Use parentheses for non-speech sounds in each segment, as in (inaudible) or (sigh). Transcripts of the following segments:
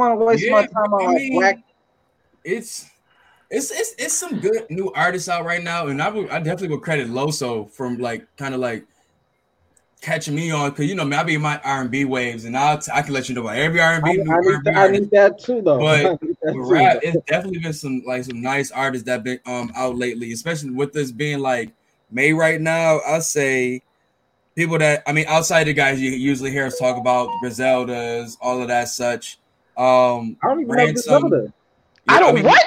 want to waste Yeah, my time on I like mean, whack. it's it's it's it's some good new artists out right now, and I would I definitely would credit Loso from like kind of like catching me on because you know me, I be in my R and B waves, and I'll t- I can let you know about every R and I, B. I, need, that- I need that too, though. (laughs) But- I But too. rap, it's definitely been some like some nice artists that been um out lately, especially with this being like May right now. I say people that I mean outside the guys you usually hear us talk about Griseldas, all of that such. Um, I don't even know Ransom. Griselda. I don't mean, what?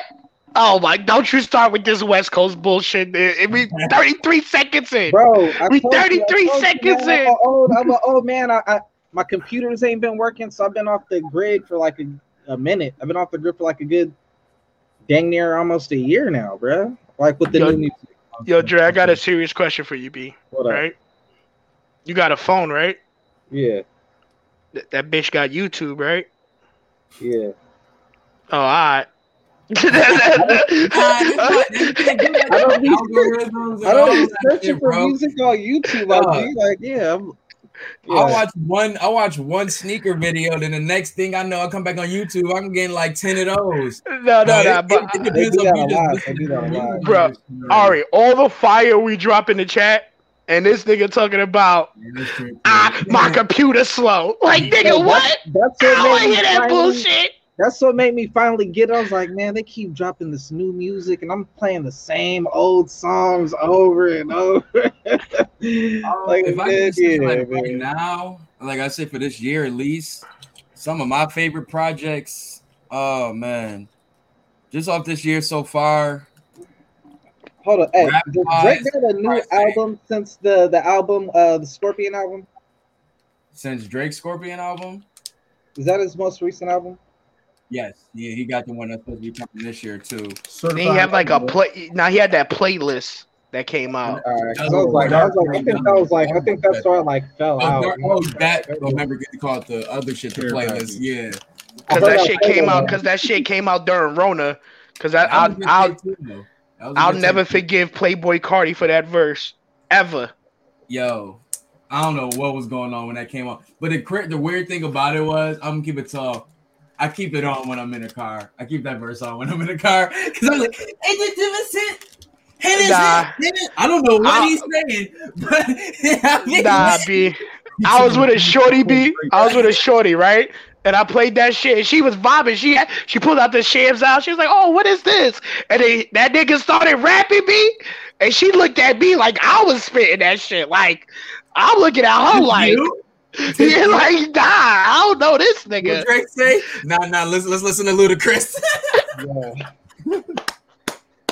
Oh my! Don't you start with this West Coast bullshit. It, it, we (laughs) 33 seconds in. Bro, I We told you, I 33 seconds man, in. I'm an old, I'm an (laughs) old man. I, I my computers ain't been working, so I've been off the grid for like a, a minute. I've been off the grid for like a good dang near almost a year now, bro. Like with the Yo, new music. Yo, Dre, I got a serious question for you, B. What up? Right? You got a phone, right? Yeah, Th- that bitch got YouTube, right? Yeah. Oh, all right. I don't be, algorithms. I don't be and all that searching for bro. music on YouTube. Dog. Like, G, like yeah, I'm, yeah. I watch one. I watch one sneaker video. Then the next thing I know, I come back on YouTube. I'm getting like ten of those. no, no, no. it- But it- it They depends do on that a lot. listen do that a lot. Bro, Ari, all the fire we drop in the chat, and this nigga talking about Yeah, that's true. ah, my computer slow. Like, nigga, Yo, what? That's I what don't wanna made me hear that finally- bullshit. That's what made me finally get it. I was like, man, they keep dropping this new music, and I'm playing the same old songs over and over. (laughs) like, if I man, can say yeah, like right now, like I said for this year at least, some of my favorite projects. Oh man, just off this year so far. Hold on, hey, Rap does wise, Drake got a new Christ, album since the the album, uh, the Scorpion album? Since Drake's Scorpion album, Is that his most recent album? yes, yeah, he got the one that's supposed to be coming this year too. Then he had like a play. Now he had that playlist that came out. All right, 'cause I was like, I was like, I think that was like, I think that's where I like fell Oh, out. there- oh, that remember getting called the other shit, the Care playlist. package. Yeah, Cause heard that shit came out. Cause that shit came out during Rona. Cause I, That I'll, was a good I'll, tape, too, though. That was a I'll good never forgive Playboi Carti for that verse ever. Yo, I don't know what was going on when that came out, but the the weird thing about it was I'm gonna keep it tall. I keep it on when I'm in a car. I keep that verse on when I'm in a car (laughs) because I'm like, is it. This Nah. I don't know what I- he's saying, but (laughs) I mean, Nah, B. I was with a shorty, B. I was with a shorty, right? And I played that shit. And she was vibing. She had, she pulled out the shams out. She was like, "Oh, what is this?" And then that nigga started rapping me, and she looked at me like I was spitting that shit. Like I'm looking at her like, You? (laughs) yeah, like nah, I don't know this What nigga. Drake say? Nah, nah. Let's let's listen to Ludacris. (laughs) Yeah.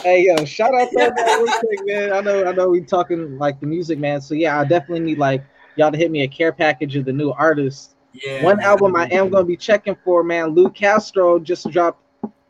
hey yo, shout out to that real quick, man. I know, I know, we talking like the music, man. So yeah, I definitely need like y'all to hit me a care package of the new artists. Yeah. One man. album I am gonna be checking for, man. Lou Castro just dropped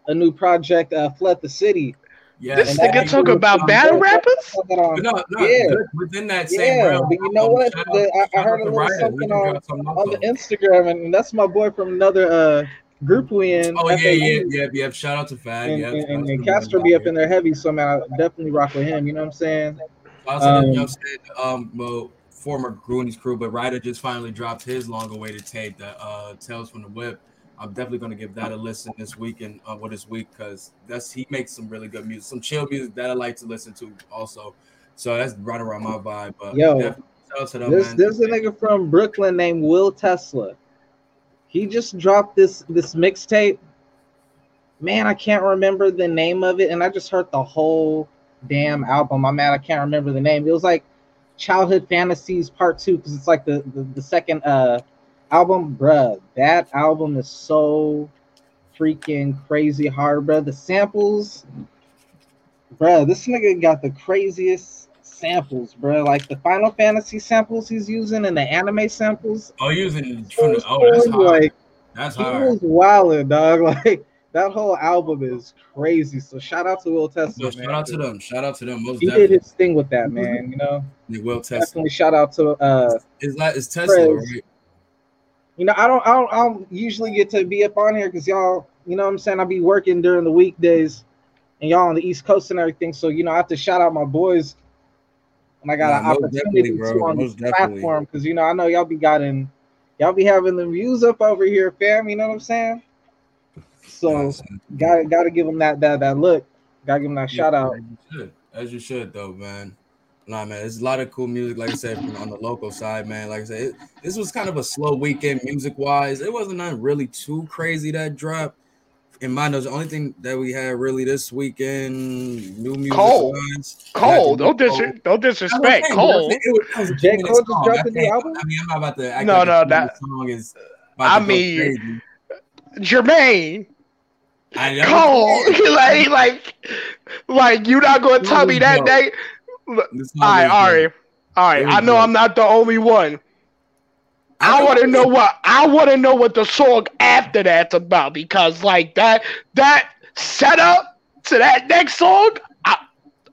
a new project, uh, "Flood the City." Yeah, This And nigga that- talk about battle rappers. On- But no, no, Yeah. within that same Yeah, realm. but you know um, what? shout out- The- I- I heard a little Ryder. Something on- something on the. Instagram, and that's my boy from another uh group we in. Oh yeah, FAU. yeah, yeah, yeah. Shout out to Fag. And, yeah, and, shout and, and Castro be up in there heavy, so man, I definitely rock with him. You know what I'm saying? Also, Um, you know, said, um, well, former Goonies crew, but Ryder just finally dropped his long-awaited tape, that uh, "Tales from the Whip." I'm definitely gonna give that a listen this weekend, uh, what this week, because that's he makes some really good music, some chill music that I like to listen to also. So that's right around my vibe. But Yo, definitely shout out to them, There's man. there's a nigga from Brooklyn named Will Tesla. He just dropped this this mixtape. Man, I can't remember the name of it, and I just heard the whole damn album. I'm mad I can't remember the name. It was like Childhood Fantasies Part Two because it's like the, the the second uh album, bruh. That album is so freaking crazy hard, bruh. The samples, bruh. This nigga got the craziest samples, bruh. Like the Final Fantasy samples he's using and the anime samples. Oh, using from the, oh, that's hard. like That's he hard. was wildin', dog. (laughs) Like that whole album is crazy. So shout out to Will Tesla, man. shout out to them. Shout out to them. Most He did his thing with that, man. You know, Will Tesla. definitely shout out to uh Is that is Tesla, right? you know, I don't, I don't, I don't usually get to be up on here because y'all, you know, what I'm saying I be working during the weekdays, and y'all on the East Coast and everything. So you know, I have to shout out my boys, and I got Nah, an opportunity to on Most this definitely. platform because you know I know y'all be gotten, y'all be having the views up over here, fam. You know what I'm saying? So got got to give him that that that look. Got to give him that shout out. As you should, as you should though, man. Nah, man, it's a lot of cool music, like I said, from on the local side, man. Like I said, it, this was kind of a slow weekend music wise. It wasn't nothing really too crazy that dropped. In my nose, the only thing that we had really this weekend, new music. Cole. wise, Cole, don't dis- Cole. don't disrespect what I'm saying, Cole. it was- it was a J. two-minute Cole just song. dropped I a new can't- album? I mean, I'm not about to act No, like no, that- song is. I about to go mean, crazy. Jermaine, I know. Cole, (laughs) like, like, like, you not gonna tell me that day? All right, all right, all right. I know. I'm not the only one. I want to know what I want to know what the song after that's about because like that that setup to that next song, I,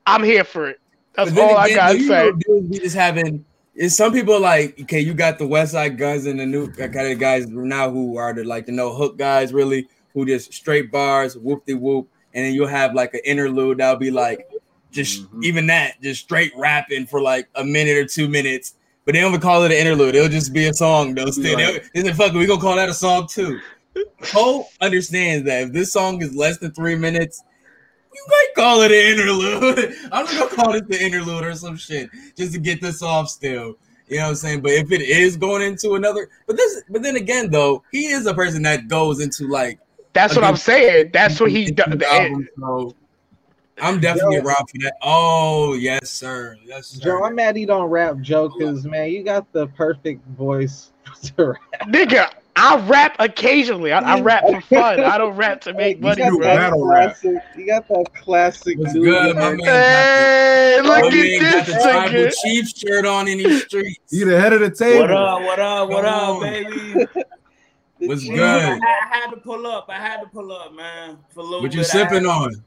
I'm here for it. That's all I gotta say. know, dudes be just having. Is some people like okay? You got the Westside Gunns and the new kind of guys now who are the like the no hook guys, really, who just straight bars, whoop de whoop, and then you'll have like an interlude that'll be like just Mhm. even that, just straight rapping for like a minute or two minutes. But they don't even call it an interlude. It'll just be a song. They'll still, Right. they they fuck it, we gonna call that a song too. (laughs) Cole understands that if this song is less than three minutes, you might call it an interlude. (laughs) I'm gonna call it the interlude or some shit just to get this off still. You know what I'm saying? But if it is going into another, but this, but then again though, he is a person that goes into like That's what I'm saying. That's what he does. so I'm definitely Yo. around for that. Oh yes, sir. Yes, sir. Joe, I'm mad he don't rap Joe because man, you got the perfect voice (laughs) to rap. Nigga, I rap occasionally. I, I rap for fun. I don't rap to (laughs) make You money, got bro. that classic. You got that classic. What's dude good, my rap. man? Hey, My look man got the tribal nigga. chief shirt on in these streets. He the head of the table. What up? What up? What Come up, on. baby? (laughs) What's chief- good? I had, I had to pull up. I had to pull up, man. For a little What bit. you I sipping had- on?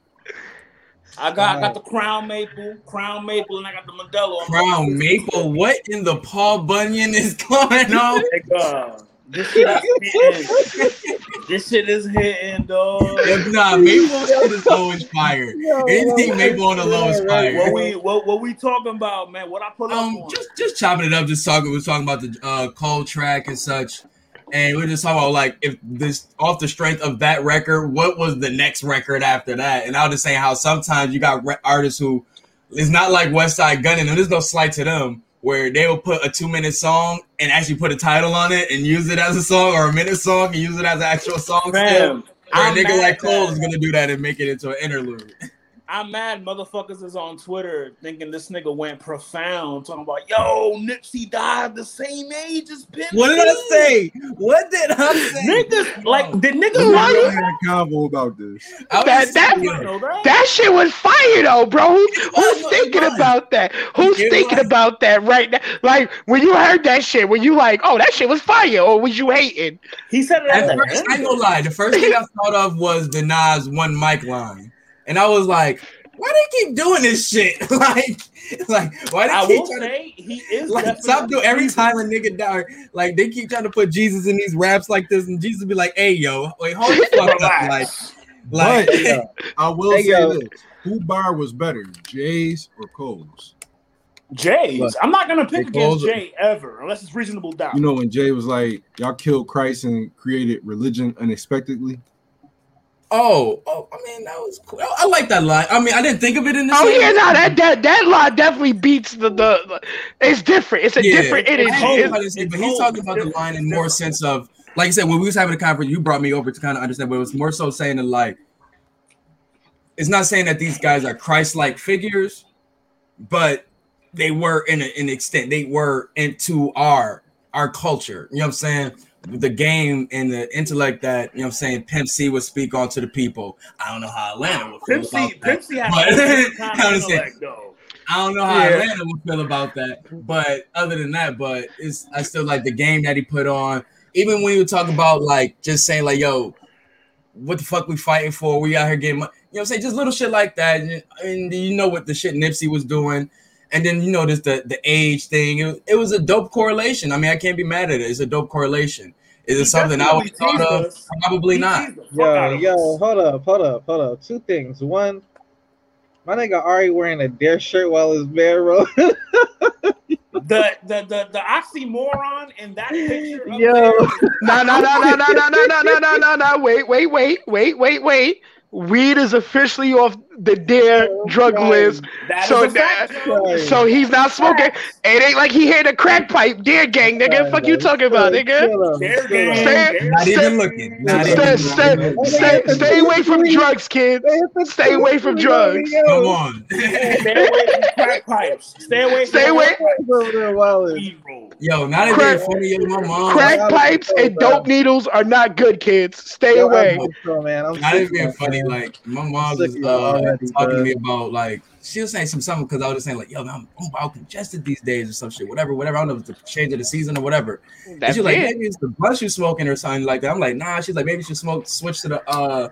I got I got the Crown Maple, Crown Maple, and I got the Modelo. Crown Maple. What in the Paul Bunyan is (laughs) going on? Nigga, this shit is (laughs) hitting. this shit is hitting, dog. nah, Maple shit is always fire. Yo, Anything yo, Maple on the low is fire. What we what, what we talking about, man? What I pull up Um, on? just just chopping it up, just talking. We are talking about the uh, Cole track and such, and we are just talking about like if this off the strength of that record, what was the next record after that? And I was just saying how sometimes you got re- artists who it's not like Westside Gunn, and there's no slight to them, where they will put a two minute song and actually put a title on it and use it as a song, or a minute song and use it as an actual song. still. Fam, Or a nigga like Cole that- is gonna do that and make it into an interlude. (laughs) I'm mad motherfuckers is on Twitter thinking this nigga went profound, talking about yo, Nipsey died the same age as Pimp. What did I say? What did I say? Niggas like did niggas not really know had a convo about this. I That- that- You know that? That shit was fire though, bro. Who- Who's was, thinking was. about that? Who's It thinking was. about that right now? Like when you heard that shit, were you like, "Oh, that shit was fire," or was you hating? He said it At at the first. I ain't gonna lie. The first thing I thought of was the Nas one mic line, and I was like, "Why do they keep doing this shit? (laughs) like, like why I they keep will trying to say he is like definitely stop doing every time a nigga die? Like they keep trying to put Jesus in these raps like this, and Jesus be like, "Hey, yo, wait, hold the fuck up, like, like." But- Yeah. (laughs) I will Hey, say yo. this: Who bar was better, Jay's or Cole's? Jay's. I'm not gonna pick against Cole's- Jay ever unless it's reasonable doubt. You know when Jay was like, "Y'all killed Christ and created religion unexpectedly." Oh, oh, I mean that was cool. I, I like that line. I mean, I didn't think of it in the Oh same yeah, no, that that that line definitely beats the the. the- it's different. It's a Yeah. different energy. It's- what it's- it's but he's talking about the line in more sense of, like I said, when we was having a conference, you brought me over to kind of understand, but it was more so saying that like, it's not saying that these guys are Christ-like figures, but they were in a, an extent they were into our our culture. You know what I'm saying? The game and the intellect that you know what I'm saying Pimp C would speak on to the people. I don't know how Atlanta would feel Pimp C, about that. Pimp C has But- (laughs) kind I of intellect, though. I don't know how Yeah. Atlanta would feel about that, but other than that, but it's I still like the game that he put on. Even when you talk about like just saying like, "Yo, what the fuck we fighting for? We out here getting, money. you know, what I'm saying just little shit like that." And, and you know what the shit Nipsey was doing, and then you know this the the age thing. It was, it was a dope correlation. I mean, I can't be mad at it. It's a dope correlation. Is He it something I would thought of? Probably He not. teased the fuck Yo, yo, hold up, hold up, hold up. Two things. One, My nigga Ari wearing a dare shirt while his bear roll. (laughs) The the the the oxymoron in that picture. Yo. there- No, no, no, no, no, no, no, no, no, no, no, no. Wait, wait, wait, wait, wait, wait. Weed is officially off the dare drug list. That is So a fact, that- Joe. So he's not smoking. It ain't like he hit a crack pipe. Dare gang, nigga. Fuck you talking about, nigga. Dare gang, Stay- Not Stay- even looking. Not Stay, even stay, looking. stay, stay away from drugs, kids. Stay away from drugs. Come on. Stay away from crack pipes. Stay away. Stay away- Yo, not even Crack- funny. Yo, my mom. Crack pipes so and dope needles are not good, kids. Stay Yo, away. I'm so, man. I'm Not even being funny. Like my mom sick was of uh, y'all already, talking to me about like she was saying some something because I was just saying like, yo, man, I'm, I'm about congested these days or some shit, whatever, whatever. I don't know if it's the change of the season or whatever. And That's she's like, it. maybe it's the blunt you smoking or something like that. I'm like, nah. She's like, maybe you should smoke, switch to the uh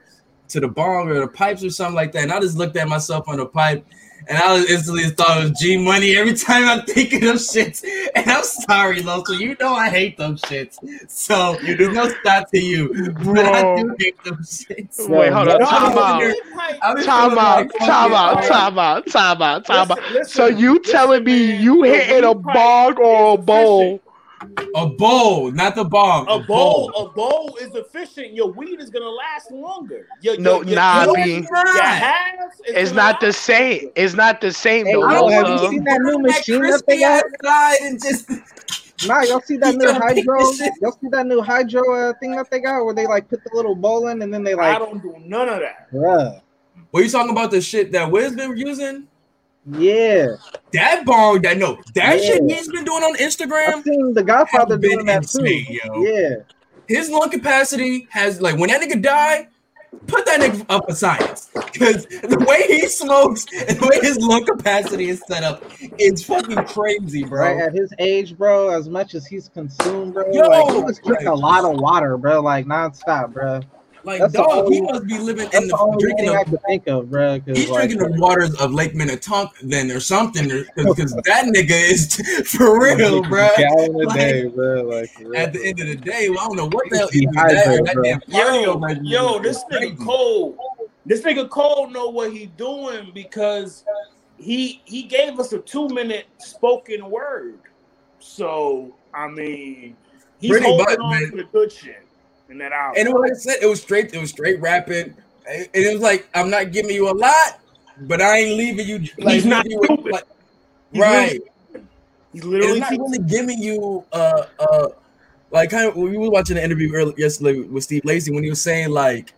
to the bong or the pipes or something like that. And I just looked at myself on the pipe. And I was instantly thought of G Money every time I'm thinking of shits. And I'm sorry, Loso. You know I hate them shits. So there's no shot to you. But I do hate them shits. Wait, hold on. No, Time no, out. I Time out. like, fuck Time out. alright. Time out. Time out. Time out. Listen, listen, So you listen, telling me man, you the hitting a bog or a is bowl? Efficient. A bowl, not the bomb. A bowl, a bowl is efficient. Your weed is gonna last longer. Your, your, No, your, nah, your, B. your is It's not the same. longer. It's not the same Hey, though. yo, I have don't you seen that new machine that crispy they got? outside and just (laughs) Nah, y'all see that new hydro? this shit. Y'all see that new hydro uh, thing that they got where they like put the little bowl in and then they like. I don't do none of that. bruh. Were you talking about the shit that Wiz been using? Yeah, That bong, that no, that Yeah. shit he's been doing on Instagram I've seen the Godfather been doing that too. yo. Yeah, His lung capacity has like when that nigga die, put that nigga up for science. Cause the way he smokes and the way his lung capacity is set up is fucking crazy, bro. right at his age, bro. As much as he's consumed, bro, Yo, like he must drink like- a lot of water, bro, like nonstop, bro. Like That's the dog, he must be living in the the drinking thing I of can think of, bro. 'cause, He's like, drinking the waters of Lake Minnetonka then or something because that nigga is (laughs) for real, bro. (laughs) Like, day, bro. Like for real. At the end of the day, well, I don't know what the hell He's is that, dehydrated, that damn Yo, yo, is this crazy. nigga Cole, this nigga Cole know what he doing because he he gave us a two minute spoken word. So I mean, he's Pretty holding much, on man. to the good shit in that album. And like I said, it was straight. It was straight rapping. And it was like I'm not giving you a lot, but I ain't leaving you. Like, He's not you stupid. like, He's right. he's It's literally not teaching- really giving you uh uh like kind of we were watching the interview earlier yesterday with Steve Lacy when he was saying like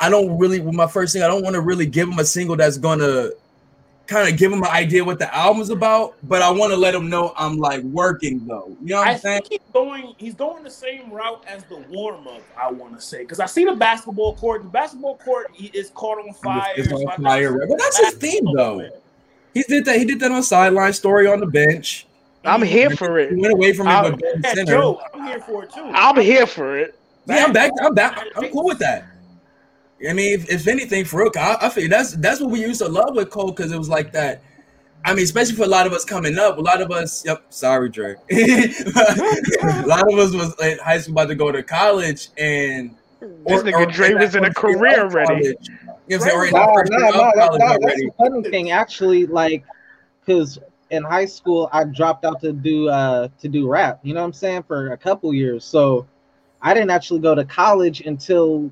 I don't really with my first thing I don't want to really give him a single that's gonna kind of give him an idea what the album's about, but I want to let him know I'm like working though. You know what I I'm saying? think he's going. He's going the same route as the warm up. I want to say because I see the basketball court. The basketball court he- is caught on fire. It's on think fire, right? But that's his theme though. man. He did that. He did that on sideline story on the bench. I'm here for He it. went away from it, I'll- but going Yeah, center. Joe, I'm here for it too. I'm here for it. Yeah, I'm back. I'm back. I'm cool with that. I mean, if, if anything, for real, I, I feel that's that's what we used to love with Cole because it was like that. I mean, especially for a lot of us coming up, a lot of us. Yep, sorry, Dre. (laughs) a lot of us was in high school about to go to college, and This nigga Dre was in a career already. You know what I'm saying? Nah, nah, nah, that- that- that's already. the funny thing, actually, like, because in high school I dropped out to do uh to do rap. You know what I'm saying for a couple years, so I didn't actually go to college until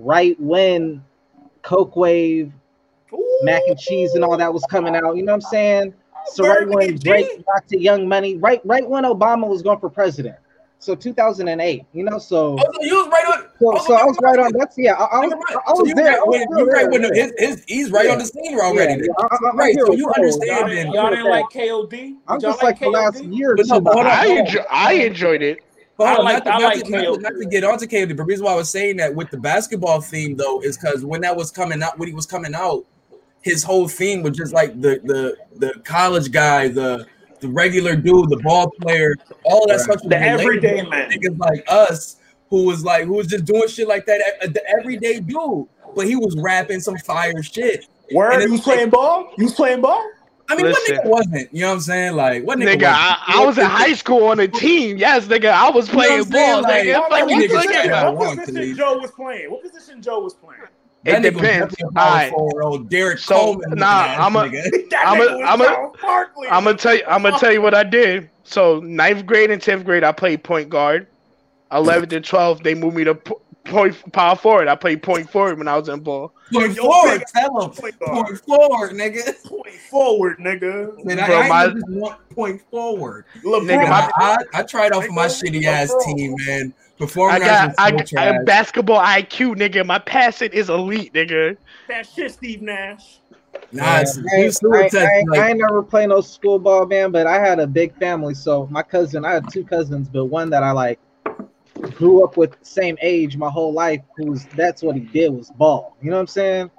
right when Coke Wave, Mac and Cheese, and all that was coming out. You know what I'm saying? So right when Drake got to Young Money, right right when Obama was going for president. So 2008. You know, so Oh, so you was right on. so, oh, so I was right on. That's yeah. I, I was, right. I was you there. right I was when- you right when his, his, he's right Yeah. on the scene already. Yeah, yeah, I- I- Right, so you Cole. understand Y'all, y'all didn't like KOD? I'm Did y'all just like the last KOD? year But no, but hold I hold enjoy, I enjoyed it. But hold I on, like- not, to, I not, like to, not, to, not to get onto KOD, the reason why I was saying that with the basketball theme though is because when that was coming out, when he was coming out, his whole theme was just like the the the college guy, the the regular dude, the ball player, all that Right. stuff. The relatable everyday man. niggas like us who was like who was just doing shit like that, the everyday dude. But he was rapping some fire shit. And Word, you was playing ball? You was playing ball? I mean, Listen. what nigga wasn't? You know what I'm saying? Like, what nigga? Nigga, I, I was in high school on a team. Yes, nigga, I was You know playing what I'm saying? ball, Like, nigga. I'm like, you niggas talking about? What position Joe was playing? What position Joe was playing? That It nigga depends. definitely a Alright. forward, old Derrick So, Coleman. nah, looking I'm a- nigga. (laughs) That I'm a- nigga was I'm a- Charles Barkley. I'm gonna tell you. I'm gonna tell you what I did. So ninth grade and tenth grade, I played point guard. Eleventh and twelfth, they moved me to po- point power forward. I played point forward when I was in ball. Point forward, tell him. Point guard. Point forward, nigga. Point forward, nigga. Man, I, Bro, I my- just want point forward. LeBron, Nigga, my- I, I tried off of my Nigga, shitty ass team, man. I got arts I, got so I basketball IQ, nigga. My passing is elite, nigga. that shit, Steve Nash. Nah, it's- I, ain't- I, I, I ain't never play no school ball, man, but I had a big family. So my cousin, I had two cousins, but one that I like grew up with same age my whole life, who's that's what he did was ball. You know what I'm saying?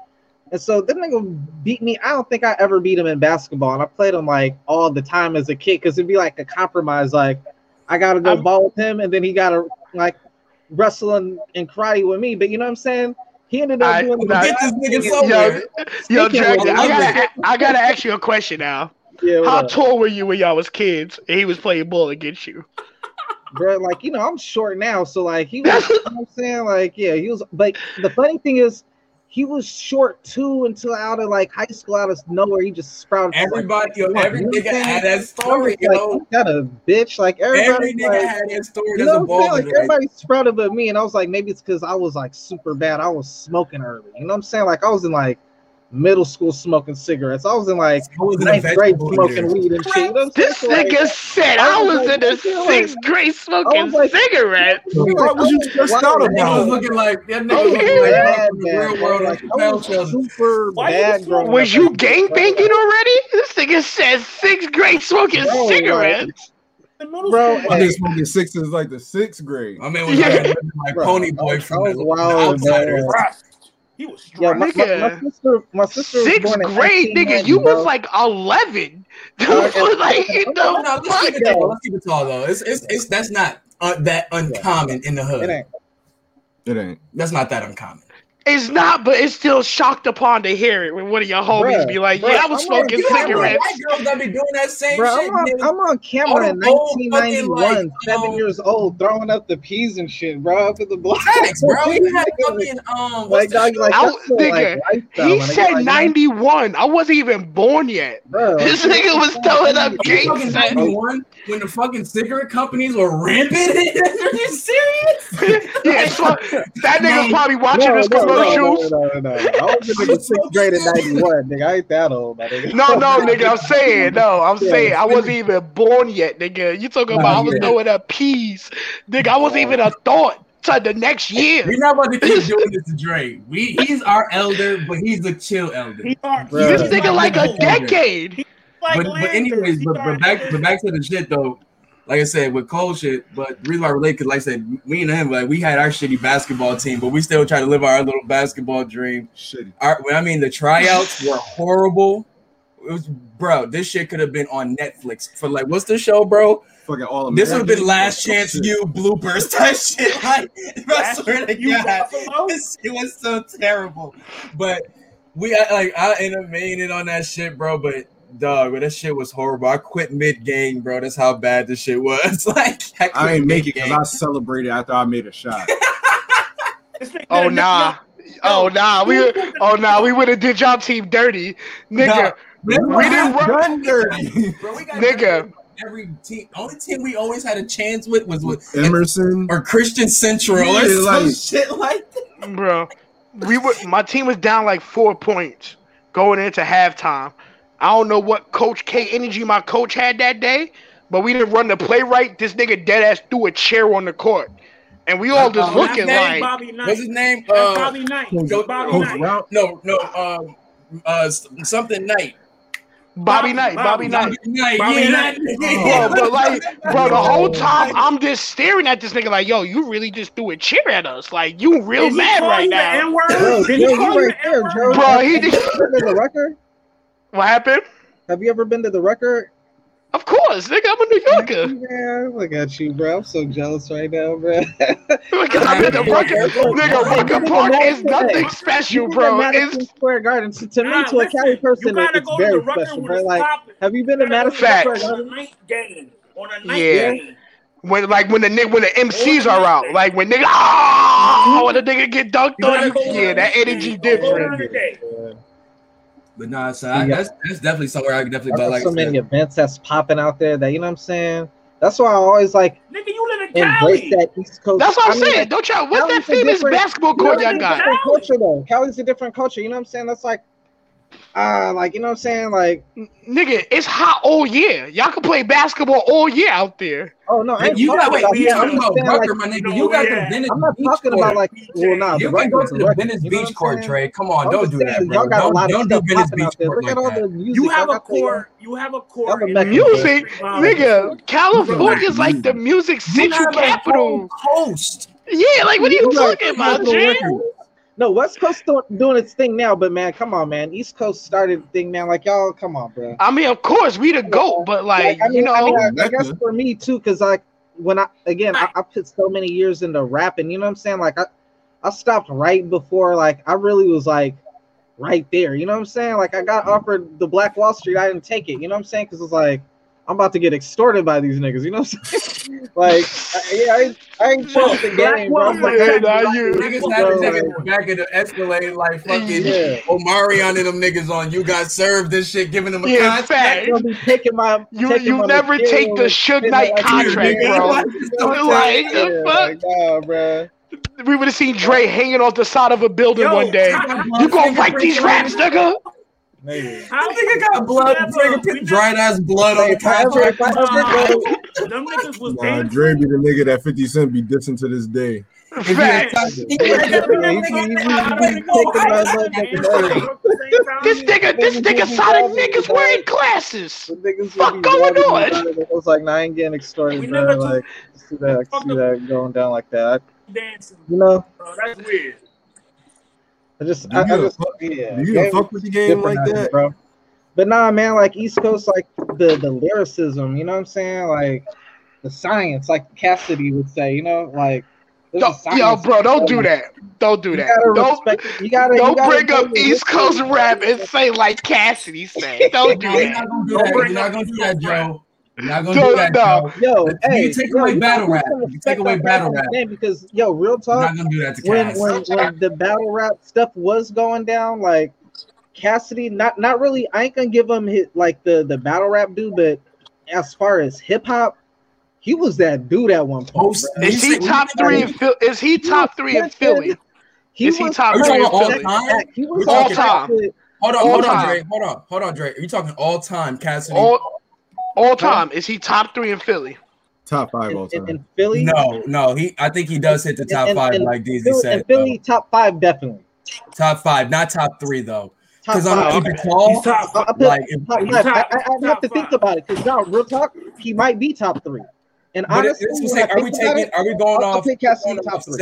And so the nigga beat me. I don't think I ever beat him in basketball, and I played him like all the time as a kid because it'd be like a compromise. Like I gotta go I'm- ball with him, and then he gotta like wrestle and, and karate with me. But you know what I'm saying? He ended up I- doing the nah, Get this nigga Yo, somewhere. Yo, Speaking Dragon, I gotta I gotta ask you a question now. Yeah, How up? tall were you when y'all was kids and he was playing ball against you? Bro. Like, you know, I'm short now, so like he was you know I'm saying, like, yeah, he was but the funny thing is he was short too until out of like high school out of nowhere. He just sprouted. Everybody, yo, every you know what nigga had that story, like, yo. "You got a bitch. Like Every everybody, nigga like, had that story. you know what I'm saying? Like Like, everybody sprouted but me, and I was like, maybe it's because I was like super bad. I was smoking early. You know what I'm saying? Like I was in like middle school smoking cigarettes. I was in like I was in ninth grade smoking eater. weed and shit. You know This saying? So, like, nigga said I I was was like, in the I feel sixth grade smoking was like- cigarettes. like, What was I you was stressed wild, out man. Nigga was looking like that nigga Oh, was like bad, from the man, real bro. world Like, like was super you bad was growing Was up. you gangbanging already? This nigga said sixth grade smoking Bro, cigarettes. The Bro, school. I hey. been smoking sixes like the sixth grade. My man was Yeah. like, like Bro, Pony I Boy was- from I the, wild, the Outsiders. Man. Christ. He was Yeah, strong. my, my, my sister, my sister was Sixth born grade, nigga. You bro. was like eleven. (laughs) Okay. like you No, know, no, let's keep it tall. Let's keep it tall though. It's it's, it's that's not uh, that uncommon in the It hood. ain't. It ain't. That's not that uncommon. It's not, but it's still shocked upon to hear it when one of your homies Bruh, be like, bruh, "Yeah, I was I'm smoking You have cigarettes." white girls that be doing that same Bro, shit. I'm on, nigga. I'm on camera in All the whole fucking, 1991, like, seven um, years old, throwing up the peas and shit, bro, up in the block. Facts, bro. (laughs) You had fucking um. Like, dog, like, I- the, nigga, like, He said like, ninety one. I wasn't even born yet. Bro, (laughs) This nigga was throwing up (laughs) You gang 91 when the fucking cigarette companies were rampant. (laughs) Are you serious? (laughs) Yeah, so that nigga No, probably watching no, his no, no, commercials. No, no, no, no. I was in sixth (laughs) grade in 91, nigga. I ain't that old, my nigga. No, no, nigga, I'm saying, no, I'm Yeah. saying I wasn't even born yet, nigga. You talking about I was yeah. throwing up peas, nigga. I wasn't even a thought to the next year. We're not about to keep doing this to Dre. We he's our elder, but he's a chill elder. He are, Bro. This nigga like a Landers. decade. Like but, but anyways, but, but back but back to the shit though. Like I said, with cold shit, but the reason why I relate, cause like I said, me and him, like we had our shitty basketball team, but we still try to live our little basketball dream. Shitty. Our, I mean the tryouts were horrible. It was, bro. This shit could have been on Netflix for like, what's the show, bro? Fucking all This would have been American. last chance Shit. you bloopers type shit. (laughs) Like, I swear to You God, Buffalo? this shit was so terrible. But we I- like I ended up making it on that shit, bro. But dog, but that shit was horrible. I quit mid game, bro. That's how bad this shit was. (laughs) like I, quit I ain't make it because. I celebrated after I made a shot. (laughs) Oh, oh, oh nah. Oh nah, we oh nah, we would have did y'all team dirty, nigga. Nah, We didn't run, Done dirty. (laughs) bro. We got nigga. every team. Only team we always had a chance with was with Emerson. or Christian Central or some like- shit like that. bro. We were my team was down like four points going into halftime. I don't know what Coach K energy my coach had that day, but we didn't run the play right. This nigga dead ass threw a chair on the court, and we all just Uh, looking like, Bobby Knight. What's his name? Uh, Bobby Knight. Coach- Bobby Coach Knight. Route. no, no. Um, uh, something Knight. Bobby Knight, Bobby Bobby Knight. Knight. Bobby yeah, Knight. (laughs) that- Bro, but like, bro, the whole (laughs) time I'm just staring at this nigga like, yo, you really just threw a chair at us. Like, you real Did mad right now. N-word? Bro, Did he call you you the N-word? Bro, he Have did- ever been to the Rucker? What happened? Have you ever been to the Rucker? Of course, nigga, I'm a New Yorker. (laughs) Man, look at you, bro. I'm so jealous right now, bro. (laughs) Look, I'm in the Rucker. Nigga, Rucker Park is nothing special, bro. Madison It's Square Garden. To, to me, Nah, to a Cali listen, person, you it's go to very special, when bro. Like, popping. have you been to You gotta go Madison Facts. Square On a Garden? night game. On a night Yeah. game. When like when the ni- when the MCs are out, like when nigga oh (laughs) when the nigga get dunked on, you, yeah, that energy different. But nah, so I, Yeah. that's that's definitely somewhere I could definitely go. There's Like so many said, events that's popping out there that you know what I'm saying. That's why I always like Nigga, you live in embrace Cali. that East Coast. That's what I'm I mean, saying. like, Don't y'all? What's that Cali's a famous basketball court you know y'all got? I'm different culture though. Cali's a different culture. You know what I'm saying? That's like, ah, like you know what I'm saying? Like, Nigga, it's hot all year. Y'all can play basketball all year out there. oh no, I you got talking wait, about you that. talking about saying, like, my nigga? you You know, got yeah. the Venice I'm not Beach talking court. about like, well, nah, You the can go to the the Rutgers, Venice you know Beach court. Trey. Come on, I'm don't do that, bro. Y'all got a Don't, lot don't do Venice Beach court Look like at all that. the music. You have a got there, y'all- court. You have a Y'all court. the. Music, nigga, California's like the music You central capital. coast. Yeah, like what are you You talking about, you Jay? The No, West Coast do- doing its thing now, but man, come on, man. East Coast started the thing, man. Like y'all, come on, bro. I mean, of course, we the goat, but like, I mean, you know, I, mean, I, I guess for me too, because like when I again, I, I put so many years into rapping. You know what I'm saying? Like I, I stopped right before like I really was like right there. You know what I'm saying? Like I got mm-hmm. offered the Black Wall Street, I didn't take it. You know what I'm saying? Because it's like I'm about to get extorted by these niggas. You know what I'm saying? (laughs) like I, yeah, I, ain't- I ain't Bro, trust the game, bro. Wall like, Yeah, I- nah, you- Niggas had a like- nigga in the back of the Escalade like fucking Yeah. Omarion and them niggas on. You got served this shit, giving them a Yeah, contract. fact. They'll be taking my you taking you my never material take the and Suge Knight contract, you, bro. nigga. Like the fuck, like, nah, bro. we would have seen Dre hanging off the side of a building Yo, one day. You gonna fight these raps, nigga? Maybe. think I got blood, Never. fingerprint, We dried ass blood on Hey, the I ever, contract. if go, Them niggas was Nah. Dre be the nigga that 50 Cent be dissing to this day. This nigga, this nigga Sonic niggas wearing glasses. The niggas Fuck going on? me, bro. I was like, nah, I ain't getting extorted, bro. Like, see that, see that going down like that. dancing, You know, bro. That's weird. I just, Do I, I just, fuck- yeah. Do you game fuck with the game like that? bro. But nah, man, like East Coast, like the the lyricism, you know what I'm saying? Like the science, like Cassidy would say, you know, like. there's a Yo, yo, bro, don't do that. Don't do You that. gotta Don't respect. You gotta. don't you gotta bring up East. Coast rap and say like Cassidy said. Don't do that. do Don't bring You're not up gonna do that, Joe. You're not gonna Don't- do that, no. Joe. Yo, You take yo, away you battle rap. You take away battle rap. name because yo, real You're talk. not gonna do that to when Cass. when when the battle rap stuff was going down, like Cassidy, not not really. I ain't gonna give him his like the the battle rap dude, but as far as hip hop, he was that dude at one point. Post- bro. Is he You top three in Philly? Is he top three in Philly? Is he top three in all Philly? time? He was We're like talking- that All time. Hold on, hold on, time. Dre. Hold on, hold on, Dre. Are you talking all time, Cassidy? All all time. Is he top three in Philly? Top five all in, in, time. in Philly. no, no. He, I think he does hit the top In- in- five, in like DZ Philly, said. in Philly, top five definitely. Top five, not top three though. Top Because I'm five. gonna okay. it tall. He's top. I, I Like, top he's top- I, I, I have top to think about it because now, real talk, he might be top three. And But honestly, it's when like, are we taking? it, Are we going I'll- I'll off? pick going top off three.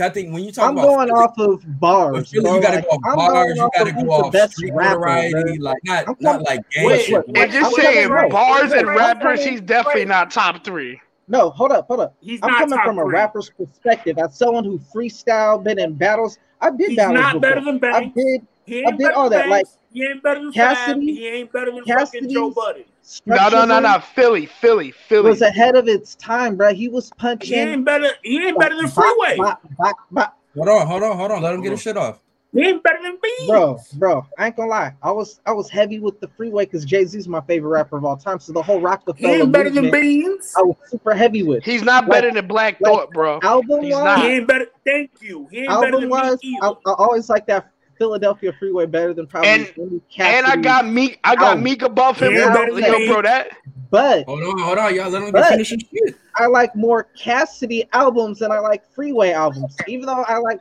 I think when you talk I'm about going Philly, off of bars. but bro. you gotta Like, go off I'm bars. You gotta go who's the off best street rapper, notoriety, bro. like not I'm not like gang Wait, shit. wait, If I'm saying coming- bars and rappers, he's definitely not top three. No, hold up, hold up. He's I'm coming top from a three. rapper's perspective. As someone who freestyle, been in battles, I did He's battles not before. better than I did He I did all than that, like, Banks. He ain't better than Cassidy- Fab. He ain't better than fucking Joe Cassidy's- Budden. No, no, no, no. Philly, Philly, Philly. was ahead of its time, bro. He was punching. He punching. ain't better. He ain't better than Freeway. bop, bop, bop. Hold on, hold on, hold on. Let him get his shit off. He ain't better than Beans. Bro, bro, I ain't gonna lie. I was I was heavy with the freeway because Jay Z's my favorite rapper of all time. So the whole rock, He Rockefeller ain't better than Beans. I was super heavy with. He's not Like- better than Black like- Thought, bro. album He's wise, not. He ain't better. Thank you. He ain't better album than wise, me I. I always like that Philadelphia freeway better than probably And- any And I got Meek. I got Ow. Meek above him. Yeah, bro. better than Yo, me. bro, that but Hold on, hold on, y'all. Let him finish his shit. I like more Cassidy albums than I like Freeway albums. Even though I like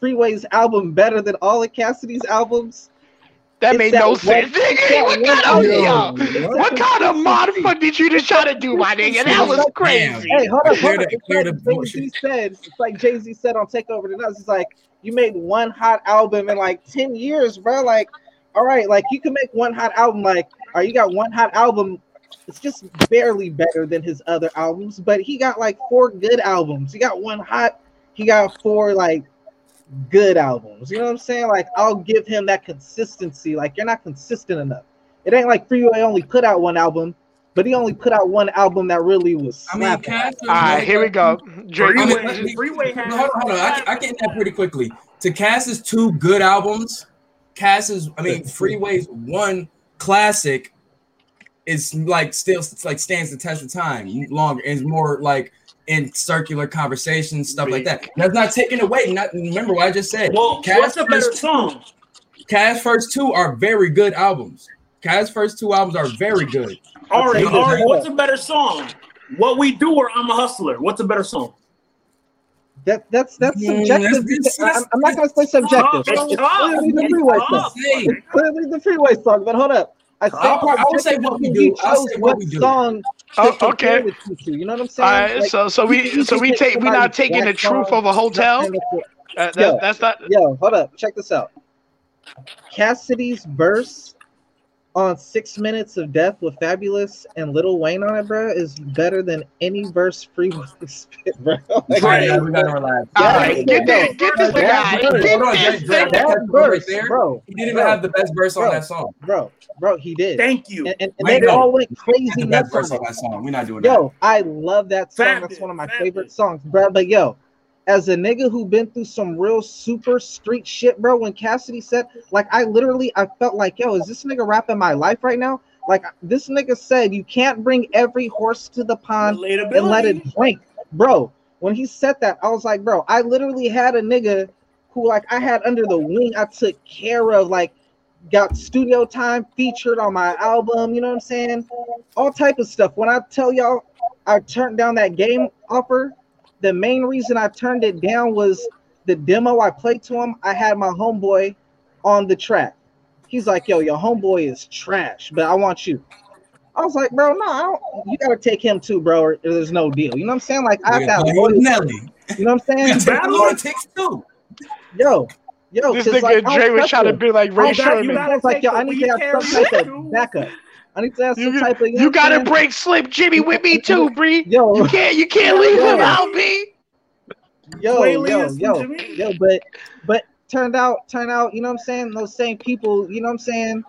Freeway's album better than all of Cassidy's albums. that It's made that no sense. Nigga, what one kind of album. yo, What? what kind of motherfucker did you just try to do, my nigga? That was crazy. Hey, hold up, Clear hold up. the- It's clear like Jay Z said. It's like Jay Z said on Takeover the Nuts. It's like you made one hot album in like ten years, bro. Like, all right, like you can make one hot album. Like, or you got one hot album. It's just barely better than his other albums, but he got like four good albums. He got one hot. He got four like good albums. You know what I'm saying? Like, I'll give him that consistency. Like, you're not consistent enough. It ain't like Freeway only put out one album. But he only put out one album that really was I mean, slapping. Cass. All right, here we go. Drake. I mean, Freeway, let Freeway has. Hold on, hold on. I can, I can end that pretty quickly. To Cass's two good albums, Cass's, I mean, Freeway's one classic is like still it's like stands the test of time longer and is more like in circular conversations, stuff like that. That's not taking away. Not remember what I just said. Well, Cass what's a better song? Cass first two are very good albums. Cass first two albums are very good. Ari, take. Ari, what's a better song? What we do or I'm a hustler? What's a better song? That that's that's Mm, subjective. that's- because- that's- I'm, I'm not gonna say subjective. It's It's tough. clearly the freeway tough. song. It's clearly the freeway song. But hold up, I said I'll- I will say what we do. I'll say what what we do. song. Oh, okay. it to, You know what I'm saying? All right, Like, so so we so we take take we not taking the truth song, of a hotel. and it's- Uh, Yo. that's not. Yo, hold up. Check this out. Cassidy's verse on Six Minutes of Death with Fabolous and Lil Wayne on it, bro, is better than any verse free (laughs) spit, bro. Like, (laughs) Right. Yeah, we gotta relax. All Yeah, right, get yo, this, get this guy. verse- Get this Drake, Drake, that verse, there. bro, He didn't even bro, have the best verse on that song. bro, bro, he did. Thank you. and, and, and they no. all went crazy had the best verse on on that song. We're not doing that. Yo, I love that song. Fabulous, That's one of my fabolous. favorite songs, bro. But yo, as a nigga who been through some real super street shit, bro, when Cassidy said, like, I literally, I felt like, yo, is this nigga rapping my life right now? Like, this nigga said, you can't bring every horse to the pond and let it drink, bro. When he said that, I was like, bro, I literally had a nigga who, like, I had under the wing. I took care of, like, got studio time featured on my album. You know what I'm saying? All type of stuff. When I tell y'all, I turned down that game offer. The main reason I turned it down was the demo I played to him. I had my homeboy on the track. He's like, "Yo, your homeboy is trash, but I want you." I was like, "Bro, no, I don't, you gotta take him too, bro, or there's no deal." You know what I'm saying? Like, I got that loyalty. Nelly. You know what I'm We saying? take the lunatics too. Yo, yo, This 'cause, nigga like, Dre was trying to be like I Ray don't got- you Sherman. I was like, yo, I need to have some type too. of backup. I need to have some You, type of. you know gotta saying? break Slim Jimmy with me too, Bree. Yo, You can't you can't leave him out, B. yo, Play yo, yo, yo, but but turned out, turned out, you know what I'm saying? Those same people, you know what I'm saying?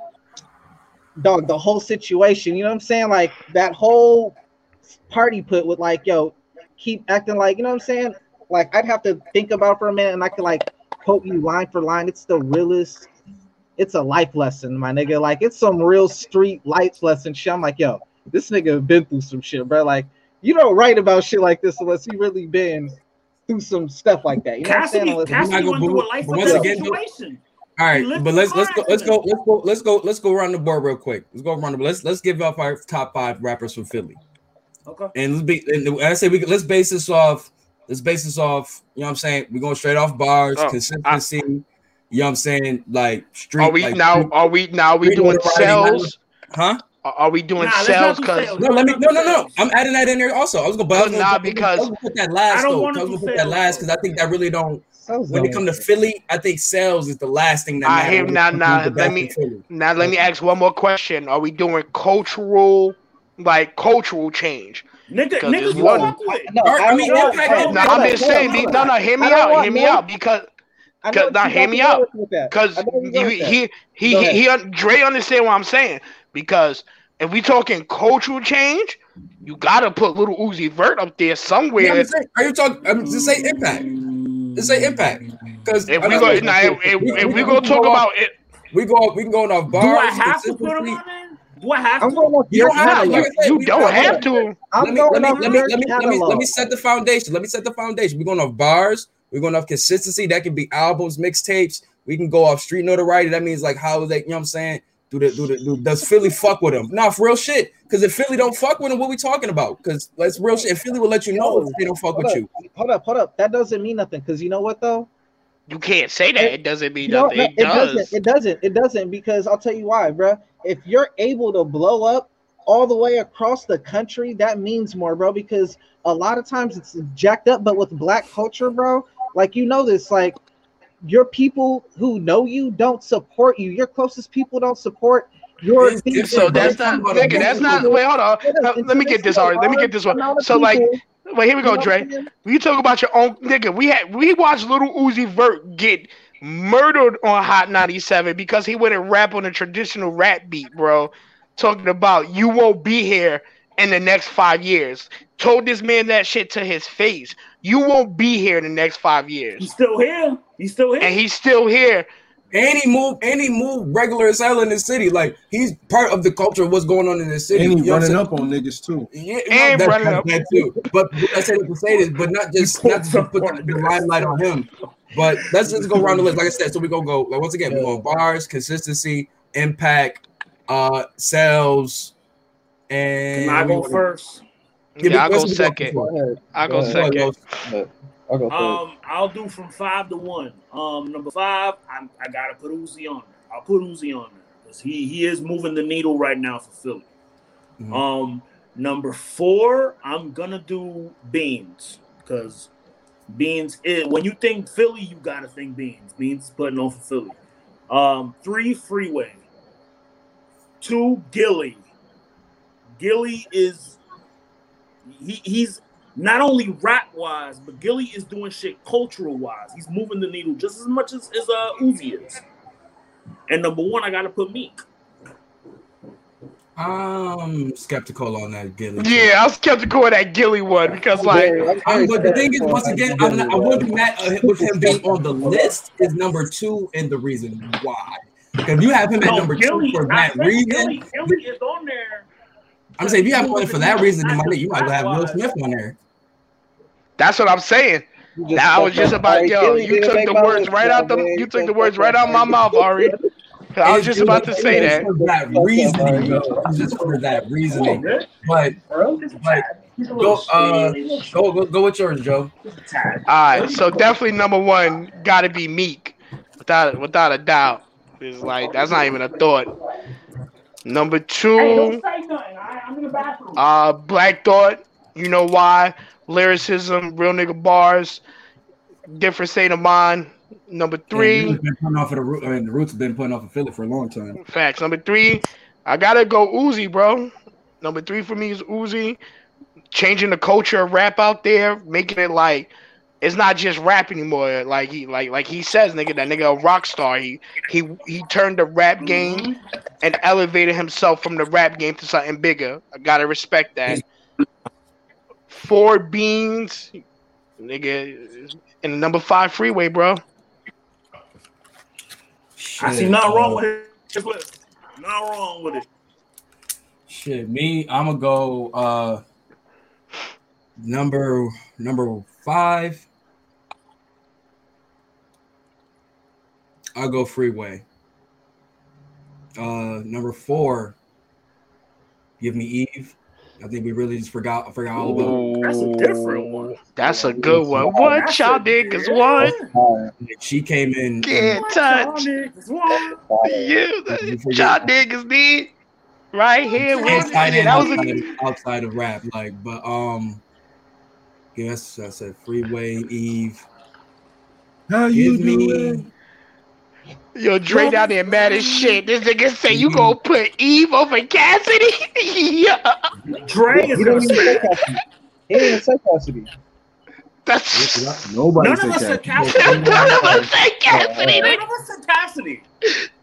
Dog, the whole situation, you know what I'm saying? Like that whole party put with like, yo, keep acting like, you know what I'm saying? Like I'd have to think about it for a minute and I could like quote you line for line. It's the realest, it's a life lesson, my nigga. Like it's some real street life lesson shit. I'm like, yo, this nigga been through some shit, bro. Like you don't write about shit like this unless you really been through some stuff like that. You know what I'm saying? Cassidy, Unless- Cassidy not went through a life but once again, situation. All He but let's let's go let's go let's go let's go let's go around the board real quick. Let's go around the board. Let's let's give up our top five rappers from Philly. Okay. And let's be and I say we let's base this off let's base this off, you know what I'm saying? We're going straight off bars, Oh, I- consistency, you know what I'm saying? Like street Are we like, now? Are we now? We street doing sales? huh? Are are we doing Nah, sales? Because. No, let me no no no. I'm adding that in there also. I was gonna but I was Nah, gonna, I was because- gonna put that last I don't though. wanna I was gonna put that last because I think that really don't Sounds when it like- come to Philly, I think sales is the last thing that I matters. hear- when it nah, comes to nah, the let me- now let me ask one more question. Are we doing cultural, like cultural change? Nigga, Because niggas there's you one- No, Or, I mean, want- Impact- hold on, No, I'm just saying. No, no, hear me out. Hear me out because I know Cause, what nah, you hear me out. with- with that. because I know where you he go with he he Go he, he Dre understand what I'm saying because if we talking cultural change, you gotta put Lil Uzi Vert up there somewhere. I'm saying, are you talking? I'm just say impact. Just say impact. Because If we go, now, if, if, if we go talk about it, we go, we can go off bars. Do I have to put him consistency. on there? Do I have I'm to? going You don't have to. catalog. Like I said, you don't hold have to. Let me, let me, let me, let me, let me, let me set the foundation. Let me set the foundation. We're going off bars. We're going off consistency. That can be albums, mixtapes. We can go off street notoriety. That means like how they, you know what I'm saying? Do the, do the, do, does Philly fuck with them? Nah, for real shit. Because if Philly don't fuck with them, what we talking about? Because that's real shit. And Philly will let you know if they don't fuck Hold with up, you. hold up, hold up. That doesn't mean nothing because you know what though? You can't say that. It doesn't mean You know, nothing. It it doesn't. It doesn't. It doesn't because I'll tell you why, bro. If you're able to blow up all the way across the country, that means more, bro. Because a lot of times it's jacked up, but with black culture, bro, like you know this, like your people who know you don't support you. Your closest people don't support your It's- things. it's So and that's brands. not nigga. That's not. Wait, hold on. Let me get this. All right. Let me get this one. So like, wait. Here we go, Dre. When you talk about your own nigga, we had we watched Lil Uzi Vert get murdered on Hot 97 because he wouldn't rap on a traditional rap beat, bro. talking about you won't be here in the next five years. Told this man that shit to his face. You won't be here in the next five years. He's still here. He's still here. And he's still here. And he moved, and he moved regular as hell in the city. Like he's part of the culture of what's going on in the city. And he You know running up on niggas too. Yeah, And that, running that, up. that too. But I say to say this, but not just not just to put the, the limelight on him. But let's just go around the list. Like I said, so we gonna go like once again, we go bars, consistency, impact, uh, sales, and Can I go first? Yeah, I'll go let's go second. Go ahead. I'll go Go second. I'll go first. Um, I'll do from five to one. Um, number five, I'm, I gotta put Uzi on there. I'll put Uzi on there because he he is moving the needle right now for Philly. Mhm. Um, number four, I'm gonna do Beans because Beans. Is, when you think Philly, you gotta think Beans. Beans is putting on for Philly. Um, three Freeway. Two Gilly. Gilly is he, he's not only rap wise, but Gilly is doing shit cultural wise. He's moving the needle just as much as, as uh, Uzi is. And number one, I gotta put Meek. I'm skeptical on that, Gilly. Yeah, I was skeptical of that Gilly one because like I'm Um, but the thing is, once again, I'm not, I wouldn't be mad uh, with him being on the list is number two, and the reason why. Because you have him at No, number Gilly, two for that reason. Gilly, Gilly is on there. I'm saying if you have one for that reason, then my you might have Will Smith on there. that's what I'm saying. Now I was just about Ari yo, you took the words right out the you You took the words right out my mouth, Ari. I was just about to say that. For that reasoning, yo. Just for that reasoning. But like, go, uh, go, go, go with yours, Joe. All right, so definitely number one got to be Meek, without without a doubt. It's like that's not even a thought. Number two, uh, Black Thought. You know why? Lyricism, real nigga bars, different state of mind. Number three, Roots been putting off of the root. I mean, the roots have been putting off of Philly for a long time. facts. Number three, I gotta go Uzi, bro. Number three for me is Uzi, changing the culture of rap out there, making it like it's not just rap anymore. Like he like like he says, nigga, that nigga a rock star. He he he turned the rap game and elevated himself from the rap game to something bigger. I gotta respect that. Four beans, nigga, and number five freeway, bro. I see nothing wrong with it. Just listen. Nothing wrong with it. Shit, me, I'm gonna go uh number number five. I'll go freeway. Uh number four, give me Eve. I think we really just forgot forgot all about That's a different one. That's a good one. What That's y'all a- niggas yeah. want? She came in Can't What y'all touch. niggas? You, You forget- y'all niggas need right here. and with tight me. end That was outside, a, of, outside of rap, like, but um, yes, I said freeway Eve. How you Give me doing? Yo Dre down there mad as shit. This nigga say you gonna mm-hmm. put Eve over Cassidy? (laughs) yeah, Dre is He gonna didn't even say say Cassidy. He didn't say Cassidy. that's Nobody None of us said said. Cassidy. none of us say Cassidy. None of us said Cassidy.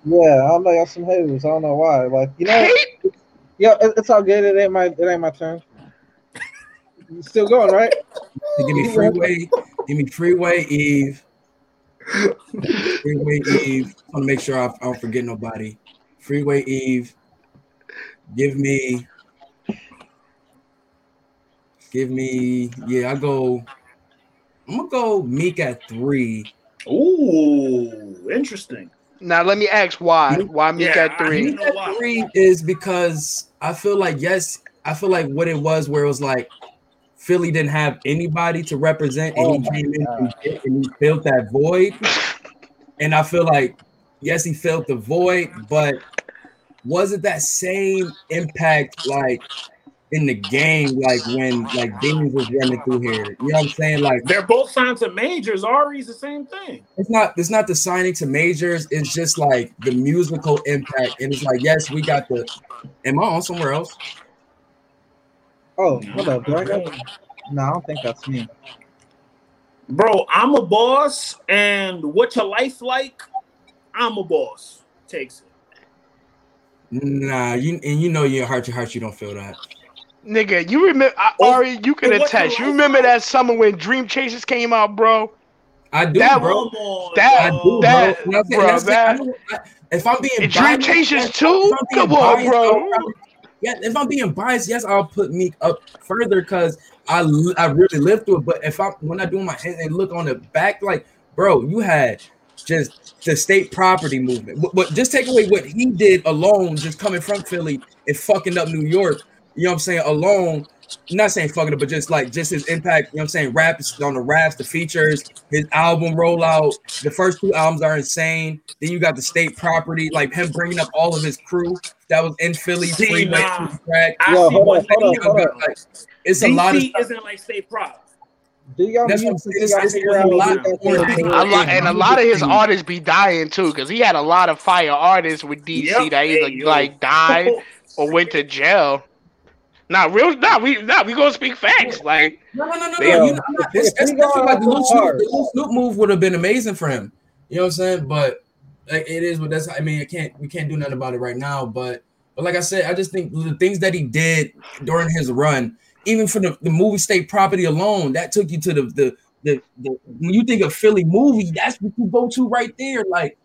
Yeah, I don't know. Y'all some haters. I don't know why. Like, you know, Hate? yeah, it, it's all good. It ain't my, it ain't my turn. You Still going, right? Give me freeway, give me freeway Eve. Freeway Eve. I want to make sure I, I don't forget nobody. Freeway Eve. Give me. Give me. Yeah, I go. I'm gonna go Meek at three. Ooh, interesting. Now let me ask why. Why Meek Yeah, at three? didn't know why. Three is because I feel like yes, I feel like what it was where it was like Philly didn't have anybody to represent, and Oh he my came in God. and, and he filled that void. And I feel like yes, he filled the void, but was it that same impact like in the game, like when like Beans was running through here? You know what I'm saying? Like They're both signed to majors. Ari's the same thing. it's not it's not the signing to majors it's just like the musical impact and it's like yes we got the am i on somewhere else Oh, hold up. Do I got? No, I don't think that's me. Bro, I'm a boss, and what your life like, I'm a boss. Takes it. Nah, you and you know your heart to heart you don't feel that. Nigga, you remember Oh, Ari? You can attest. You remember like? that summer when Dream Chasers came out, bro? I do, That bro. On, that- I do, that- bro. And I'm bro, and I'm saying, I that- if I'm being And Dream biased, Chasers too? if I'm being Come on, bro. Yeah, if I'm being biased, yes, I'll put Meek up further because I I really lived through it. But if I'm when I do my and look on the back, like, bro, you had just the state property movement. But, but just take away what he did alone, just coming from Philly and fucking up New York. You know what I'm saying? Alone, not saying fucking up, but just like just his impact. You know what I'm saying? Rap on the raps, the features, his album rollout. The first two albums are insane. Then you got the state property, like him bringing up all of his crew that was in Philly. See, nah. Track. Yo, hold on, hold on, hold on. Like, it's a lot of stuff. isn't like state prop. Do y'all That's what I'm saying. It's- it's- it's a lot what of that more thing things. is? A lot, and a lot of his artists be dying too, because he had a lot of fire artists with DC Yep. that either like died or went to jail. Not real. Nah, we nah, we gonna speak facts. Like No, no, no, no, They- no. You know, not, it's, it's we like the little Snoop, the little Snoop move would have been amazing for him. You know what I'm saying? But like, it is what that's. I mean, I can't. We can't do nothing about it right now. But but like I said, I just think the things that he did during his run, even for the, the movie state property alone, that took you to the the the, the when you think of Philly movie, that's what you go to right there. Like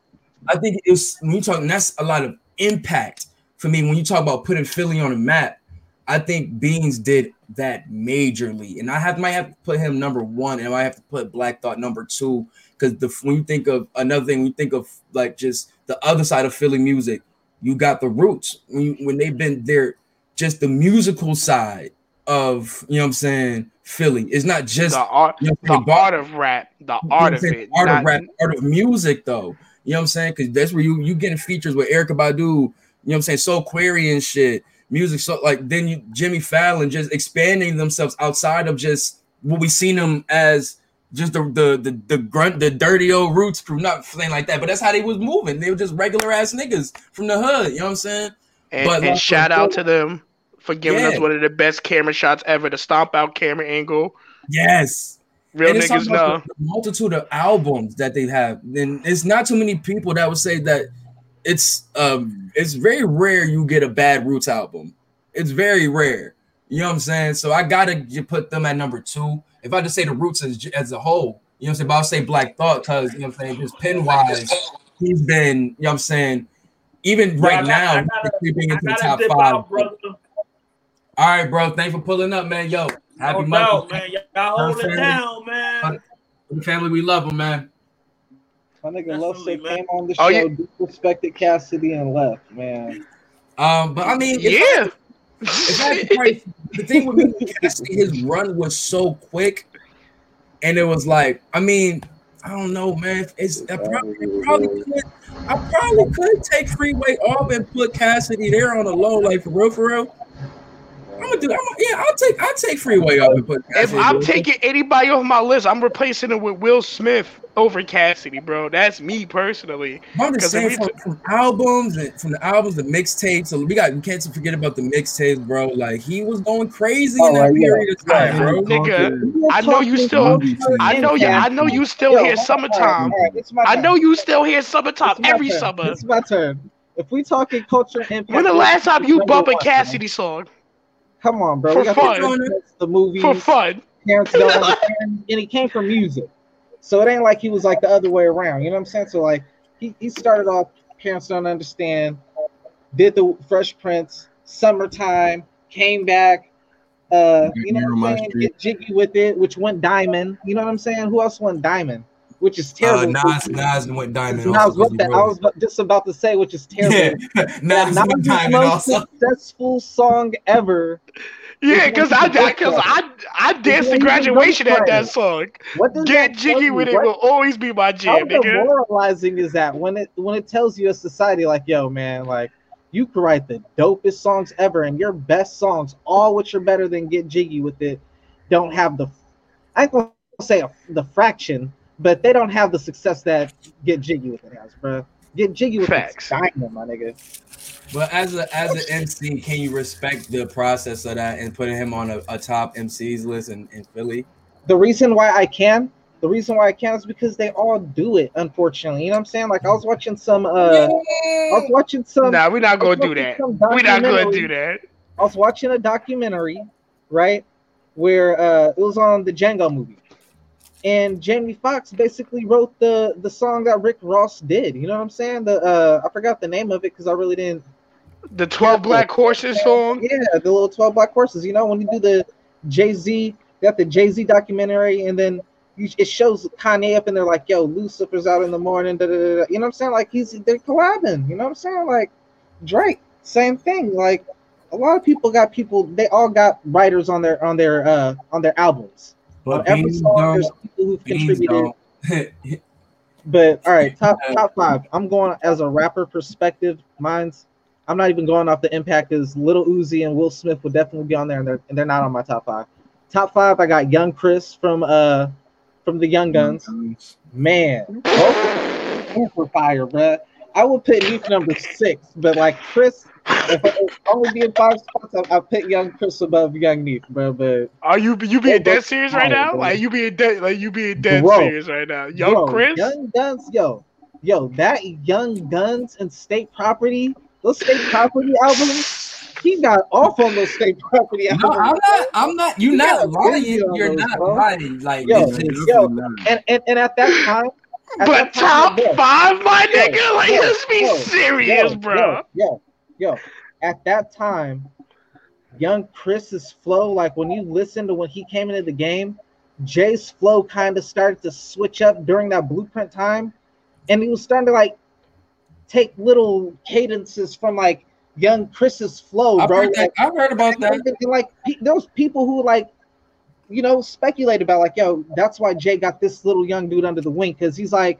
I think it's when you talking, that's a lot of impact for me. When you talk about putting Philly on the map, I think Beans did that majorly, and I have might have to put him number one, and I have to put Black Thought number two because the when you think of another thing, when you think of like just the other side of Philly music, you got the Roots when you, when they've been there, just the musical side of you know what I'm saying Philly. It's not just the art, you know the saying, art of rap, the you know what art of it. art not- of rap, art of music, though. You know what I'm saying? Because that's where you you getting features with Erykah Badu. You know what I'm saying? So query and shit, music. So like then you Jimmy Fallon just expanding themselves outside of just what we seen them as just the the the, the grunt the dirty old roots crew. Not saying like that, but that's how they was moving. They were just regular ass niggas from the hood. You know what I'm saying? And, But and like- shout out to them for giving us one of the best camera shots ever, the stomp out camera angle. Yes. Real And niggas know. The, multitude of albums that they have. Then it's not too many people that would say that it's um it's very rare you get a bad Roots album. It's very rare. You know what I'm saying? So I gotta put them at number two. If I just say the Roots as, as a whole, you know what I'm saying? But I'll say Black Thought because you know what I'm saying, just pen wise, he's been, you know what I'm saying, even right now, gotta- creeping into the top five. out. All right, bro. Thanks for pulling up, man. Yo, happy No doubt, man. Y'all hold it down, man. Family. We love them, man. My nigga Definitely, Love said came on the Oh, show, yeah. disrespected Cassidy and left, man. Um, but I mean, if Yeah. If I had to the thing with me, Cassidy, his run was so quick, and it was like, I mean, I don't know, man. It's I probably, I probably could, I probably could take Freeway off and put Cassidy there on the low, like for real, for real. I'm gonna do. I'm gonna, yeah, I'll take. I'll take Freeway off and put. If I'm taking anybody off my list, I'm replacing it with Will Smith over Cassidy, bro. That's me personally. I'm just 'Cause saying if we from, from albums and from the albums, the mixtapes. So we got we can't forget about the mixtapes, bro. Like he was going crazy in oh, that yeah. period of time, Right. bro. Nigga, I know you still- I know you. I know you still Yo, hear summertime. all right, it's my I know you still hear summertime every turn. summer. It's my turn. If we talking culture impact, When the last time you bump a Cassidy song man. Come on, bro. For we got fun. The, the movies, for fun? parents don't understand, (laughs) and it came from music. So it ain't like he was like the other way around. You know what I'm saying? So like he, he started off parents don't understand, did the Fresh Prince, summertime, came back, uh, you know what I'm saying? Get jiggy with it, which went diamond. You know what I'm saying? Who else went diamond? Which is Uh, terrible. Nas, Nas went diamond. Nas, also 'cause what he the, I was just about to say, which is terrible. (laughs) Yeah, Nas went Nas' diamond most also. successful song ever. Yeah, because I of the best because ones. I I danced to the graduation best at that song. What does Get that jiggy with it What- will always be my How jam, nigga. demoralizing is that when it when it tells you a society like, yo, man, like you could write the dopest songs ever, and your best songs, all which are better than Get Jiggy with It, don't have the I ain't gonna say a, the fraction, but they don't have the success that Get Jiggy with It has, bro. Get Jiggy with Facts. It's diamond, my nigga. But as a as an MC, can you respect the process of that and putting him on a, a top MCs list in, in Philly? The reason why I can, The reason why I can't is because they all do it. Unfortunately, you know what I'm saying? Like I was watching some. uh I was watching some. Nah, we're not gonna do that. We're not gonna do that. I was watching a documentary, right, where uh, it was on the Django movie, and Jamie Foxx basically wrote the the song that Rick Ross did. You know what I'm saying? The uh, I forgot the name of it because I really didn't. The Twelve Black Horses song. Yeah, the little Twelve Black Horses. You know when you do the Jay Z, got the Jay Z documentary, and then you, it shows Kanye up in there like, "Yo, Lucifer's out in the morning." Da, da, da, da. You know what I'm saying? Like he's they're collabing. You know what I'm saying? Like Drake, same thing. Like a lot of people got people. They all got writers on their on their uh on their albums. But every song, there's people who've contributed. (laughs) But all right, top top five. I'm going as a rapper perspective. Mine's. I'm not even going off the impact because Lil Uzi and Will Smith would definitely be on there, and they're and they're not on my top five. Top five, I got Young Chris from uh from the Young Gunz. Man, both super fire, bruh. I would put Neef number six, but like Chris, if I only be in five spots, I, I put Young Chris above Young Neef, bro. But Are you you being bro, dead serious right bro, now? bro. Like you being dead like you being dead Bro, serious right now. Young bro, Chris? Young Gunz, yo, yo, that Young Gunz and State Property, those State Property albums, he got off on those State Property No. I'm not. I'm not. You're You not lying. You're those, not bro. lying. Like Yo, it's just- yo, and, and and at that time, at But that top yo, five, my yo, nigga? Like yo, let's be yo, serious, yo, bro. Yo, yo, at that time, young Chris's flow, like when you listen to when he came into the game, Jay's flow kind of started to switch up during that blueprint time, and he was starting to like take little cadences from like young Chris's flow, I've bro. heard, Like, I've heard about that. like pe- there people who like you know speculate about like yo that's why jay got this little young dude under the wing because he's like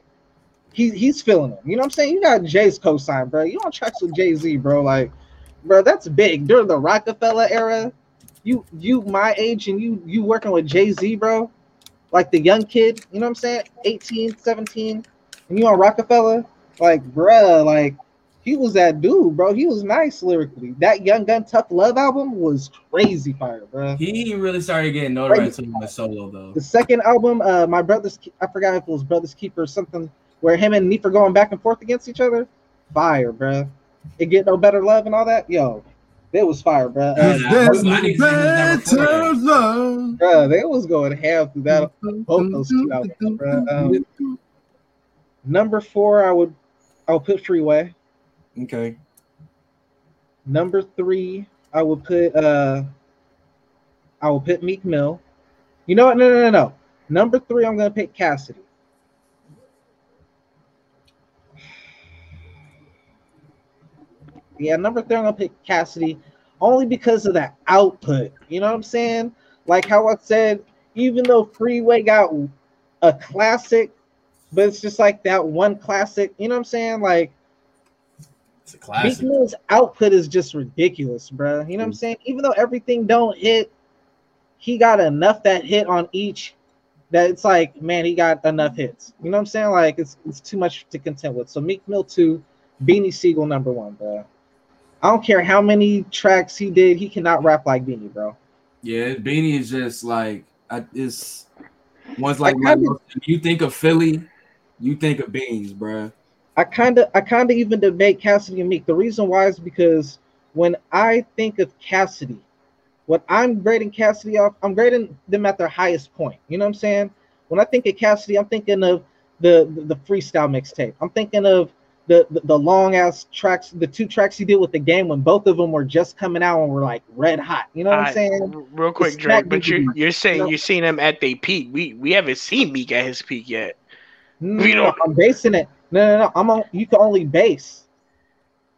he, he's feeling him you know what i'm saying? You got jay's cosign bro. You on tracks with jay-z bro. Like bro that's big. During the rockefeller era you you my age and you you working with jay-z bro? Like the young kid you know what i'm saying? 18 17 and you on rockefeller? Like bruh like he was that dude, bro. He was nice lyrically. That Young Gun Tough Love album was crazy fire, bro. He really started getting notoriety to my solo though. The second album, uh, my brother's, I forgot if it was Brothers Keeper or something, where him and Neef are going back and forth against each other. Fire, bro. It get no better love and all that. Yo, it was fire, bro. Uh, Yeah, There's I need to see this number better love. bro, they was going ham through that. Both those two albums, bro. Um, number four, I would, I would put Freeway. Okay. Number three, I would put uh I will put Meek Mill. You know what? No, no, no, no. Number three, I'm gonna pick Cassidy. Yeah, number three, I'm gonna pick Cassidy only because of that output. You know what I'm saying? Like how I said, even though Freeway got a classic, but it's just like that one classic. You know what I'm saying? Like It's a Meek classic. Mill's output is just ridiculous, bro. You know what I'm mm. saying? Even though everything don't hit, he got enough that hit on each that it's like, man, he got enough hits. You know what I'm saying? Like it's it's too much to contend with. So Meek Mill two, Beanie Sigel number one, bro. I don't care how many tracks he did, he cannot rap like Beanie, bro. Yeah, Beanie is just like I, it's one's I like kinda- you think of Philly, you think of Beans, bro. I kind of I kind of even debate Cassidy and Meek. The reason why is because when I think of Cassidy, what I'm grading Cassidy off, I'm grading them at their highest point. You know what I'm saying? When I think of Cassidy, I'm thinking of the the, the freestyle mixtape. I'm thinking of the, the the long ass tracks, the two tracks he did with the game when both of them were just coming out and were like red hot. You know what I'm saying? Real quick, It's Drake, but you you're saying No. you're seeing him at their peak. We we haven't seen Meek at his peak yet. No, We don't- I'm basing it. No, no, no. I'm on. You can only base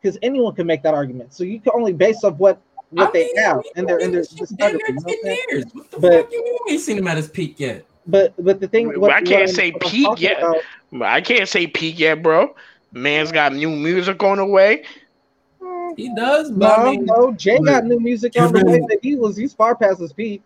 because anyone can make that argument. So you can only base off what what I they mean, have we- and their and their we- discography. You what I'm 10 saying? years. What the But- fuck you mean we ain't seen him at his peak yet? But but the thing, what, I can't what I'm- say I'm peak yet. about- I can't say peak yet, bro. Man's got new music on the way. He does, but No, I mean, no. Jay got new music on the way that he was. He's far past his peak.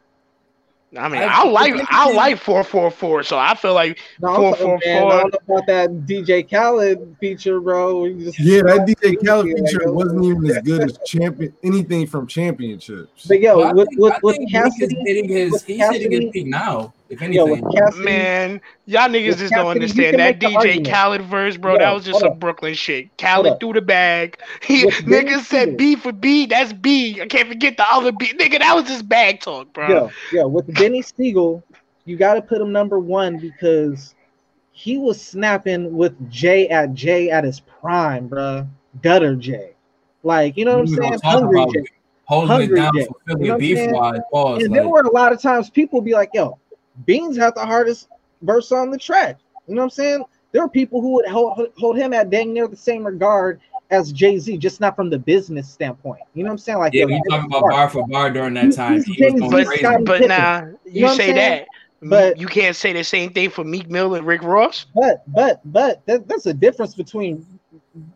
I mean, I- I, like I- I like four four four, so I feel like No, I'm Four, talking, four, man, four. I don't know about that DJ Khaled feature, bro. just- Yeah, that DJ Khaled Yeah, feature like, wasn't even as (laughs) good as champion anything from championships. But yo, Well, I with think- with, with think Meek Cassidy, hitting his with he's hitting his peak now. If Yo, Cassidy, Man, y'all niggas With just don't understand that DJ argument. Khaled verse, bro. Yo, that was just some up. Brooklyn shit. Hold Khaled up. threw the bag. (laughs) He With Benny niggas said B for B. That's B. I can't forget the other B. Nigga, that was just bag talk, bro. Yeah, yo, with Beanie Sigel, you got to put him number one because he was snapping with Jay at Jay at his prime, bro. Gutter Jay, like you know what I'm saying? gonna Hungry about Jay. holding Hungry it down Jay. for You Philly know what I'm beef wise. Pause. And Like, there were a lot of times people be like, "Yo, Beans had the hardest verse on the track." You know what I'm saying? There were people who would hold, hold him at dang near the same regard as Jay Z, just not from the business standpoint. You know what I'm saying? Like, yeah, yo, we talking about bar for bar during that time. he's He was going But crazy. Scottie but Pippen. nah, You you, know say that. But- you can't say the same thing for Meek Mill and Rick Ross. But but but that, that's a difference between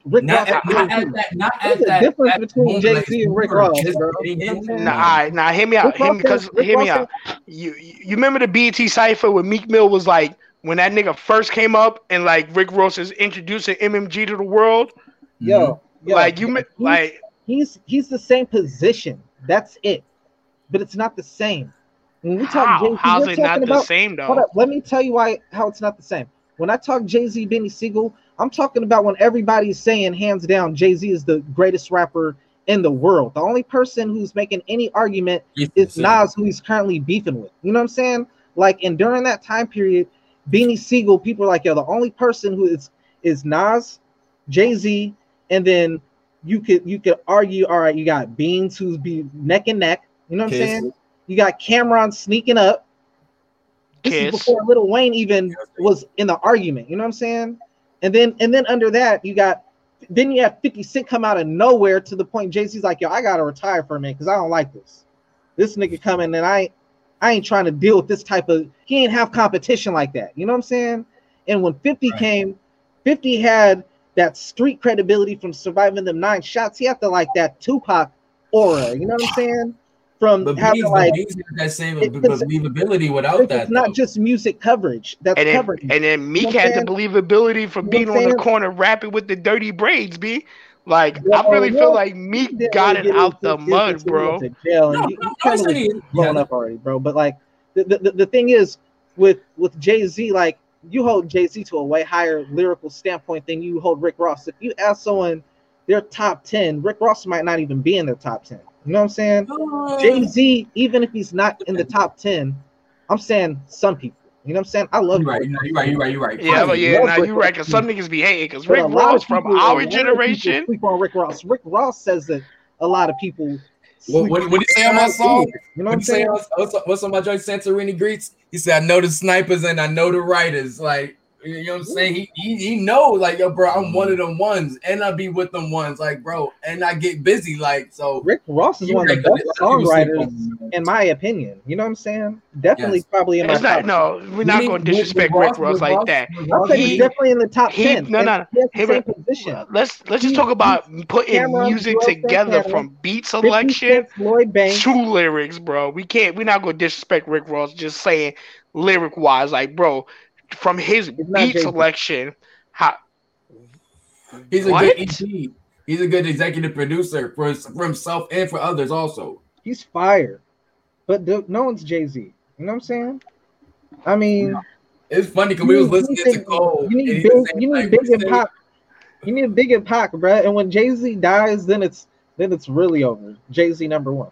Rick Not Ross at, and not at that. Not There's at a that. difference between Jay-Z and Rick Ross, just bro. know what I'm in. saying? Nah, all right, nah, hear me out. Hear me, because said- Rick hear me out. You you remember the BET cipher when Meek Mill was like when that nigga first came up and like Rick Ross is introducing MMG to the world. Yo, yo, like you, he's- like he's he's the same position. That's it. But it's not the same. When we talk how? Jay-Z, How's it not talking the about same Hold though? up, let me tell you why how it's not the same. When I talk Jay Z, Beanie Sigel, I'm talking about when everybody's saying hands down Jay Z is the greatest rapper in the world. The only person who's making any argument He's is the Nas, who he's currently beefing with. You know what I'm saying? Like, and during that time period, Beanie Sigel, people are like, yo, the only person who is is Nas, Jay Z, and then you could you could argue, all right, you got Beans who's be neck and neck. You know what Kiss. I'm saying? You got Cam'ron sneaking up. This Kiss. is before Lil Wayne even was in the argument. You know what I'm saying? And then and then under that, you got then you have 50 Cent come out of nowhere to the point Jay-Z's like, yo, I gotta retire for a minute because I don't like this. This nigga coming and I I ain't trying to deal with this type of he ain't have competition like that. You know what I'm saying? And when 50 Right. came, 50 had that street credibility from surviving them nine shots. He had to like that Tupac aura. You know what I'm saying? From But having Beans, like Beans that same It- believability without that. it's that. not though. just music coverage that's And then, covered. and then Meek know what I'm had the believability from You being what on the corner rapping with the dirty braids, b. Like I really yo, feel like He Meek didn't got really it out into- the into- mud, into- bro. into jail, and No, he, no, kind of he- blown yeah. up already, bro. But like the, the, the thing is with with Jay Z, like you hold Jay Z to a way higher lyrical standpoint than you hold Rick Ross. If you ask someone their top ten, Rick Ross might not even be in their top ten. You know what I'm saying? Uh, Jay Z, even if he's not in the top ten, I'm saying some people. You know what I'm saying? I love You're right. You're right. You're right. You're right. Yeah, I but yeah, love now Rick you right. Cause some niggas be hating. Cause Rick Ross from people- a lot our of people generation. sleep on Rick Ross. Rick Ross says that a lot of people. What, sleep what, on what did he say on my song? You know what What I'm he say saying? on, what's, what's on my joint Santorini Greece? He said, I know the snipers and I know the writers. Like, you know what I'm saying? He, he he know, like, yo, bro, I'm one of mm. them ones, and I be with them ones, like, bro, and I get busy, like, so Rick Ross is one of the right, best a lot of people sleep songwriters, in my opinion. You know what I'm saying? Definitely, Yes. probably in my It's not. top. No, we're not going to with- disrespect with Rick Ross with like that. I said He- he's definitely in the top he- ten. no, and no, he has same position. Let's let's just He- talk about putting Cam'ron, music together Santana, from beat selection Cent, Banks. to lyrics, bro. We can't. We're not going to disrespect Rick Ross. Just saying lyric wise, like, bro, from his not beat Jay-Z. selection, how he's a What? good EP. He's a good executive producer for, for himself and for others also. He's fire, but the, no one's Jay Z. You know what I'm saying? I mean, It's funny because we was listening you to need- Cole. you need he big, was you need like, big we and said- pop. You need big and Pac, bro. And when Jay Z dies, then it's then it's really over. Jay Z number one.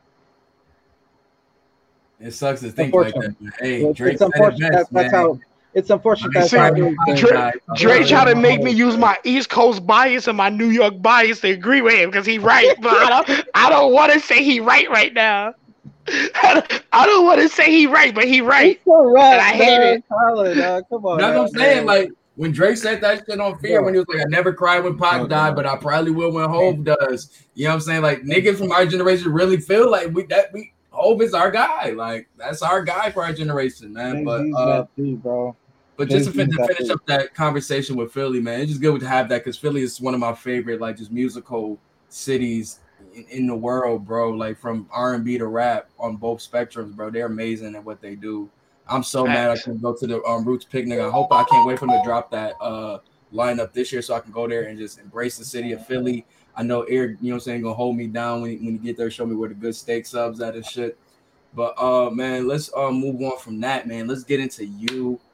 It sucks to think like that. man. Hey, It's, Drake it's said it unfortunate. best, That's, that's how. It's unfortunate. Drake That's See, how. it it is, best, but- Drake- guys. Dre Yeah, try to make me use my East Coast bias and my New York bias to agree with him because he right, but I don't. I don't want to say he right right now. (laughs) I don't want to say he right, but he right. It's all right, And I hate man. it. Colin, dog, come on. That's what I'm saying. Like when Drake said that shit on Fear, Yeah. when he was like, "I never cried when Pac Okay. died, but I probably will when Hove does." You know what I'm saying? Like niggas from our generation really feel like we that we Hove is our guy. Like that's our guy for our generation, man. But Jay-Z's uh, that dude, bro. But just to, fin- to finish up that conversation with Philly, man, it's just good to have that because Philly is one of my favorite like just musical cities in, in the world, bro. Like from R and B to rap on both spectrums, bro. They're amazing at what they do. I'm so mad I Facts. can go to the um, Roots picnic. I hope I can't wait for them to drop that uh lineup this year so I can go there and just embrace the city of Philly. I know Eric, you know what I'm saying, gonna hold me down when, when you get there, show me where the good steak subs at and shit. But uh man, let's uh move on from that, man. Let's get into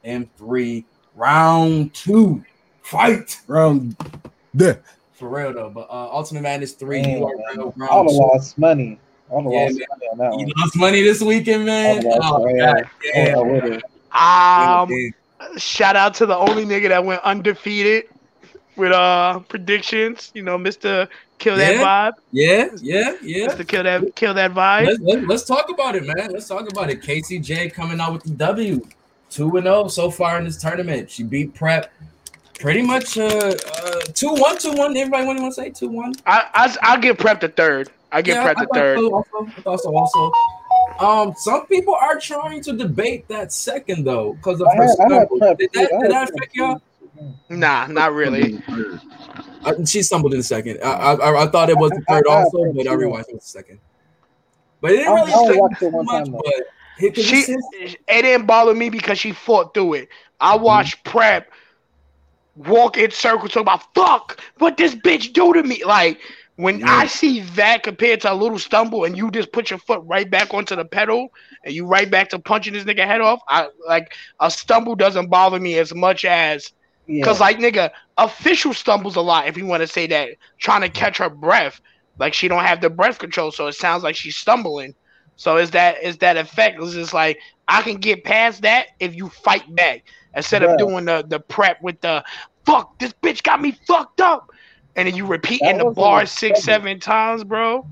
UM3 round two. Fight Round there. for real though. But uh Ultimate Madness 3, Man, you are man. real I round would two. lost money. I Yeah, lost man. money on that You one. lost money this weekend, man. Oh, god right. damn. I. Um, shout out to the only nigga that went undefeated with uh predictions. You know, Mister Kill That Yeah. Vibe. Yeah, yeah, yeah. Mister Kill That Kill That Vibe. Let's, let's, let's talk about it, man. Let's talk about it. KCJ coming out with the W, two and zero so far in this tournament. She beat Prep, pretty much uh, uh two one, two one. Everybody want to say two one? I, I I'll give Prep the third. I give Prep the third. Also, I thought so. Also, um, some people are trying to debate that second though because of I her had, I had prep. Did that, I did had that prep affect y'all? Too. Nah, not really. Uh, she stumbled in the second. I, I, I thought it was the third I- I- I also, but I she rewatched it was the second. But it didn't really I only affect watched me it too one much. time. But it, 'cause She it didn't bother me because she fought through it. I watched Prep walk in circles talk about fuck what this bitch do to me. Like when Yeah. I see that compared to a little stumble and you just put your foot right back onto the pedal and you right back to punching this nigga head off, I like a stumble doesn't bother me as much as Yeah. Cause like nigga, official stumbles a lot if you want to say that, trying to catch her breath. Like she don't have the breath control, so it sounds like she's stumbling. So is that is that effect? It's just like I can get past that if you fight back instead Bruh. of doing the the prep with the fuck this bitch got me fucked up, and then you repeating That the bar six seven times, bro.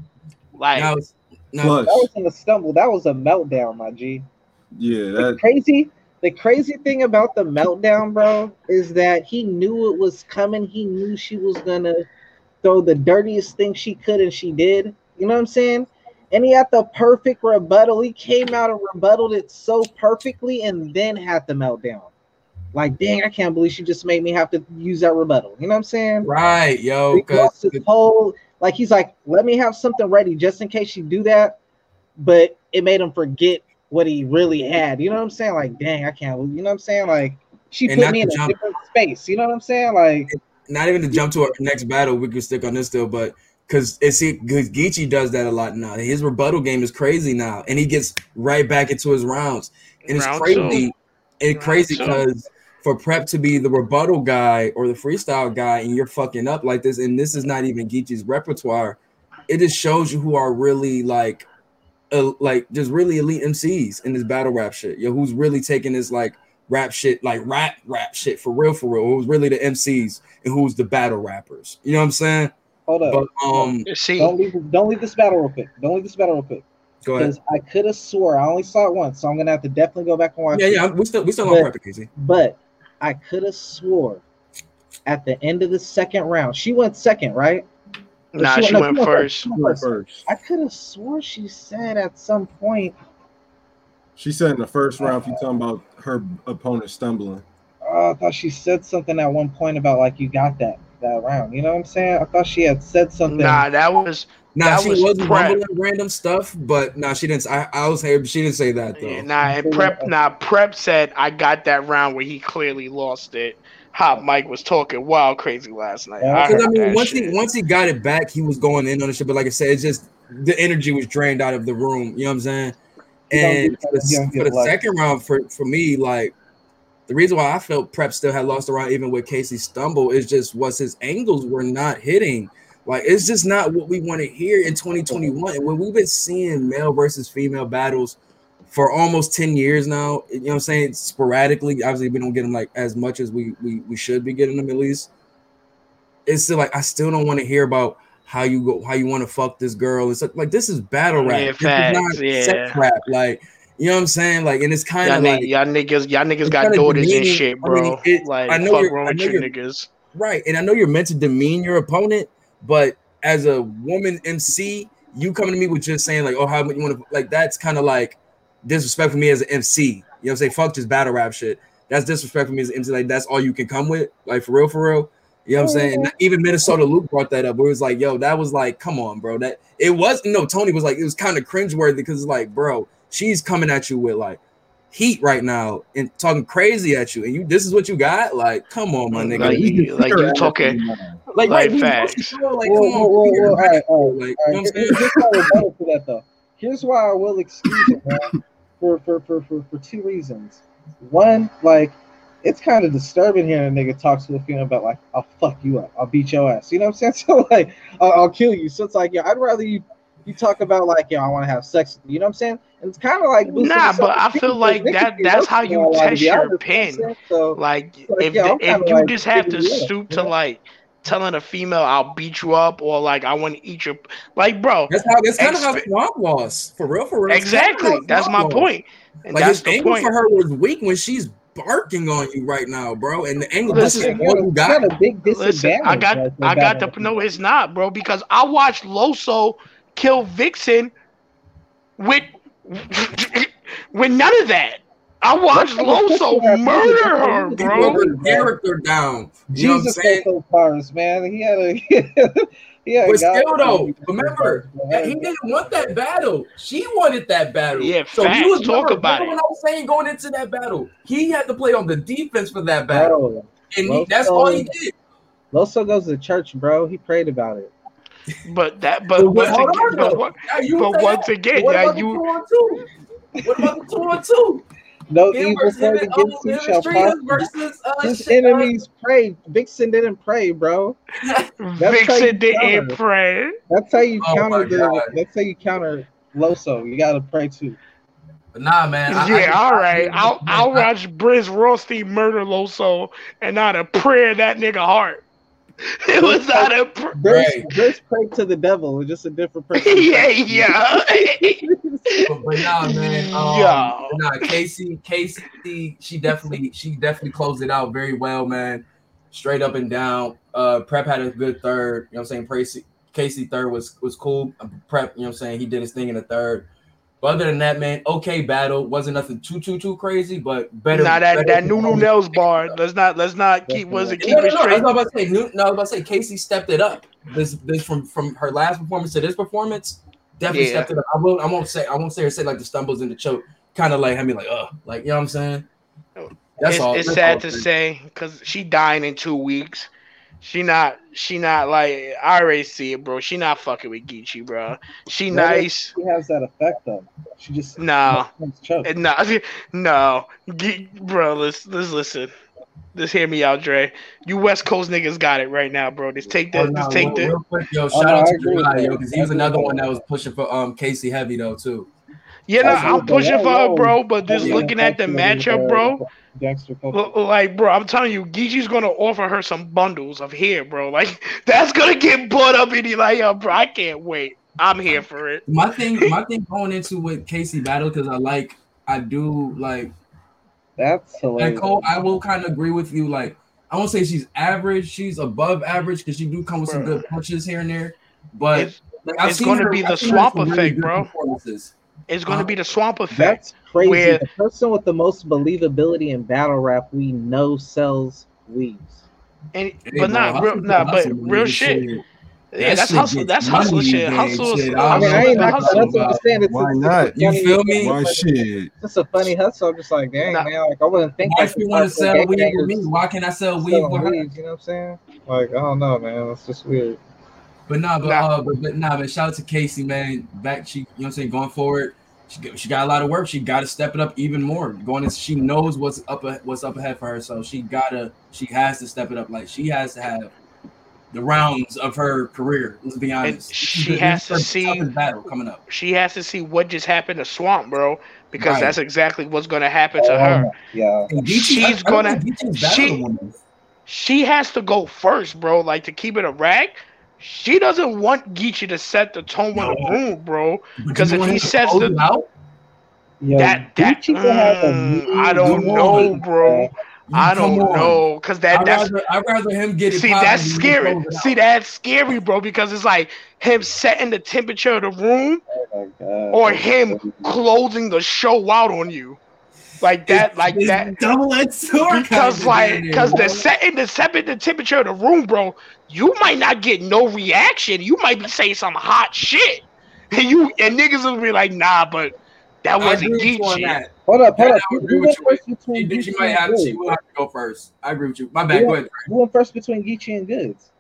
Like now, it's- now, that wasn't a stumble. That was a meltdown, my G. yeah, The that crazy, the crazy thing about the meltdown, bro, is that he knew it was coming. He knew she was gonna throw the dirtiest thing she could, and she did. You know what I'm saying? And he had the perfect rebuttal. He came out and rebutted it so perfectly, and then had the meltdown. Like, dang, I can't believe she just made me have to use that rebuttal. You know what I'm saying? right, yo, because his whole like he's like, let me have something ready just in case you do that. But it made him forget what he really had. You know what I'm saying? Like, dang, I can't. You know what I'm saying? Like, she And put me to in a jump- different space. You know what I'm saying? Like, not even to jump to our next battle, we could stick on this still, but because it's because Geechee does that a lot now. His rebuttal game is crazy now, and he gets right back into his rounds, and it's Round crazy. two. It's Round crazy because for Prep to be the rebuttal guy or the freestyle guy, and you're fucking up like this, and this is not even Geechee's repertoire. It just shows you who are really like, uh, like just really elite MCs in this battle rap shit. Yo, who's really taking this like rap shit, like rap rap shit for real, for real. Who's really the MCs and who's the battle rappers? You know what I'm saying? hold up. But um, see, don't leave. Don't leave this battle real quick. Don't leave this battle real quick. go ahead. Because I could have swore I only saw it once, so I'm gonna have to definitely go back and watch Yeah, it. yeah, we still we still But- on Prep, Casey. But I could have swore at the end of the second round, she went second, right? Or nah, she no, went first. She went went first. first. I could have swore she said at some point, She said in the first round, if you're talking about her opponent stumbling. oh, I thought she said something at one point about like you got that that round. You know what I'm saying? I thought she had said something. Nah, that was Nah, That she was was, Prep. mumbling random stuff, but nah, she didn't. I, I was here, but she didn't say that though. Yeah, nah, and prep. Nah, prep said I got that round where he clearly lost it. Hot Mike was talking wild crazy last night. Yeah, I Because I mean, once shit. he once he got it back, he was going in on the shit. But like I said, it's just the energy was drained out of the room. You know what I'm saying? You And get- for the, for the second round, for for me, like the reason why I felt Prep still had lost the round, even with Casey stumble, is just was his angles were not hitting. Like it's just not what we want to hear in 2021. And when we've been seeing male versus female battles for almost 10 years now, you know what I'm saying? Sporadically, obviously, we don't get them like as much as we we, we should be getting them at least. It's still like I still don't want to hear about how you go, how you want to fuck this girl. It's like, like this is battle rap. Yeah, facts, yeah. sex rap. Like you know what I'm saying? Like, and it's kind of like y'all niggas, y'all niggas got daughters and demeaning. shit, I bro. mean, it- like, I know fuck wrong I with know you you're- niggas. Right. And I know you're meant to demean your opponent, but as a woman MC, you coming to me with just saying, like, oh, how you want to like that's kind of like disrespect for me as an MC. You know what I'm saying? Fuck just battle rap shit. That's disrespect for me as an MC. Like, that's all you can come with, like for real, for real. You know what I'm saying? And even Minnesota Luke brought that up, where it was like, yo, that was like, come on, bro. That it was no Tony was like, it was kind of cringeworthy because it's like, bro, she's coming at you with like heat right now and talking crazy at you, and you this is what you got? Like, come on, my nigga. Like, you, like you talking, Like, like right, we- facts. Like, Whoa, come whoa, on, whoa, we whoa, are all right, all Like, right, you know what I'm saying? Here's my rebuttal to that though. here's why I will excuse it, man. For, for for for for two reasons. One, like it's kind of disturbing hearing a nigga talk to a female about like I'll fuck you up, I'll beat your ass. You know what I'm saying? (laughs) So like I'll, I'll kill you. So it's like yeah, I'd rather you you talk about like yeah, I want to have sex with you. You know what I'm saying? And it's kind of like Nah, but I feel like that that's how you all out of test your pen. you know what I'm pin. saying? So Like like, if yeah, the, if you like just have to figuring stoop to like telling a female I'll beat you up or like I want to eat your like bro That's how. That's kind of how Expe- Swamp was. For real, for real. It's kinda exactly how that's my was. point and Like that's his the angle point for her was weak when she's barking on you right now, bro. And the angle Listen, that's you all got, a, you you got. got a big listen I got Like, I got about to no it's not bro because I watched Loso kill Vixen with (laughs) with none of that I watched Loso (laughs) murder her He bro broke her character down. You know what I'm Jesus saying? cars, man. He had a (laughs) he had a But still, though, remember that he didn't want that battle. She wanted that battle. Yeah, so facts. he was Talk remember, about remember it. what I was saying going into that battle. He had to play on the defense for that battle, bro. and he, that's all he did. Loso goes to church, bro. He prayed about it. but that But but once again on, but, though. what- Now, you but once again what yeah about the you two on two? What about the two on two? No Him evil versus him word and against Uncle you shall and prosper. versus uh, His shit, enemies pray. Vixen didn't pray, bro. (laughs) how you Vixen didn't pray That's how you Oh counter the. God. That's how you counter Loso. You gotta pray too. Nah, man. I- I yeah, just- all I- right. I'll I'll I- watch Brizz Rawsteen murder Loso and not a prayer that nigga heart. (laughs) It was not a pr- Bruce, Right. Bruce prayed to the devil. It's just a different (laughs) person. yeah, yeah. But, (laughs) but nah, man. Um, Yeah. Nah, Casey, Casey, she definitely, she definitely closed it out very well, man. Straight up and down. Uh, Prep had a good third. You know what I'm saying? Casey, Casey third was was cool. Prep, you know what I'm saying? He did his thing in the third. But other than that, man, okay battle. Wasn't nothing too too too crazy, but better. Nah, that better that Nunu Nels bar. Let's not let's not keep was it No, keep no, it no, I straight. was about to say, no, no, I was about to say, Casey stepped it up. This, this from from her last performance to this performance, definitely Yeah. stepped it up. I will, I won't say, I won't say her say like the stumbles and the choke, kind of like I mean, like, uh, like you know what I'm saying. That's it's all. it's that's sad all to say because she dying in two weeks. She not she not like I already see it, bro. She not fucking with Geechee, bro. She What nice. She has that effect though. She just No. No, (laughs) no, Ge- bro. Let's let's listen. Just hear me out, Dre. You West Coast niggas got it right now, bro. Just take Oh, that. no, Just take real, that. yo, Oh, shout no, out to agree with yo, because he was another one that was pushing for um Casey heavy though too. Yeah, no, I'm pushing for her, bro. But just Yeah, looking at the matchup, bro. Gangster culture. Like, bro, I'm telling you, Gigi's gonna offer her some bundles of hair, bro. (laughs) Like, that's gonna get bought up, and he like, yo, bro, I can't wait. I'm here for it. My thing, my thing going into with Casey battle because I like, I do like That's And hilarious. Cole, I will kind of agree with you. Like, I won't say she's average. She's above average because she do come with some good punches here and there. But It's, like, it's gonna her- be the I've seen her swamp some really effect, bro. it's gonna Uh, be the swamp effect. That's crazy. Where- the person with the most believability in battle rap we know sells weaves. And, but bro, nah, real, nah, but real shit. shit. Yeah, That that's hustle. That's hustle shit. Hustle. days, shit. hustle, I I mean, I ain't what that's what I'm saying. It's, Why not? You feel me? Why shit? just a funny hustle. I'm just like, dang Nah. man, like I wouldn't think. Why I if you want to sell with weed with me? Why can't I sell weed with her? weaves, You know what I'm saying? Like I don't know, man. It's just weird. But nah, but Nah. uh, but, but nah, but shout out to Casey, man. Back, she, you know what I'm saying, going forward, she got- she got a lot of work. She got to step it up even more. Going, in, she knows what's up, what's up ahead for her, so she gotta, she has to step it up. Like she has to have the rounds of her career. Let's be honest. she This has to see- battle coming up. She has to see what just happened to Swamp, bro, because Right. that's exactly what's gonna happen to Oh, her. Yeah. And She's I- I gonna- she- She has to go first, bro. Like to keep it a rag. She doesn't want Geechee to set the tone in the room, bro. Because if he sets the- it out, Yo, that that Gucci could have a mm, I don't know, on. bro. I don't know, cause that I'd that's rather, I'd rather him get it. see popping that's scary. close it out. See that's scary, bro, because it's like him setting the temperature of the room Oh or him closing the show out on you, like that, like It's that. double-edged sword. Because like, because the bro. setting the setting the temperature of the room, bro, you might not get no reaction. You might be saying some hot shit, (laughs) and you and niggas will be like, nah, but that wasn't agree with Geechee. that. Hold up, hold up. I agree with you. first She, between she Geechee might and have. She will have to go first. I agree with you. My bad. Go ahead. Who went first between Geechee and Goodz?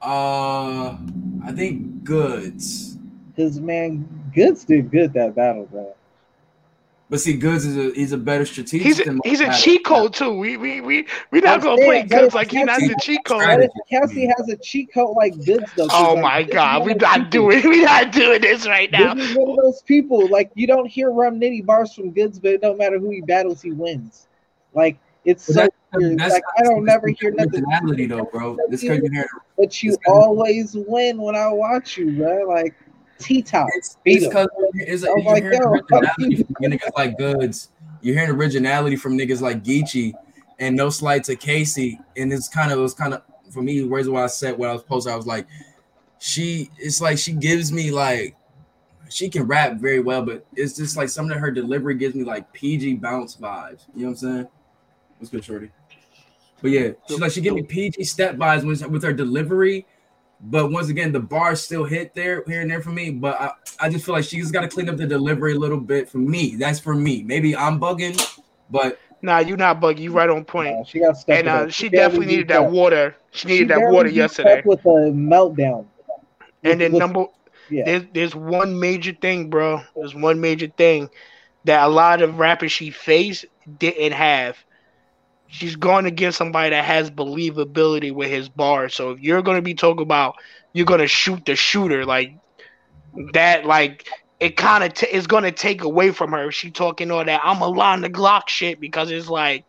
Uh, I think Goodz. Because man, Goodz did good that battle, bro. But see, Goodz is a he's a better strategist. He's a, than he's a cheat battles. code too. We we we we not gonna saying, play but Goodz if like he not Cassie- the cheat code. Strategy. if Cassie has a cheat code like Goodz, though. Oh like, my god, we of not people- doing we not doing this right now. Goodz is one of those people. Like you don't hear rum nitty bars from Goodz, but it don't matter who he battles, he wins. Like it's But so that's- weird. that's like I don't never hear nothing. originality though, bro. This because you hear But you always win when I watch you, bro. Like T top. it's Beat it's him. because it's I you're like, hearing originality from niggas like Goodz. You're hearing originality from niggas like Geechee, and no slight to Casey. And it's kind of it was kind of for me. The reason why I said what I was posting, I was like, she. It's like she gives me like she can rap very well, but it's just like some of her delivery gives me like PG bounce vibes. You know what I'm saying? What's good, Shorty? But yeah, she's like she give me PG step vibes with, with her delivery. But once again, the bar still hit there here and there for me. But I, I just feel like she's got to clean up the delivery a little bit for me. That's for me. Maybe I'm bugging, but Nah, you're not bugging. You right on point. She got stuff. And uh, she definitely needed that water. She needed that water yesterday. With a meltdown. And then With- number yeah. there's there's one major thing, bro. There's one major thing that a lot of rappers she faced didn't have. She's going to against somebody that has believability with his bars. So if you're gonna be talking about you're gonna shoot the shooter like that, like it kind of t- is gonna take away from her. if She talking all that I'm a line the Glock shit because it's like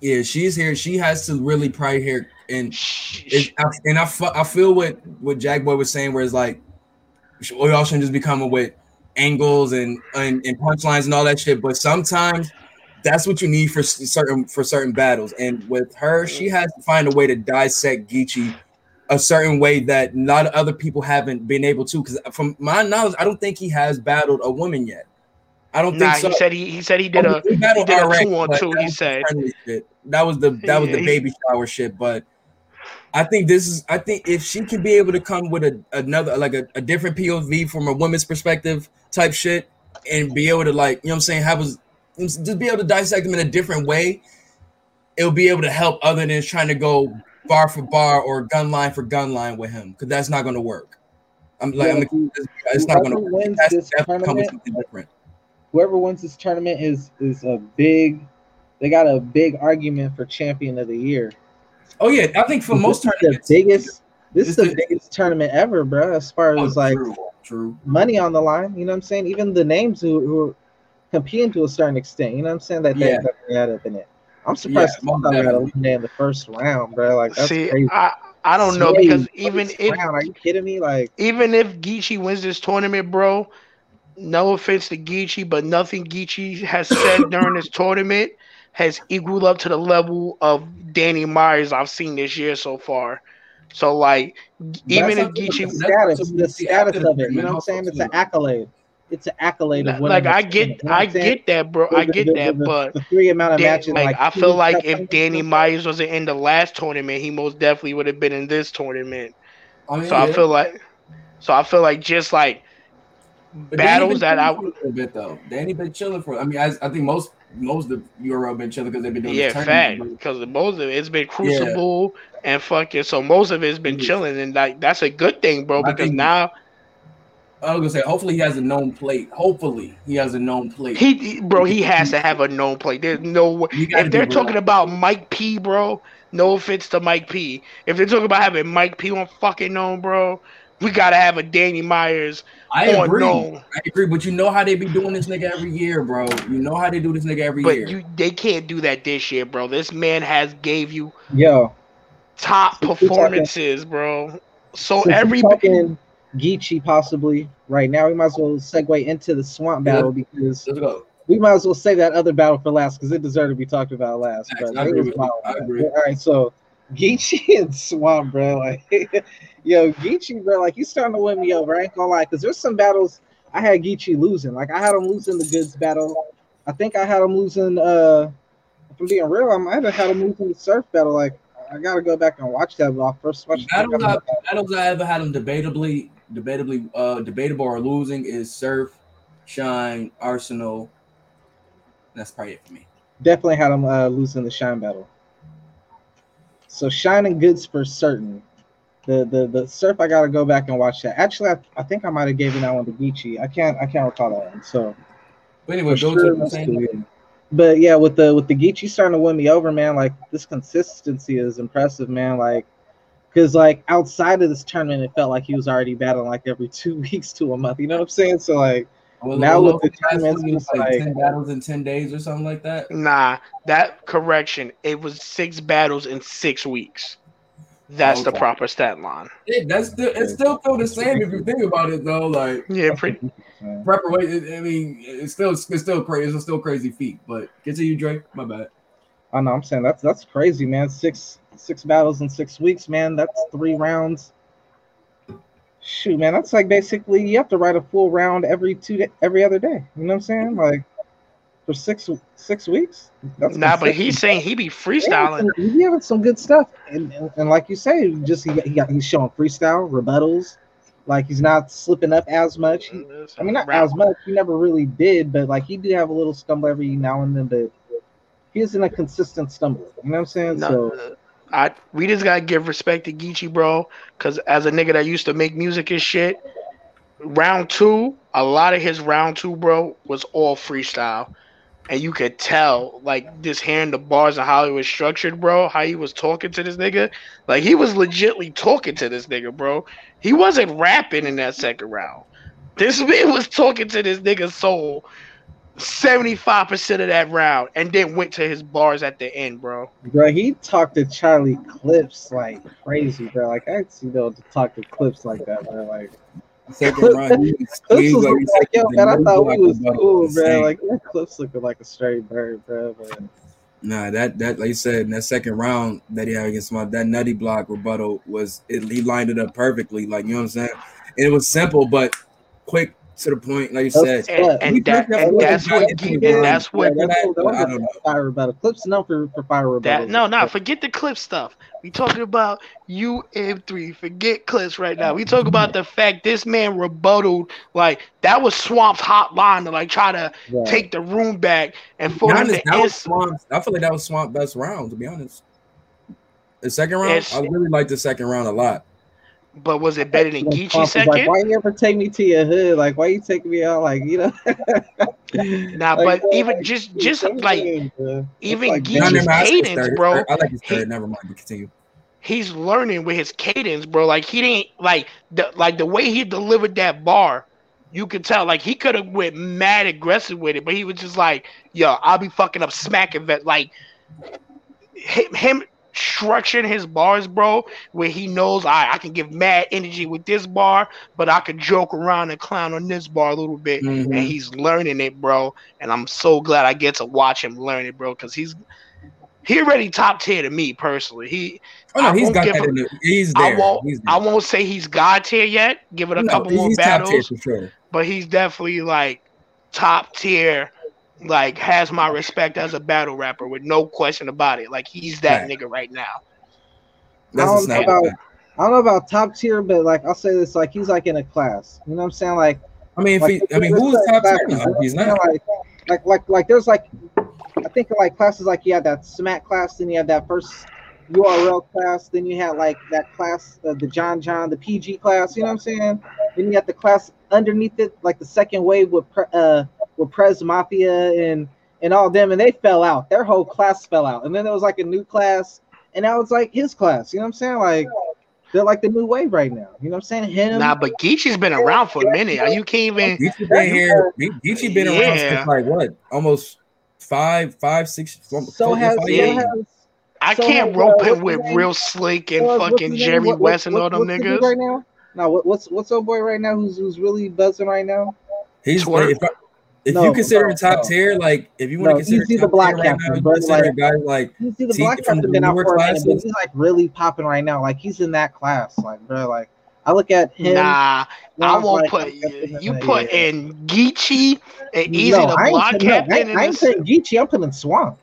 yeah, she's here. She has to really pride here. And I, and I, fu- I feel what what Jack Boy was saying, where it's like we all shouldn't just be coming with angles and, and and punchlines and all that shit. But sometimes that's what you need for certain for certain battles. And with her, she has to find a way to dissect Geechee a certain way that not other people haven't been able to. Because from my knowledge, I don't think he has battled a woman yet. I don't nah, think so. he said he he said he did Oh, a he did a two on two, he said. That was the that was the baby shower shit. But I think this is I think if she can be able to come with a another like a, a different POV from a woman's perspective type shit and be able to like, you know what I'm saying, have us just be able to dissect them in a different way, it'll be able to help other than trying to go bar for bar or gun line for gun line with him because that's not going to work. I'm like, Yeah, I'm, it's not going to work. It wins has to this definitely come with tournament- something different. Whoever wins this tournament is is a big. They got a big argument for champion of the year. Oh yeah, I think for most This is tournaments, the biggest. This is This the biggest tournament ever, bro. As far Oh, as like true, true. money on the line, you know what I'm saying? Even the names who, who competing to a certain extent, you know what I'm saying? That they Yeah. that they had up in it. I'm surprised Yeah, got eliminated in the first round, bro. Like that's See, crazy. I I don't know because even if round, are you kidding me? Like even if Geechee wins this tournament, bro, no offense to Geechee, but nothing Geechee has said (laughs) during this tournament has equaled up to the level of Danny Myers I've seen this year so far. So like, even that's if the Geechee, status, the status of it, you know what I'm saying? It's an accolade. It's an accolade of winning like I get, you know I get that, bro. I get the- that, the- but the three amount of Dan- matches, like, like I feel like if Danny Myers wasn't in the last tournament, he most definitely would have been in this tournament. I mean, So I feel like, so I feel like just like But battles that I chilling a bit though. Danny been chilling for. I mean, I, I think most most of URL been chilling because they've been doing yeah, the fact. Because most of it's been Crucible and fucking. So most of it's been Mhm. chilling, and like that's a good thing, bro. Because think- now I was gonna say, hopefully he has a known plate. Hopefully he has a known plate. he, he- bro, he has to have a known plate. There's no way. If they're talking real. about Mike P, bro, no offense to Mike P. If they're talking about having Mike P on fucking known, bro, we gotta have a Danny Myers I on agree. known. I agree, but you know how they be doing this nigga every year, bro. You know how they do this nigga every But year. you, they can't do that this year, bro. This man has gave you Yo, top Since we're talking- performances, bro. So since every we're talking Geechee possibly right now, we might as well segue into the swamp Yeah. battle because Let's go. we might as well save that other battle for last because it deserved to be talked about last. But I it agree was wild. All right, so Geechee (laughs) and Swamp, bro. Like, (laughs) yo, Geechee, bro, like he's starting to win me over. I ain't gonna lie, because there's some battles I had Geechee losing. Like I had him losing the goods battle. I think I had him losing. uh If I'm being real, I might have had him losing the surf battle. Like I gotta go back and watch that. But I first watched Battles I, battles I ever had him debatably, debatably, uh, debatable or losing is Surf, Shine, Arsenal. That's probably it for me. definitely had him uh, losing the shine battle. So shine and goods for certain. The the the surf. I gotta go back and watch that. Actually, I, I think I might have given that one to Geechee. I can't I can't recall that one. So But anyway, go sure, to the same. But yeah, with the with the Geechee starting to win me over, man. Like this consistency is impressive, man. Like, cause like outside of this tournament, it felt like he was already battling like every two (laughs) weeks to a month. You know what I'm saying? So like, Well, Now well, with the last tournaments, one, it was it's like like- ten battles in ten days or something like that. Nah, that correction. It was six battles in six weeks. That's the proper stat line. Yeah, that's still it's still feel the same if you think about it though. Like (laughs) Yeah, pretty. preparation. I mean, it's still it's still crazy. It's still crazy feat. But continue, Drake. My bad. I know I'm saying that's that's crazy, man. Six six battles in six weeks, man. That's three rounds. Shoot, man, that's like basically you have to write a full round every two every other day. You know what I'm saying? Like for six six weeks. That's Nah, but he's saying he be freestyling. some- He's having some good stuff, and, and, and like you say, just he, he got he's showing freestyle rebuttals. Like he's not slipping up as much. He- I mean, not as much. He never really did, but like he do have a little stumble every now and then. But he isn't a consistent stumble. You know what I'm saying? No, so uh, I we just gotta give respect to Geechee, bro. Cause as a nigga that used to make music and shit, round two, a lot of his round two, bro, was all freestyle. And you could tell, like, just hearing the bars and how he was structured, bro, how he was talking to this nigga. Like, he was legitly talking to this nigga, bro. He wasn't rapping in that second round. This (laughs) man was talking to this nigga's soul 75% of that round and then went to his bars at the end, bro. Bro, he talked to Charlie Clips like crazy, bro. Like I see though to talk to Clips like that, bro. Like Second round, he was- (laughs) Clips was was like- like, yo, man, I thought we was cool, the bro. Like that Clips looking like a straight bird, bro. But Nah, that that like you said in that second round that he had against my that nutty block rebuttal was it, he lined it up perfectly. Like you know what I'm saying. And it was simple but quick to the point. Like you said, And, and, We that, took that and one that's what into and that's what yeah, that's, that- that I don't know. fire rebuttal. Clips known for, for fire rebuttal. that no no forget the clip stuff. We talking about UM3. Forget clips right now. We talk about the fact this man rebutted like that was Swamp's hotline to like try to Right. take the room back and To for be him to that was answer. I feel like that was Swamp best round. To be honest, the second round, Yes. I really like the second round a lot. But was it better than When Geechee Trump was second? Like, why you ever take me to your hood? Like, why you take me out? Like, you know. Nah, (laughs) Like, but bro, even like, just just insane, like even like, Geechee's Nah, damn, never mind, I like his cadence, third. bro. I like his He- third. Never mind. But continue. he's learning with his cadence, bro. Like he didn't like the like the way he delivered that bar. You could tell like he could have went mad aggressive with it, but he was just like, "Yo, I'll be fucking up smacking that." Like him, him structuring his bars, bro, where he knows I I can give mad energy with this bar, but I could joke around and clown on this bar a little bit, Mhm. and he's learning it, bro. And I'm so glad I get to watch him learn it, bro, because he's he already top tier to me personally. He Oh no, I he's won't got that. him- he's I won't. He's there. I won't say he's god tier yet. Give it a No, couple more he's top tier battles, for sure. but he's definitely like top tier. Like has my respect as a battle rapper with no question about it. Like he's that Right. nigga right now. That's I a don't know about I don't know about top tier, but like I'll say this, like he's like in a class. You know what I'm saying? Like, I mean, if like he, I mean, who's top tier? now? He's not. Like, like, like, like, there's like, I think like classes like you had that smack class, then you had that first URL class, then you had like that class, uh, the John John, the PG class. You know what I'm saying? Then you got the class underneath it, like the second wave with Pre- uh with Prez Mafia and and all them, and they fell out. Their whole class fell out, and then there was like a new class, and now it's like his class. You know what I'm saying? Like. They're like the new wave right now. You know what I'm saying? Him. Nah, but Geechee's been around for a minute. Are you can't even. Geechee been here. Geechee been around Yeah. since like what? Almost five, five, six. so four- has, five so years. has I So, can't uh, rope what's him with real slick and Well, what's fucking? Jerry What- West and all them what's the niggas. right now. No, what, what's what's old boy right now who's who's really buzzing right now? He's Twerk. if, if No, you consider no, him top no. tier, like if you want No, to consider Easy the Black tier right Captain, now, you consider like- guys like You see the black from captain the been out for a minute, but he's like really popping right now. Like he's in that class, like bro. Like I look at him. Nah, I I'm won't like, put I'm you put in Geechee and Easy no, the I ain't Block putting- no, I, Captain. ain't- in I ain't saying Geechee. I'm putting Swamp.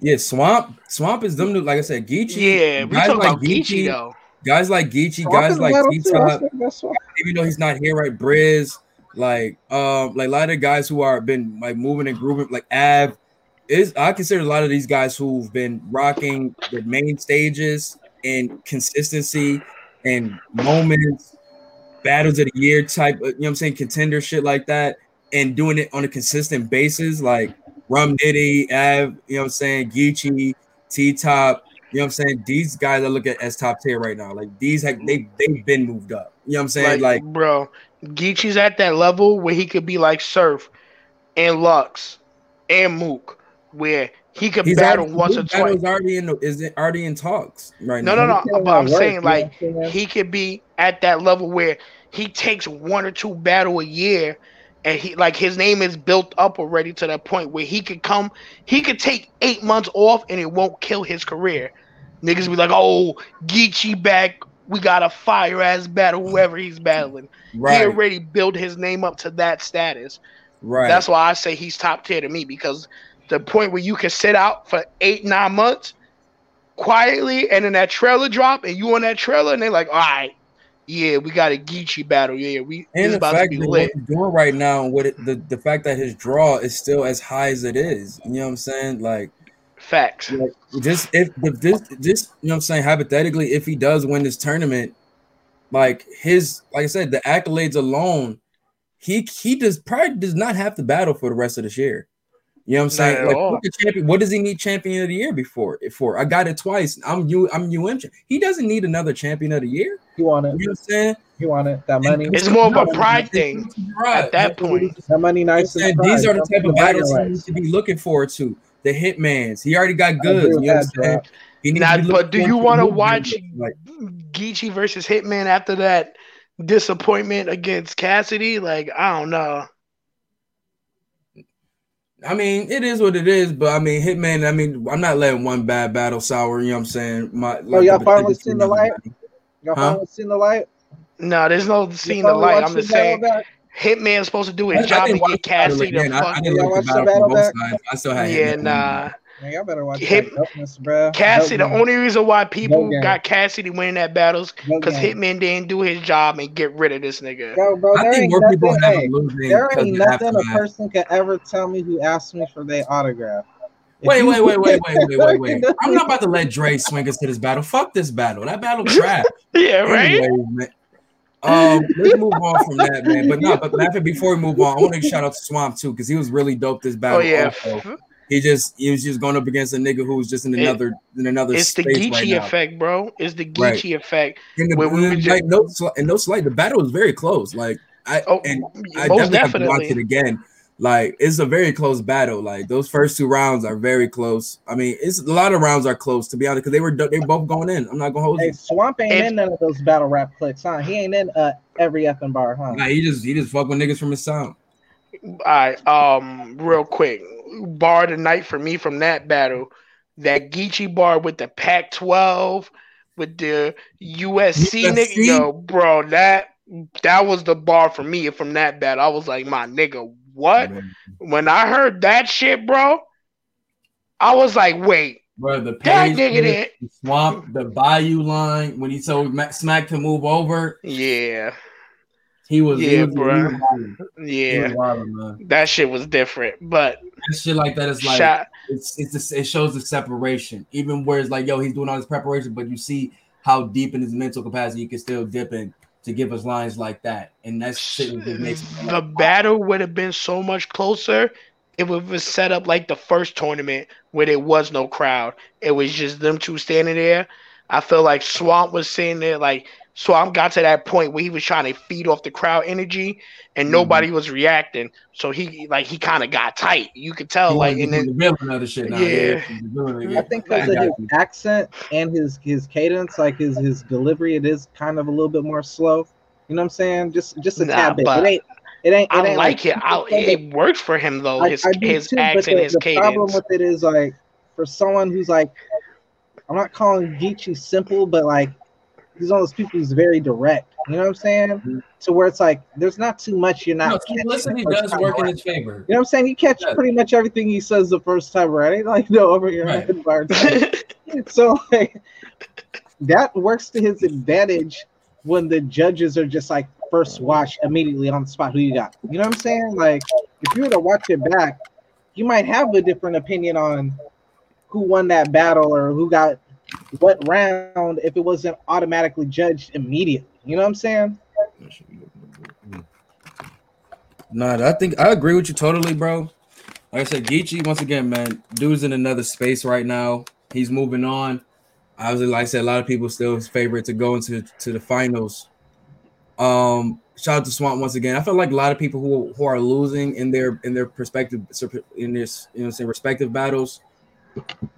Yeah, Swamp. Swamp is them. Like I said, Geechee. Yeah, we guys talking like about Geechee though. Guys like Geechee, Swamp guys like metal T too. I Top. respect that Swamp. even though he's not here, right? Brizz, like um, like a lot of guys who are been like moving and grooving, like Av is I consider a lot of these guys who've been rocking the main stages and consistency and moments, battles of the year type, you know what I'm saying, contender shit like that, and doing it on a consistent basis, like Rum Nitty, Av, you know what I'm saying, Geechee, T Top, you know what I'm saying? These guys I look at as top tier right now. Like these have they they've been moved up. You know what I'm saying? Like, Like, bro, Geechee's at that level where he could be like Surf and Lux and Mook, where he could battle already, once or twice. already in is it already in talks right No, now. no, no. Can't But I'm work, saying like know what I'm saying? he could be at that level where he takes one or two battle a year and he like his name is built up already to that point where he could come he could take eight months off and it won't kill his career. Niggas be like oh Geechee back. We got a fire ass battle whoever he's battling. He Right, already built his name up to that status. Right. that's why i say he's top tier to me because the point where you can sit out for eight nine months quietly and then that trailer drop and you on that trailer and they're like all right yeah we got a Geechee battle yeah we and the about to fact be that what lit he's doing right now, what it, the the fact that his draw is still as high as it is, you know what I'm saying? Like, facts like just if, if this just you know what I'm saying hypothetically, if he does win this tournament, like his like I said, the accolades alone, he he does probably does not have to battle for the rest of this year. You know what I'm saying? Like, all. look champion. What does he need champion of the year before? For I got it twice. I'm you. I'm UM. champ- He doesn't need another champion of the year. He want You it. know what I'm saying? He want it. That money. It's more of a pride it's- thing Right. at that point That money nice And and these are the type of Some battles he needs to be looking forward to. The hitmans. He already got I agree goods. with You know what I'm saying? Drop. Now, but do you want to watch battles. Like, Geechee versus Hitman after that disappointment against Cassidy? Like, I don't know. I mean, it is what it is, but I mean, Hitman. I mean, I'm not letting one bad battle sour. You know what I'm saying? My, Oh, y'all finally seen the light? Y'all Huh? finally seen the light? No, there's no You seeing the light. I'm just saying, back? Hitman's supposed to do I, his I job didn't and watch get the battle Cassidy again. I, I didn't Y'all like the watch the battle battle from both back? sides. I still had Yeah, Hitman. nah. Man, y'all better watch Hit- that dopeness, bruh. Cassidy, the game. only reason why people game. got Cassidy winning that battles Dope because. Hitman didn't do his job and get rid of this nigga. Yo, bro, I think ain't more people have Hey, losing there ain't nothing a person could ever tell me who asked me for their autograph. (laughs) Wait, wait, wait, wait, wait, wait, wait, wait. I'm not about to let Dre swing us to this battle. Fuck this battle. That battle (laughs) trash. Yeah, right. Anyways, man. Um, let's move on from that, man. But no, but Matter before we move on, I want to shout out to Swamp too because he was really dope this battle. Oh yeah, also. He just he was just going up against a nigga who was just in It- another in another it's the space Geechee right effect, bro. It's the Right. Effect. And, the, Where we and, were like no and no slight, the battle was very close. Like I Oh, and I most definitely, have to watch it again. Like it's a very close battle. Like those first two rounds are very close. I mean, it's a lot of rounds are close to be honest because they were they were both going in. I'm not gonna hold Hey, you. Swamp ain't If- in none of those battle rap clicks, huh? He ain't in uh every effing bar, huh? Nah, he just he just fuck with niggas from his sound. All right, um, real quick, bar tonight for me from that battle, that Geechee bar with the Pac-12 with the USC, nigga, USC? yo, bro, that that was the bar for me from that battle. I was like, my nigga, what? When I heard that shit, bro, I was like, wait, Bro, the page, nigga the swamp, the bayou line when he told Smack to move over, yeah, he was Yeah. He was. He yeah, (laughs) was wildin', man. that shit was different, but That shit like that is like shot, it's it's just, it shows the separation. Even where it's like, yo, he's doing all this preparation, but you see how deep in his mental capacity he can still dip in to give us lines like that, and that shit just makes the battle would have been so much closer if it was set up like the first tournament where there was no crowd. It was just them two standing there. I feel like Swamp was sitting there like Swamp got to that point where he was trying to feed off the crowd energy and Mhm. nobody was reacting. So he like he kind of got tight. You could tell He like wanted and to then the villain other shit now. Yeah. he's revealing it, I think because of his you. accent and his his cadence, like his his delivery, it is kind of a little bit more slow. You know what I'm saying? Just just a Nah, tad bit. It ain't. It ain't. It I ain't like it. I, it works for him though. I- His I do his too, accent, the, his the problem with it is like for someone who's like, I'm not calling Geechee simple, but like he's one of those people who's very direct. You know what I'm saying? Mhm. To where it's like there's not too much you're not. No, catching simplicity the first does time work in his favor. You know what I'm saying? You catch Yeah. pretty much everything he says the first time around. Ain't like (laughs) no over your Right. head (laughs) bar. so like that works to his advantage when the judges are just like first watch immediately on the spot who you got. You know what I'm saying? Like if you were to watch it back, you might have a different opinion on who won that battle or who got what round if it wasn't automatically judged immediately. You know what I'm saying? Nah, I think I agree with you totally, bro. Like I said, Geechee, once again, man, dude's in another space right now. He's moving on. Obviously, like I said, a lot of people still his favorite to go into to the finals. Um, shout out to Swamp once again. I feel like a lot of people who, who are losing in their in their perspective in this you know saying respective battles.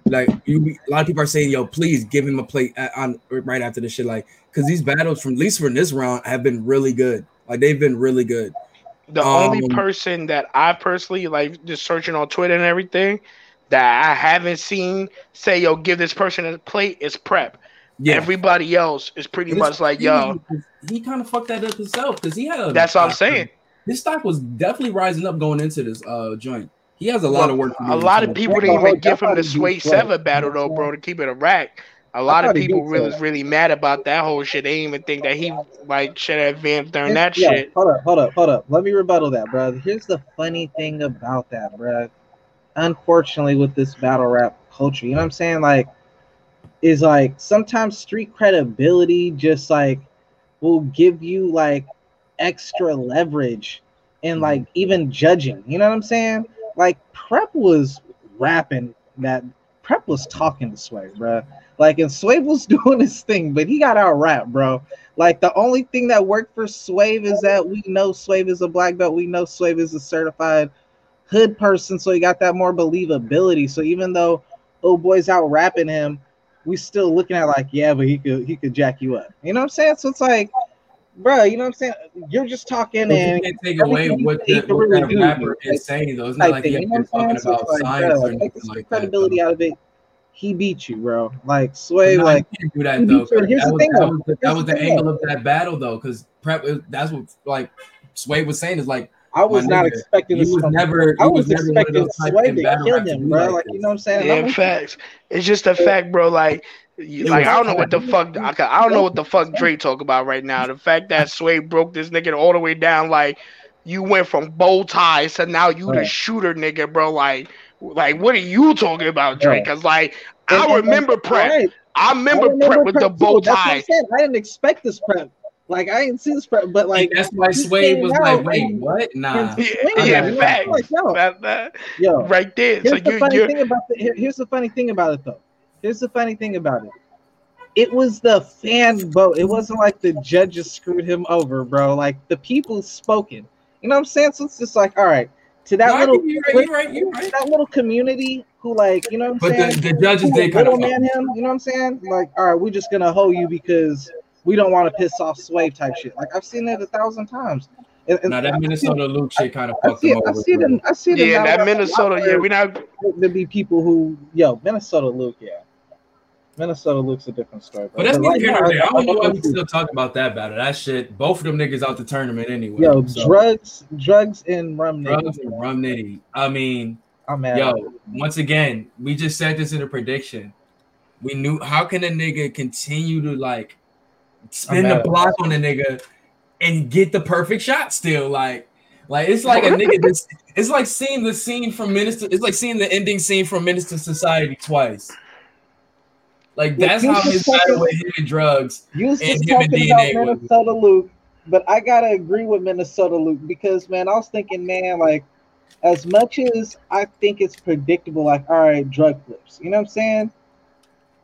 Like you, a lot of people are saying, "Yo, please give him a plate on right after this shit." Like, because these battles, from at least from this round, have been really good. Like they've been really good. The um, only person that I personally like just searching on Twitter and everything that I haven't seen say, "Yo, give this person a plate," is Prep. Yeah. Everybody else is pretty much like, "Yo." He kind of fucked that up himself because he had. A, That's what I'm saying. His stock was definitely rising up going into this uh joint. He has a lot of work. a lot of people didn't even give him the Swave Sevah battle though, bro, to keep it a rack. A lot of people really was really mad about that whole shit. They didn't even think that he like should have advanced during that yeah, shit. Hold up, hold up, hold up. Let me rebuttal that, bro. Here's the funny thing about that, bro. Unfortunately, with this battle rap culture, you know what I'm saying? Like, is like sometimes street credibility just like will give you like extra leverage and mm-hmm. like even judging. You know what I'm saying? Like Prep was rapping that Prep was talking to Sway, bro. Like, and Swave was (laughs) doing his thing, but he got out rap, bro. Like, the only thing that worked for Swave is that we know Swave is a black belt. We know Swave is a certified hood person, so he got that more believability. So even though oh boy's out rapping him, we still looking at like, yeah, but he could he could jack you up. You know what I'm saying? So it's like, bro, you know what I'm saying? You're just talking well, and you can't take away what, the, what that rapper is saying though. It's not like he's talking about science or anything like credibility out of it he beat you, bro. Like Sway, no, like can't do that though. Here's that the was, thing, that was the, that was the, the angle of that battle though, because prep. That's what like Sway was saying is like. I was not nigga, expecting. He was never. I was, was expecting Sway to kill him, bro. Like, like you know what I'm saying? Yeah, facts. It's just a fact, bro. Like. Like I don't know what the fuck I, I don't know what the fuck Dre talk about right now. The fact that Sway broke this nigga all the way down, like you went from bow ties to now you the shooter nigga, bro. Like like, what are you talking about, Drake? Because like, I remember prep. Right. I remember, I remember prep with prep the bow tie. I, I didn't expect this prep. Like I didn't see this prep, but like and that's why Sway was like, "Wait, what? Nah." (laughs) Yeah, yeah fact. Like, yo, that, that, yo, right there. Here's so the you, funny you're... thing about the, here, here's the funny thing about it though. Here's the funny thing about it. It was the fan vote. It wasn't like the judges screwed him over, bro. Like the people spoken. You know what I'm saying? So it's just like, all right, to that no, little you're right, you're right, you're right. that little community who like you know what I'm but saying. The, the judges they kind of man him. You know what I'm saying? Like, all right, we're just gonna hold you because we don't want to piss off Sway type shit. Like I've seen that a thousand times. And, and now that Minnesota Luke shit kind of fucked him over. I see them. I see them. Yeah, that Minnesota. Yeah, we not. There be people who, yo, Minnesota Luke. Yeah, Minnesota looks a different story. But that's neither here nor there. I don't know why we still talk about that battle. That shit, both of them niggas out the tournament anyway. Yo, so. drugs, drugs and rum nitty. Drugs and rum nitty. I mean, I'm mad. Yo, once again, we just said this in a prediction. We knew how can a nigga continue to like spin the block on a nigga and get the perfect shot still? Like, like it's like a (laughs) nigga just it's like seeing the scene from Minister, it's like seeing the ending scene from II Society twice. Like that's how his battle with him and drugs you and him and DNA about Minnesota Luke, but I gotta agree with Minnesota Luke because man, I was thinking, man, like as much as I think it's predictable, like all right, drug flips, you know what I'm saying?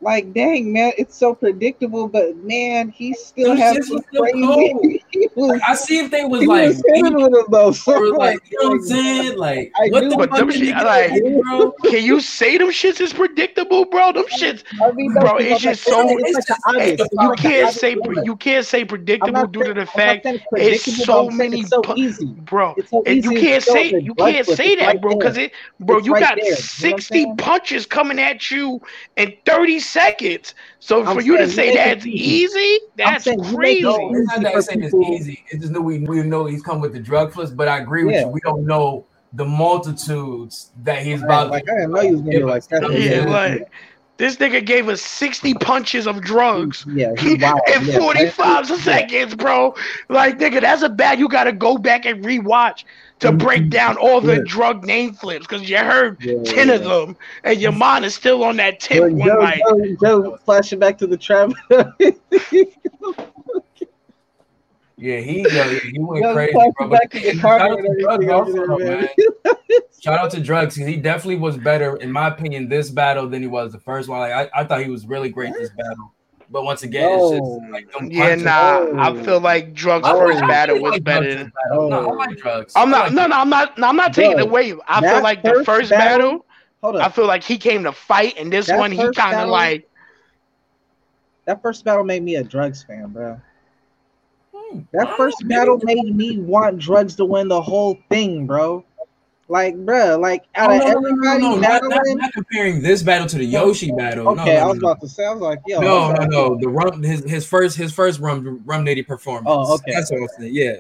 Like, dang man, it's so predictable, but man, he still has some crazy. (laughs) was, I see if they was like, was with though, so like, you know what I'm saying? Like, I what the fuck them shit, like, bro? Can you say them shits is predictable, bro? Them shits, I mean, bro, it's just so. It's like you can't say you can't say predictable due to the fact it's so many, it's so easy, bro. So and you can't say you can't say that, bro, because it, bro, you got sixty punches coming at you and thirty seconds. So I'm for you to say that's easy, that's crazy. it's not that saying it's easy. It's just that we, we know he's come with the drug flips, but I agree with yeah. you. We don't know the multitudes that he's about. Like I didn't know he was gonna like that. Yeah, like This nigga gave us 60 punches of drugs Yeah, (laughs) he wild. in yeah, 45 yeah. seconds, bro. Like, nigga, that's a bad. You gotta go back and rewatch to mm-hmm. break down all the Yeah. drug name flips because you heard Yeah, 10 of them and your mm-hmm. mind is still on that tip Joe, one Joe, like, Joe, Joe, flashing back to the trap. (laughs) Yeah, he yo, he went Joe, crazy, flashing bro. back to the Shout car out to Drugs everything also, over there, though, man. man. Shout out to Drugs. 'cause He definitely was better, in my opinion, this battle than he was the first one. Like I, I thought he was really great this battle. But once again, it's Oh. just like them yeah, punches. nah. Oh. I feel like drugs Oh. first I battle really was like better. Drugs' Than, battle. No, I Oh. like drugs. I'm I not. like No, no, I'm not. No, I'm not taking it Bro, away. I feel that like the first first battle- battle. Hold I feel like he came to fight, and this That one he kind of like. That first battle made me a drugs fan, bro. Hmm. That first don't battle made me want drugs to win the whole thing, bro. Like, bro, like out Oh, of no, everybody no, no, not, not, not comparing this battle to the oh, Yoshi battle. No, okay, no, I was no. about to say, I was like, yo, No, no, no. The rum, his his first his first rum rum nitty performance. Oh, okay. That's what I'm saying. Yeah,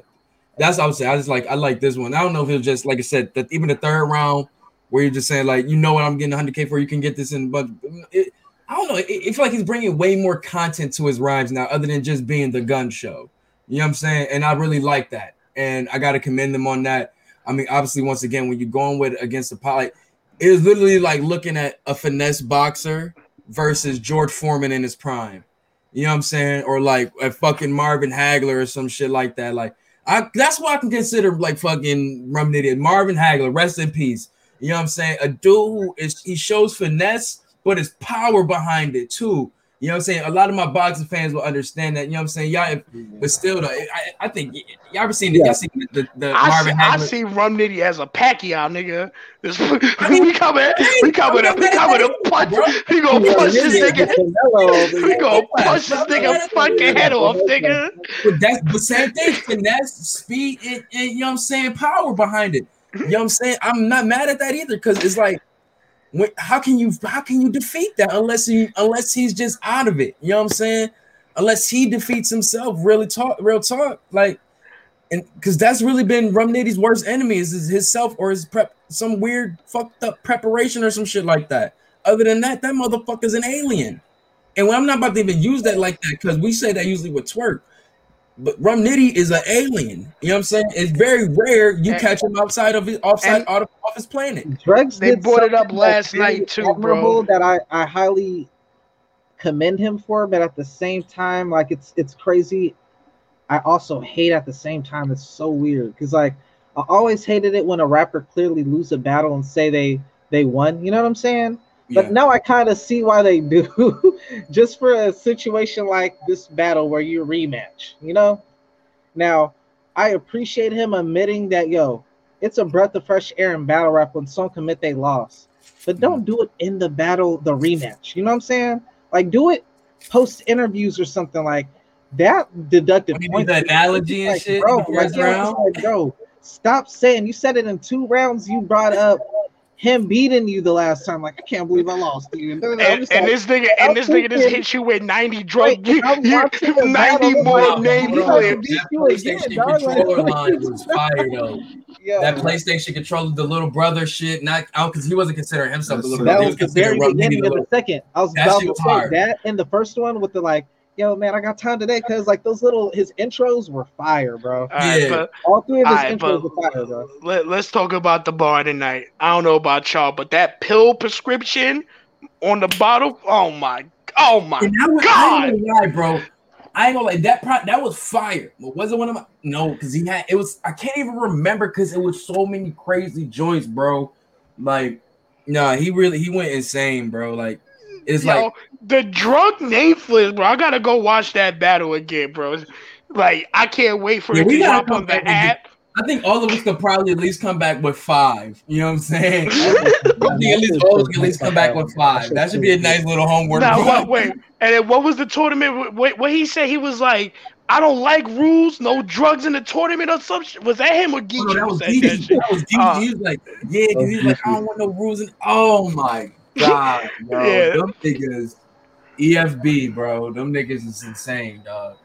that's what I was saying. I just like I like this one. I don't know if it was just like I said that even the third round where you're just saying like you know what I'm getting 100k for, you can get this in. But mm, it, I don't know. It, it feel like he's bringing way more content to his rhymes now, other than just being the gun show. You know what I'm saying? And I really like that, and I got to commend them on that. I mean, obviously, once again, when you're going with against the pilot, it is literally like looking at a finesse boxer versus George Foreman in his prime. You know what I'm saying? Or like a fucking Marvin Hagler or some shit like that. Like I that's why I can consider like fucking Rum Nitty. Marvin Hagler, rest in peace. You know what I'm saying? A dude who is he shows finesse, but his power behind it too. You know what I'm saying? A lot of my boxing fans will understand that. You know what I'm saying? Y'all, if, but still, though, I, I think y'all ever seen the, Yeah. y'all seen the, the, the I see, Marvin I see Rum Nitty as a Pacquiao nigga. This, (laughs) mean, we coming, we coming, I'm we coming mad to punch. you. We gonna Yeah, punch this nigga. Canelo (laughs) We gonna punch this nigga yeah, fucking yeah, head off, nigga. But that's the same thing. Finesse, speed, and, and you know what I'm saying, power behind it. You know what I'm saying? I'm not mad at that either because it's like, when, how can you how can you defeat that unless he unless he's just out of it? You know what I'm saying? Unless he defeats himself, really talk, real talk, like, and because that's really been Rum Nitty's worst enemy is his self or his prep, some weird fucked up preparation or some shit like that. Other than that, that motherfucker's an alien. And I'm not about to even use that like that because we say that usually with twerk. But Rum Nitty is an alien. You know what I'm saying? It's very rare you And- catch him outside of his outside and- off, off his planet. Drugs They brought it up last night too, bro. admirable That I, I highly commend him for, but at the same time, like it's it's crazy. I also hate at the same time. It's so weird because like I always hated it when a rapper clearly lose a battle and say they they won. You know what I'm saying? But Yeah. now I kind of see why they do, (laughs) just for a situation like this battle where you rematch. You know. Now I appreciate him admitting that yo, it's a breath of fresh air in battle rap when some commit they loss. But don't mm. do it in the battle, the rematch. You know what I'm saying? Like do it post interviews or something like that. Deducted points. the analogy and Like, shit bro, like, yeah, round. like, bro, stop saying you said it in two rounds. You brought up him beating you the last time. Like I can't believe I lost you. And, And, just and like, this nigga, and this nigga just hit you with 90 drug, (laughs) Wait, you, you, 90 more name like, Hold on, flips. beat That you again, PlayStation dog, like, controller line was that? fire though. (laughs) yo, That PlayStation controller, the little brother shit, not out because he wasn't considering himself the little that brother. He was was the very considering Rum Nitty beginning the of the second. I was That about to say that in the first one with the like, yo man, I got time today because like those little his intros were fire, bro. All right, Yeah. but All three of his Alright, intros were fire, bro. let, let's talk about the bar tonight. I don't know about y'all, but that pill prescription on the bottle, oh my, oh my And that was, I God. ain't gonna lie, bro. I ain't gonna lie. That pro- that was fire. But was it one of my no? Because he had it was. I can't even remember because it was so many crazy joints, bro. Like, nah, he really he went insane, bro. Like, it's Yo, like the drug name flips, bro. I gotta go watch that battle again, bro. Like, I can't wait for Yeah, it to drop on the app. I think all of us could probably at least come back with five. You know what I'm saying? (laughs) I think at least all of us can at least come back with five. That should be a nice little homework. Now, bro. what, wait, and then what was the tournament? What, what he said? He was like, I don't like rules, no drugs in the tournament or some shit. Was that him or Oh, Geechee no, that was said that That was Geechee. Uh, he was like, yeah, he was like, I don't want no rules. And oh my god, (laughs) bro, Yeah. them niggas, EFB, bro, them niggas is insane, dog.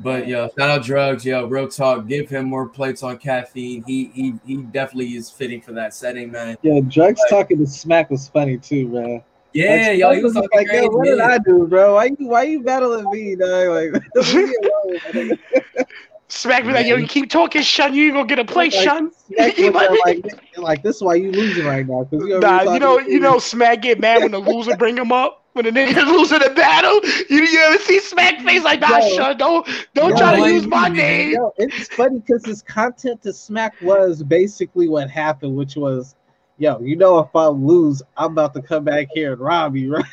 But yo, shout out drugs, yo, real talk. Give him more plates on caffeine. He he he definitely is fitting for that setting, man. Yo, drugs talking to smack was funny too, man. Yeah, yo, he was Spence talking like, yo, what crazy, did. I do, bro? Why you why you battling me, dog? Like, (laughs) (laughs) leave me alone. Smack me like, yo, you keep talking, Shun. You ain't gonna get a play, Like, Shun. (laughs) You was like, like this is why you losing right now. Cause you, Nah, you know, you know. Smack get mad when the loser bring him up. When the nigga (laughs) losing the battle, you, you ever see Smack face like, nah, Yo. Shun, don't, don't Yo, try to why use you my name. Yo, it's funny because his content to Smack was basically what happened, which was, yo, you know, if I lose, I'm about to come back here and rob you, (laughs) right?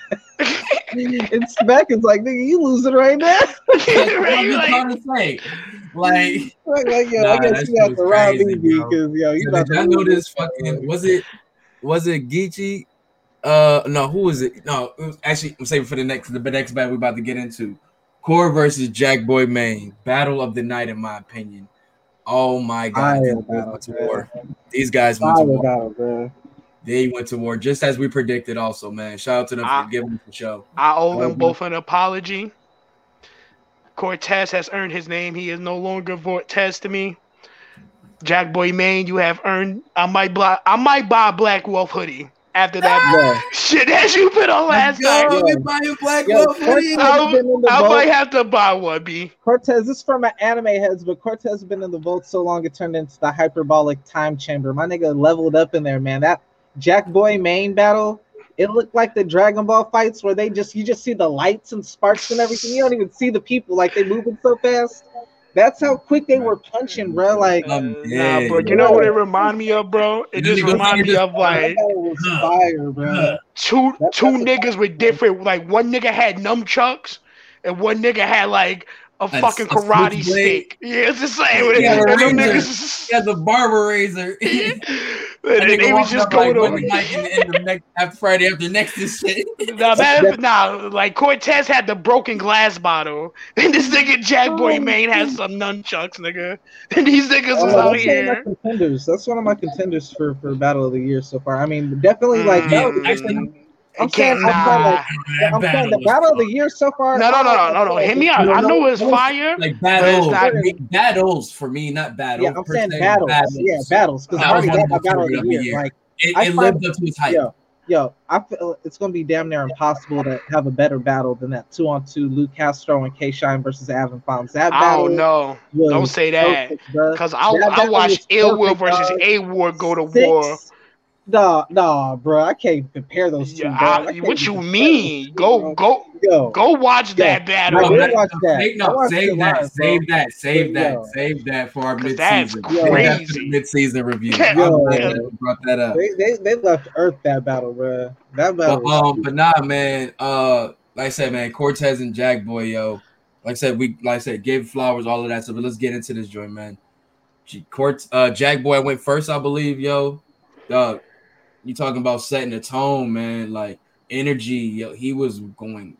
and Smack is like, nigga, you losing right now? That's what Right, I'm like- trying to say. Like, (laughs) Like, like, yo, Nah, I guess that you shit have was to rob me crazy, bro. because, yo, you Yeah, about did I know this this fucking was it was it Geechee? Uh no, who was it? No, it was actually I'm saving for the next the next battle we're about to get into. Core versus Jack Boy Main. Battle of the night, in my opinion. Oh my god, Fire these guys battle, went to war. These guys went to war. battle, bro. They went to war just as we predicted, also, man. Shout out to them for giving us the show. I owe them both an apology. Cortez has earned his name. He is no longer Vortez to me. Jack Boy Main, you have earned. I might buy. I might buy a Black Wolf hoodie after that Yo, shit that you put on last night. Go, night. we buy black yo, wolf hoodie. I'll- has been in the I might have to buy one, B. Cortez, this is for my anime heads, but Cortez has been in the vote so long it turned into the hyperbolic time chamber. My nigga leveled up in there, man. That Jack Boy main battle, it looked like the Dragon Ball fights where they just you just see the lights and sparks and everything. You don't even see the people like they moving so fast. That's how quick they were punching, bro. Like Um, nah, bro. You know what it remind me of, bro? It just niggas remind me of like that battle was fire, bro. two That's- two niggas with different. Like one nigga had nunchucks, and one nigga had like a fucking a karate stick. Yeah, it's the same. with it. Yeah, and razor. niggas. Yeah, the barber razor. (laughs) (laughs) And That nigga they was just like going Monday on. night in the end of next after Friday after next and shit. Nah, man, nah, like Cortez had the broken glass bottle, (laughs) and this nigga Jack Boy Main has some nunchucks, nigga. And these niggas Oh, out one of my here. contenders. That's one of my contenders for for battle of the year so far. I mean, definitely like Mm, that was- actually, I'm it can't- saying, I'm saying, like, That I'm saying the was battle of the year so far. No, no, no, no, no, no. Hit me out. I know it's fire. like But it's battles, not- battles for me, not battles. Yeah, I'm per saying se, battles. Yeah, battles. Because I already got of my my battle of the favorite of the year. year. Like, It, I it find- lived up to its hype. yo, yo, I feel it's gonna be damn near impossible to have a better battle than that two on two Luke Castro and K Shine versus Avon Fonz. That I battle don't know. Don't say that. Because I, That I battle watched Ill Will versus. A War go to war. Nah, nah, bro. I can't compare those two. Yeah. I I, what you mean? those two, Go, go, Yo, go watch Yo, that battle. did that- watch that. Save, no, watched save that, live, save bro. that, save that, Yo. save that for our 'Cause mid that's season. crazy. Mid season review. Yo. That brought that up. They, they they left Earth that battle, bro. That battle. But um, but nah, man. Uh, like I said, man, Cortez and Jack Boy, yo. Like I said, we like I said, gave flowers, all of that stuff. But let's get into this joint, man. G- Court, uh, Jack Boy went first, I believe, yo. Dog, you talking about setting the tone, man? Like energy, yo. He was going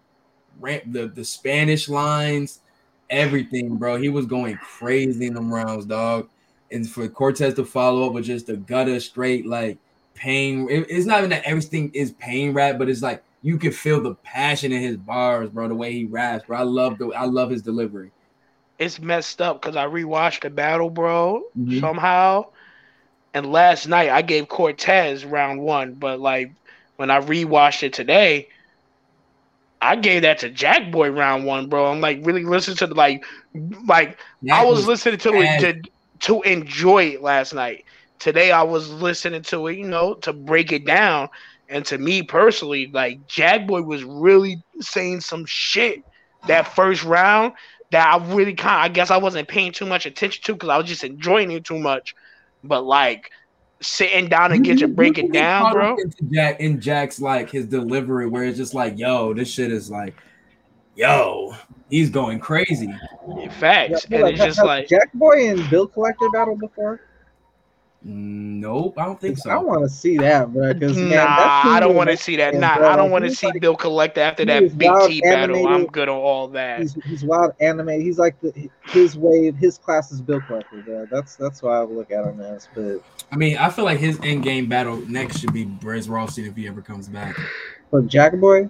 ramp the the Spanish lines, everything, bro. He was going crazy in them rounds, dog. And for Cortez to follow up with just a gutter straight, like pain. it- it's not even that everything is pain rap, but it's like you can feel the passion in his bars, bro. The way he raps, bro. I love the I love his delivery. It's messed up because I rewatched the battle, bro. Mhm. Somehow, and last night I gave Cortez round one, but like when I rewatched it today, I gave that to Jack Boy round one, bro. I'm like really listening to the like, like I Jack was listening to bad. it to, to enjoy it last night. Today I was listening to it, you know, to break it down. And to me personally, like Jack Boy was really saying some shit that first round that I really kind of, I guess I wasn't paying too much attention to because I was just enjoying it too much. But like sitting down and get to break it down, bro. Into Jack in Jack's like his delivery, where it's just like, yo, this shit is like, yo, he's going crazy. Facts. Yeah, and like, it's just like Jack Boy and Bill Collector battle before. Nope, I don't think so. I so. want to see that, bro. Because Nah, man, I don't want to see that. Yeah, Nah, bro, I don't want to see like- Bill collect after that that is Big T battle. I'm good on all that. He's, he's wild animated. He's like the, his wave, his class is Bill Collector, bro. That's that's why I would look at him as. But I mean, I feel like his end game battle next should be Brizz Rawsteen if he ever comes back. for Jack Boy,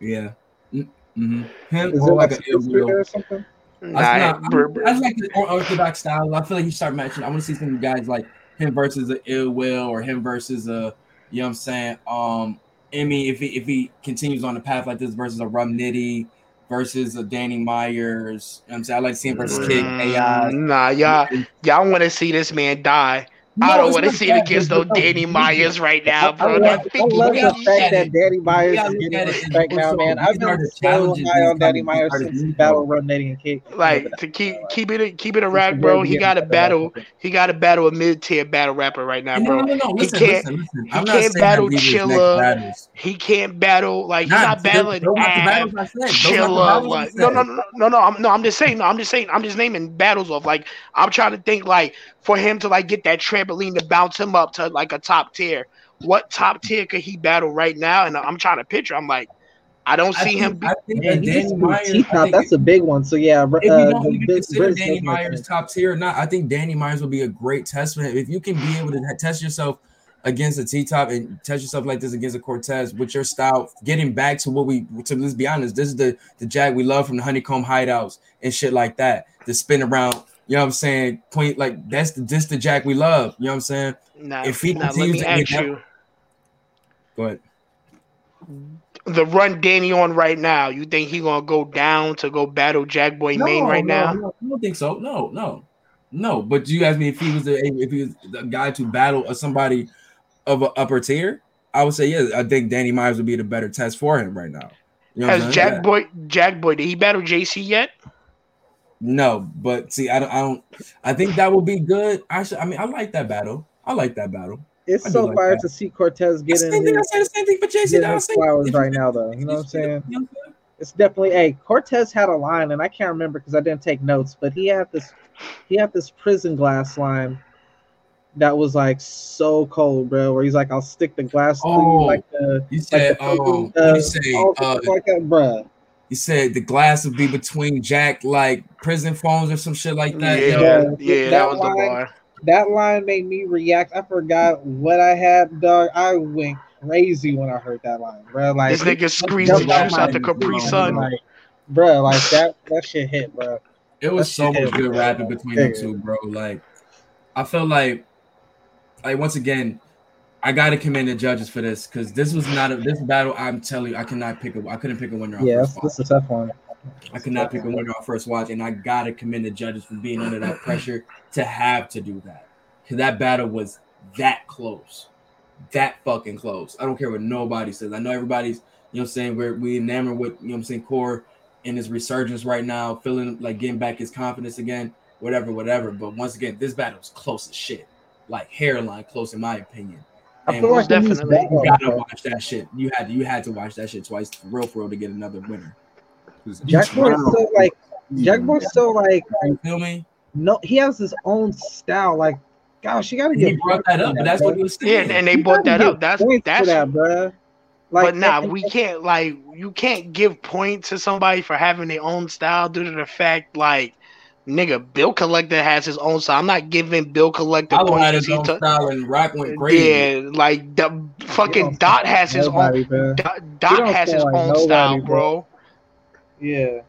Yeah. Mm-hmm. Him is or like like an ill history will. there or something? Nah, I, nah, br- br- I just like the orthodox style. I feel like he start matching. I want to see some guys like him versus a ill will or him versus a you know what I'm saying. Um, I mean, if he if he continues on the path like this versus a Rum Nitty versus a Danny Myers, you know what I'm saying I like seeing versus Kick AI. Mm, Nah, y'all, y'all want to see this man die. I don't want to see it against those Danny Myers right now, I bro. love, That I 50 love gotta the look fact at that it. Danny Myers gotta is look getting at it respect in now, also- man. I've these are been the so challenges high on these Danny guys Myers are since doing, Battle bro. Rum Nitty and Kick. like to keep keep it keep it a rack, bro. He got to battle. He got to battle a mid tier battle rapper right now, And no, bro. no, no, no. He Listen, can't- listen, listen. he I'm not can't saying battle that these are his next Chilla. battles. He can't battle like he's not battling those not the Ab, battles I said. Those Chilla. Like no, no, no, no, no. I'm no. I'm just saying. No, I'm just saying. I'm just naming battles off. like. I'm trying to think like for him to like get that trampoline to bounce him up to like a top tier. What top tier could he battle right now? And I'm trying to picture. I'm like, I don't I see think, him. Be, I think Man, that he Danny Myers. I T-top. think That's a big one. So yeah, uh, if you don't the even consider British Danny Myers top tier or not, I think Danny Myers will be a great test for him. If you can be able to test yourself against a T top and test yourself like this against a Cortez with your style, getting back to what we to let's be honest, this is the the Jag we love from the honeycomb hideouts and shit like that. The spin around, you know what I'm saying? Point like that's the this the Jack we love. You know what I'm saying? nah, if he nah, let continues me ask that- you. Go ahead. The run Danny on right now. You think he gonna go down to go battle Jack Boy Main right no, now? No, I don't think so. No, no, no. But you asked me if he was the if he was the guy to battle somebody of an upper tier. I would say yes. I think Danny Myers would be the better test for him right now. You know Has? Jack Boy Jack Boy did he battle JC yet? No, but see, I don't. I don't. I think that would be good. Actually, I mean, I like that battle. I like that battle. It's I so like fire that. to see Cortez The getting same thing. I say the same thing for JC. getting that I his say- flowers right now, though. You know what I'm saying? You know what I'm saying? It's definitely a Cortez had a line, and I can't remember because I didn't take notes, but he had this he had this prison glass line that was like so cold, bro. Where he's like, "I'll stick the glass Oh, you like the You like said, the um, prison, what did you say? Uh, like that, bruh." You said the glass would be between Jack like prison phones or some shit like that. yeah, yo. yeah, that that was the line- bar. That line made me react. I forgot what I had, dog. I went crazy when I heard that line, bro. Like This nigga squeezed the out juice out the Capri Sun. like, bro, like that that shit hit, bro. It was That so much hit good me, rapping between them Yeah. two, bro. Like, I felt like, like once again, I gotta commend the judges for this because this was not a this battle. I'm telling you, I cannot pick a, I couldn't pick a winner. Yeah, this is a tough one. I could not pick a winner on first watch, and I gotta commend the judges for being under that pressure to have to do that because that battle was that close, that fucking close. I don't care what nobody says. I know everybody's, you know, what I'm saying we're we enamored with, you know, what I'm saying core in his resurgence right now, feeling like getting back his confidence again, whatever, whatever. But once again, this battle was close as shit, like hairline close in my opinion. I And feel like most he was definitely. You gotta bro. watch that shit. You had to, you had to watch that shit twice for real, for real, to get another winner. Jack Boy's still like Jack Boy's still like You feel me? no. He has his own style. Like, gosh, you gotta get. He get brought that up, but that's what he was saying. Yeah, saying. and they brought that up. That's points that's for that, bruh. Like, but nah, we can't like you can't give point to somebody for having their own style due to the fact like nigga Bill Collector has his own style. I'm not giving Bill Collector Hollow had points. his He own took- style and Rock went crazy. yeah, like the fucking Dot has his nobody, own bruh. Dot, Dot has his like own nobody, style, bro. bro. Yeah,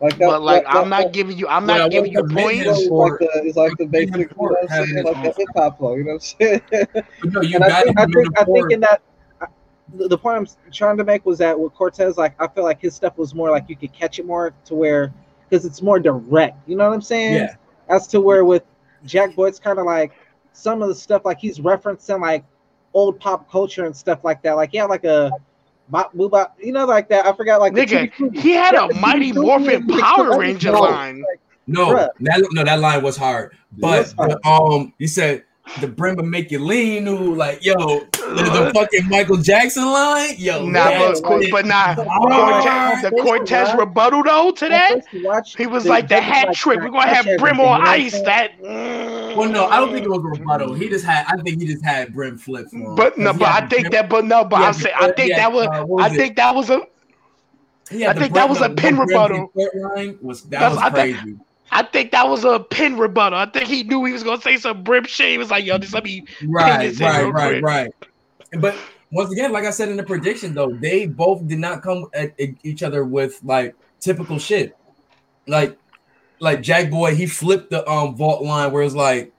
like that. But like that, I'm that, not giving you I'm Well, not I giving you points. it. flow is like the it's like the basic, you know what I'm saying, like the hip hop flow. You know what I'm saying? (laughs) But no, you and I got think, to I think, I think in that, the, the point I'm trying to make was that with Cortez, like I feel like his stuff was more like you could catch it more to where because it's more direct. You know what I'm saying? Yeah. As to where with Jack Boy, it's kind of like some of the stuff like he's referencing like old pop culture and stuff like that. Like yeah, like a bop boo bop, you know, like that. I forgot like Nigga, Tutti he had a Mighty Tutti Morphin and Power Ranger Frutti. line. Like, No, Bruh. that no, that line was hard. But was hard. the, um, you said the Bremba make you lean. Ooh, like yo, the, the fucking Michael Jackson line. Yo, Nah, that but, shit but, but nah, hard. Cortez, the Cortez rebuttal though to that, he was like the hat trick. We're gonna have Brim on ice. That. mm. Well, no, I don't think it was a rebuttal. He just had. I think he just had Brim flip for him. But no, 'Cause he but I think Brim- that, but no, but I'm saying, I think had, that was, uh, what I it? think that was a, He had I think that was a pin rebuttal. line was that That's- was I think- crazy. I think that was a pin rebuttal. I think he knew he was gonna say some Brim shit. He was like, yo, just let me. Right, right, right, quick. right. But once again, like I said in the prediction, though, they both did not come at at each other with like typical shit. Like, like Jack Boy, he flipped the um vault line where it's like,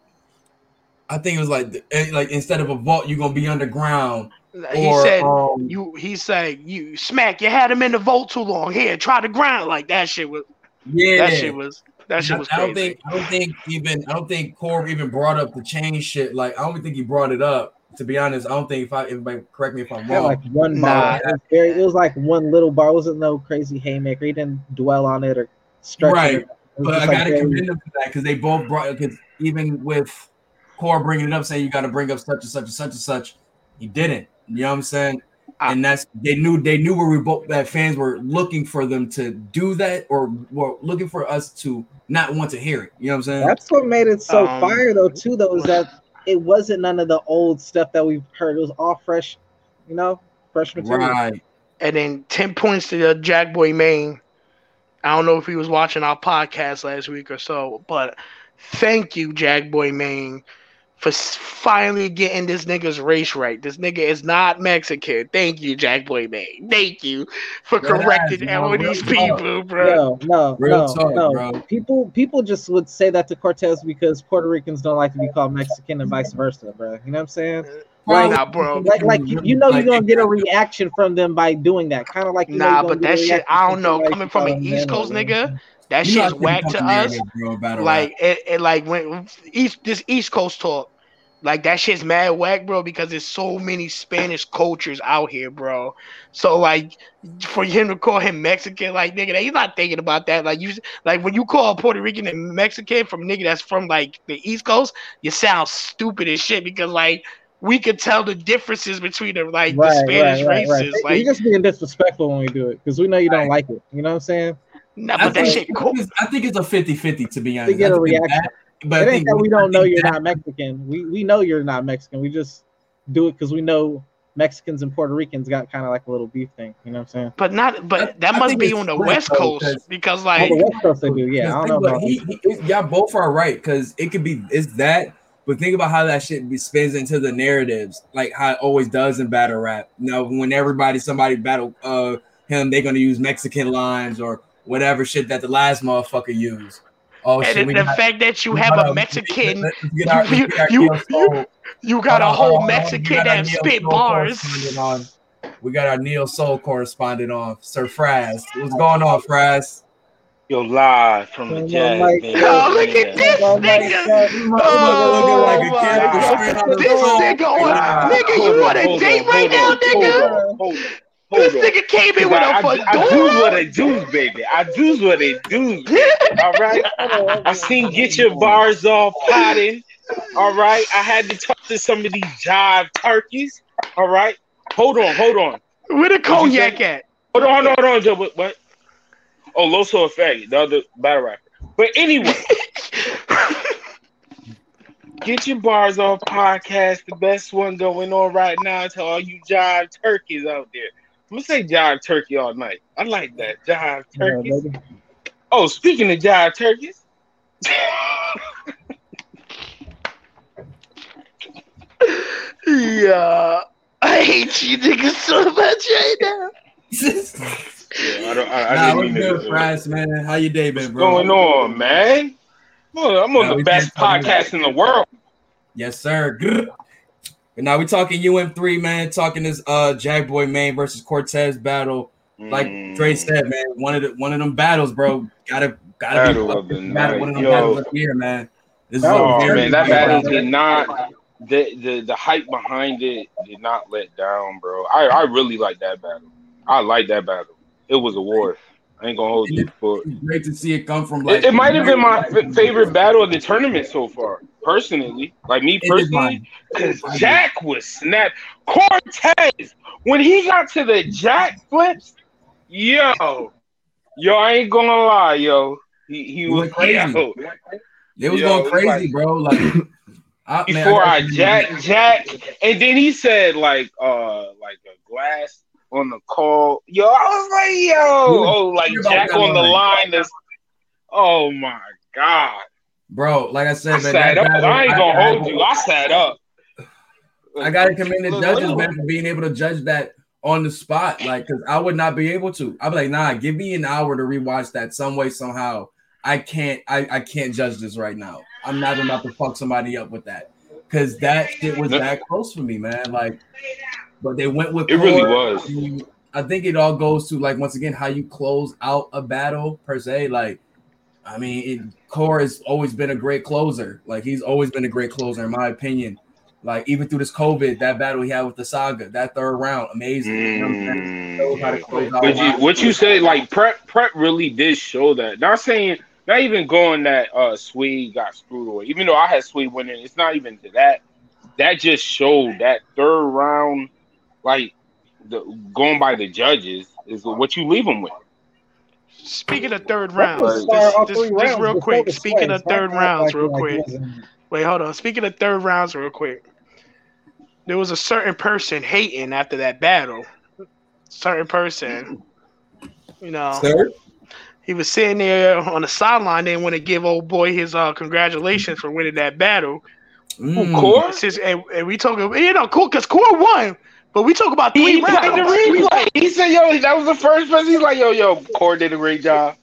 I think it was like, eh, like instead of a vault, you're gonna be underground. He Or, said um, you. He said you smack. You had him in the vault too long. Here, try to grind like that. Shit was. Yeah, That shit was. That shit was I don't think I don't think even I don't think Core even brought up the chain shit. Like I don't think he brought it up. To be honest, I don't think if I everybody correct me if I'm Yeah, wrong. like one Nah. bar. It was, very, it was like one little bar. It wasn't no crazy haymaker. He didn't dwell on it or stretch Right. it. It was but I gotta very- commend them for that because they both brought because even with Core bringing it up, saying you got to bring up such and such and such and such, he didn't. You know what I'm saying? I- and that's they knew they knew where we both that fans were looking for them to do that or were looking for us to not want to hear it. You know what I'm saying? That's what made it so Um, fire though, too, though, is that it wasn't none of the old stuff that we've heard. It was all fresh, you know, fresh material. right. And then ten points to the Jack Boy Main. I don't know if he was watching our podcast last week or so, but thank you, Jack Boy Main, for finally getting this nigga's race right. This nigga is not Mexican. Thank you, Jack Boy Main. Thank you for Dead ass, correcting all real these talk. people, bro. No, no, Real no, talk, no. bro. People, people just would say that to Cortez because Puerto Ricans don't like to be called Mexican and vice versa, bro. You know what I'm saying? Uh, like- Nah, bro. Like, like you, you know, Like, you're gonna get a reaction from them by doing that. Kind of like you Nah, you're but that shit, I don't know. somebody Coming from an calling East Coast that, nigga, that You shit's I whack to us. bro, like rap. it, it like when east this East Coast talk, like that shit's mad whack, bro, because there's so many Spanish cultures out here, bro. So like for him to call him Mexican, like nigga, he's not thinking about that. Like you like when you call a Puerto Rican and Mexican from nigga that's from like the East Coast, you sound stupid as shit because like we could tell the differences between the like Right, the Spanish right, right, right. races. We Like just being disrespectful when we do it because we know you don't like it. You know what I'm saying? nah, I but that think, shit cool. I think it's a 50-50 to be honest. get I a think it's reaction. that, but I it ain't that we don't know you're that- not Mexican. We we know you're not Mexican. We just do it because we know Mexicans and Puerto Ricans got kind of like a little beef thing. You know what I'm saying? But not but I- that I must think be on the split, West though, because On like the West Coast they do. Yeah, I don't know about he, he, y'all both are right because it could be it's that, but think about how that shit be, spins into the narratives, like how it always does in battle rap. You know, when everybody somebody battle uh him, they're gonna use Mexican lines or whatever shit that the last motherfucker used. Oh and shit, the, got- fact that you have a Mexican, let's our- you- let's get our you- you- you got a whole on, Mexican that Neo spit bars. on. We got our Neo Soul correspondent on, Sir Fraz. What's going on, Fraz? Yo, live from the Oh, jazz. my baby. God. Oh, look at this Oh nigga. God. Oh, like a my kid with God. straight out This nigga on, nigga, you on, on a date right now, nigga? Hold on, hold on, This on. nigga came in with I, a I, I do what I do, baby. I do what I do. All right. I seen get your bars off potting. All right. I had to talk to some of these jive turkeys. All right. Hold on, hold on. Where the cognac at? Hold on, hold on, hold on, Joe. What? what? Oh, Loso Effect, the other battle rapper. But anyway, (laughs) get your bars off podcast, the best one going on right now to all you jive turkeys out there. I'm gonna say jive turkey all night. I like that jive Yeah, turkeys. baby. Oh, speaking of jive turkeys, (laughs) Yeah. I hate you niggas so much right now. yeah, I don't. I, I Nah, didn't what's good, to. Man? How your day been, What's bro? going on, man? I'm on, I'm on Nah, the best podcast in the world. Yes, sir. Grr. Now we talking UM3, man. Talking this uh Jack Boy Main versus Cortez battle. Like Mm. Dre said, man, one of the one of them battles, bro. Gotta gotta Battle be of the battle, one of them Yo. battles of the year, man. This is Oh, a Oh man, that big battle battle. did not the, the the hype behind it did not let down, bro. I, I really like that battle. I like that battle. It was a war. I ain't gonna hold you, but great to see it come from like it, it might have been my f- favorite battle of the tournament so far, personally. Like me personally, because Jack was snap. Cortez when he got to the Jack flips, yo, yo, I ain't gonna lie, yo. He he He was crazy. yo. It was Yo, going crazy, like- bro. Like (laughs) I, man, before I, jack jack and then he said like uh like a glass on the call yo I was like yo oh like Jack on the line. is oh my god bro. Like I I said, man, sat that up battle, I ain't gonna I- hold you I sat up I gotta commend the judges, man, for being able to judge that on the spot. Like, cause I would not be able to. I'd be like, nah, give me an hour to rewatch that some way, somehow. I can't, I, I can't judge this right now. I'm not about to fuck somebody up with that. Cause that shit was that close for me, man. Like but they went with It really Core. was. You- I think it all goes to like once again how you close out a battle per se. Like, I mean, it, Core has always been a great closer. Like he's always been a great closer in my opinion. Like even through this COVID, that battle he had with the Saga, that third round, amazing. You know what I'm saying? Knows how to close out Mm. But you, what you said, like prep, prep really did show that. Not saying, not even going that uh Swede got screwed away. Even though I had Swede winning, it's not even to that. That just showed that third round, like the going by the judges, is what you leave them with. Speaking of third Ruff rounds, just, just, just real quick. the Speaking sweats. of third rounds, real quick. Wait, hold on. Speaking of third rounds, real quick. There was a certain person hating after that battle. Certain person, you know, Sir? he was sitting there on the sideline. Didn't want to give old boy his uh, congratulations for winning that battle. Mm. Core, Since, and, and we talk, you know, cool because Core won, but we talk about three he played the rounds. replay. He said, "Yo, that was the first person." He's like, "Yo, yo, Core did a great job."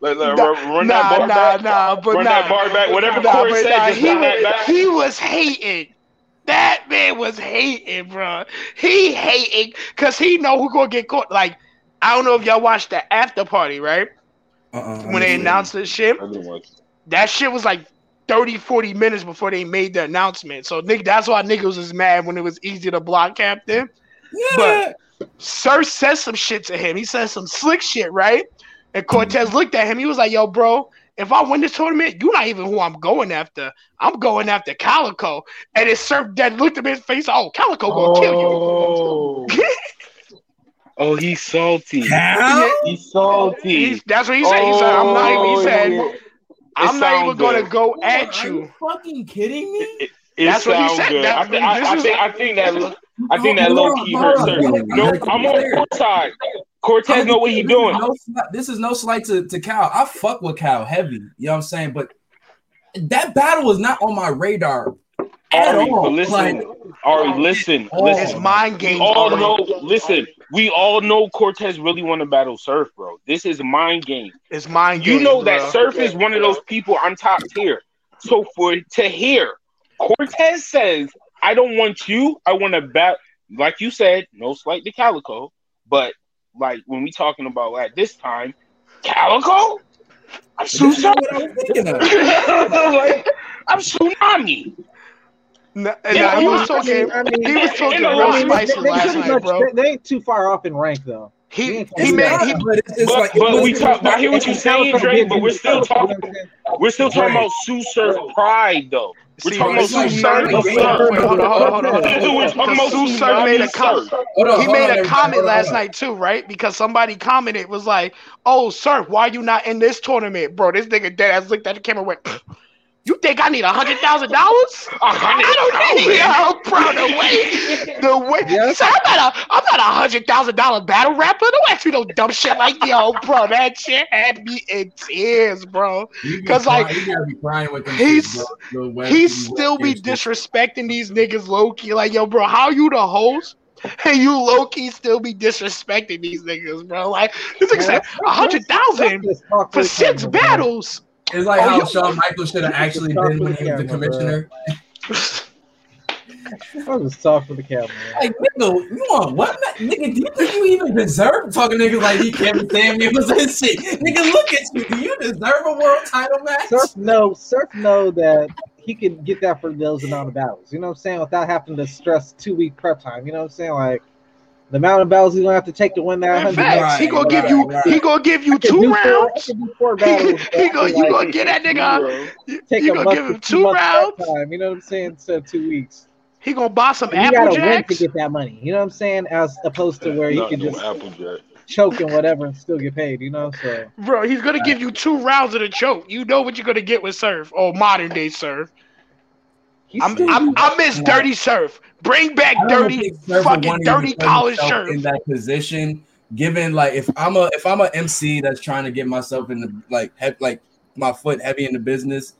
Like, like, Nah, run, run nah, that bar nah, back. nah, but run nah. that bar back. Whatever Nah, Core said, nah, just he, run that was, back. he was hating. That man was hating, bro. He hating because he know who gonna get caught. Like, I don't know if y'all watched the after party, right? Uh-uh, When they announced this shit, that shit was like 30, 40 minutes before they made the announcement. So, nigga, that's why niggas was mad when it was easy to block Captain. yeah. Sir said some shit to him. He said some slick shit, right? And Cortez looked at him. He was like, "Yo, bro, if I win this tournament, you're not even who I'm going after. I'm going after Calicoe." And it served that looked at his face. Oh, Calicoe gonna kill you. oh, (laughs) oh he's salty. Cal? He's salty. He's, that's what he said. He said, "I'm not even." He Oh, said, yeah. "I'm not even gonna go Are at you you." fucking kidding me? It, it That's what he sounds said. good. That- I, think, I, I is- think I think that lo- I think that low key hold hurt. Sir. No, I'm on Cortez side. Cortez know what he This doing. No, this is no slight to, to Cal. I fuck with Cal heavy. You know what I'm saying? But that battle was not on my radar at Ari, all. but listen, Like, Ari, listen, Oh. It's mind We games. all know. Listen, we all know Cortez really want to battle Surf, bro. This is mind game. It's mind game. You games. know that bro. Surf is one of those people on top tier. So for to hear Cortez says, "I don't want you. I want to bat." Like you said, no slight to Calicoe, but like when we talking about at this time, Calicoe, I'm this is Susan. what I was thinking (laughs) like, I'm tsunami. Nah, Yeah, nah, he was talking. I mean, He was talking real lot- I mean, they, spicy they last night, much- bro. they- they ain't too far off in rank though. He It's he made he But it's, it's But- like, but was- we talk- I hear what you're saying, Dre, but we're still talking- You know what I'm saying? We're still talking about Tsu Surf pride though. We're talking about Sue Tsu Surf- Surf. Hold on, hold on, hold on, hold on. We're talking about Tsu Surf made a Tsunami com- Surf. Hold on, he made a comment last night too, right? Because somebody commented was like, "Oh, sir, why you not in this tournament, bro?" This nigga dead ass looked at the camera, and went, "You think I need a hundred thousand dollars? I don't need it, yo, bro. The way, the way, Yes. sir, I'm not a, I'm not a hundred thousand dollar battle rapper. Don't ask me no dumb shit like, yo, bro. That shit had me in tears, bro. You be 'Cause, like, crying- you gotta be crying with them he's- shit, bro. He still be disrespecting these niggas low key. Like, yo, bro, how you the host? And you low key still be disrespecting these niggas, bro. Like, this nigga Man, said a hundred thousand let's talk to for six camera, bro. It's like Oh, how Shawn Michaels should have actually been when the he was the commissioner. I was talk for the camera. Like, nigga, you want what? Nigga, do you think you even deserve talking to niggas like he Kevin Samuels and shit? Nigga, look at you. Do you deserve a world title match? Surf know, Surf know that he can get that for those amount of battles. You know what I'm saying? Without having to stress two week prep time. You know what I'm saying? Like the amount of battles he's gonna have to take to win that In hundred. fact, he gonna give right, you right. he gonna give you two do four- rounds. four battles. He but gonna you like, gonna get that nigga. You take you a gonna month give him two two months prep rounds. time. You know what I'm saying? Instead of two weeks. He gonna buy some You apple gotta win to get that money. You know what I'm saying? As opposed to where you Not can no just Applejack. choke and whatever and still get paid. You know? So Bro, he's gonna give you two rounds of the choke. You know what you're gonna get with Surf or modern day Surf. I'm, I'm, I miss dirty Surf. Bring back dirty, think Surf would fucking dirty college himself Surf. in that position. Given like if I'm a if I'm a MC that's trying to get myself in the like he, like my foot heavy in the business,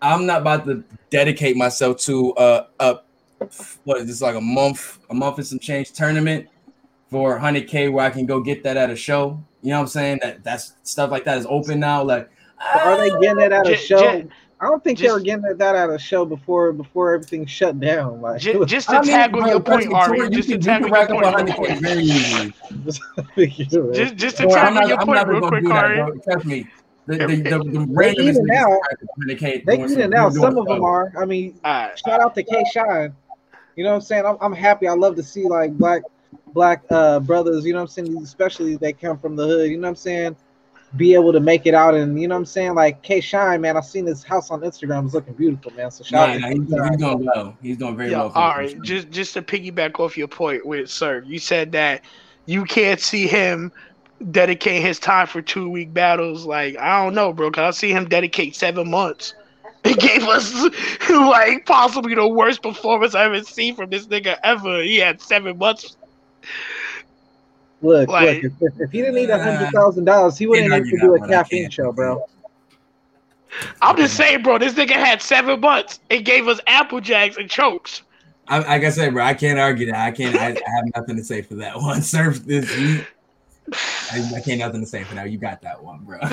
I'm not about to dedicate myself to uh a what is this like a month a month and some change tournament for 100k where I can go get that at a show. You know what I'm saying? That that's stuff like that is open now. Like Are they getting it at a J- show? J- I don't think they were getting that at a show before before everything shut down. Like, (laughs) Just, just to I mean, tackle your point, Ari. Tori, Just to you can- you tackle can your up point. real quick. very easily. Just, just to Bro, I'm not, your I'm point real quick, do that, Ari. Trust me. The, the, the, the They randomest even now- is trying to communicate they doing it some- now. Some of stuff. them are. I mean, Alright. shout out to K Shine. You know what I'm saying? I'm, I'm happy. I love to see like black black uh brothers, you know what I'm saying, especially if they come from the hood, you know what I'm saying, be able to make it out and you know what I'm saying? Like K Shine, man, I've seen his house on Instagram, it's looking beautiful, man. So shout Nah, out nah, to he's, doing, he's doing well. He's doing very Yeah, well. for all the right. future. Just just to piggyback off your point with Sir, you said that you can't see him dedicate his time for two week battles. Like I don't know, bro. Cause I see him dedicate seven months. (laughs) He gave us (laughs) like possibly the worst performance I ever seen from this nigga ever. He had seven months. Look, Like- look, if, if he didn't need a hundred thousand dollars, he wouldn't Can't need to do a that one. I caffeine show, bro. I'm just saying, bro. This nigga had seven months and gave us apple jacks and chokes. I, like I said, bro, I can't argue that. I can't. I, I have nothing to say for that (laughs) one. Surf this. You, I, I can't nothing to say for that. You got that one, bro. (laughs) but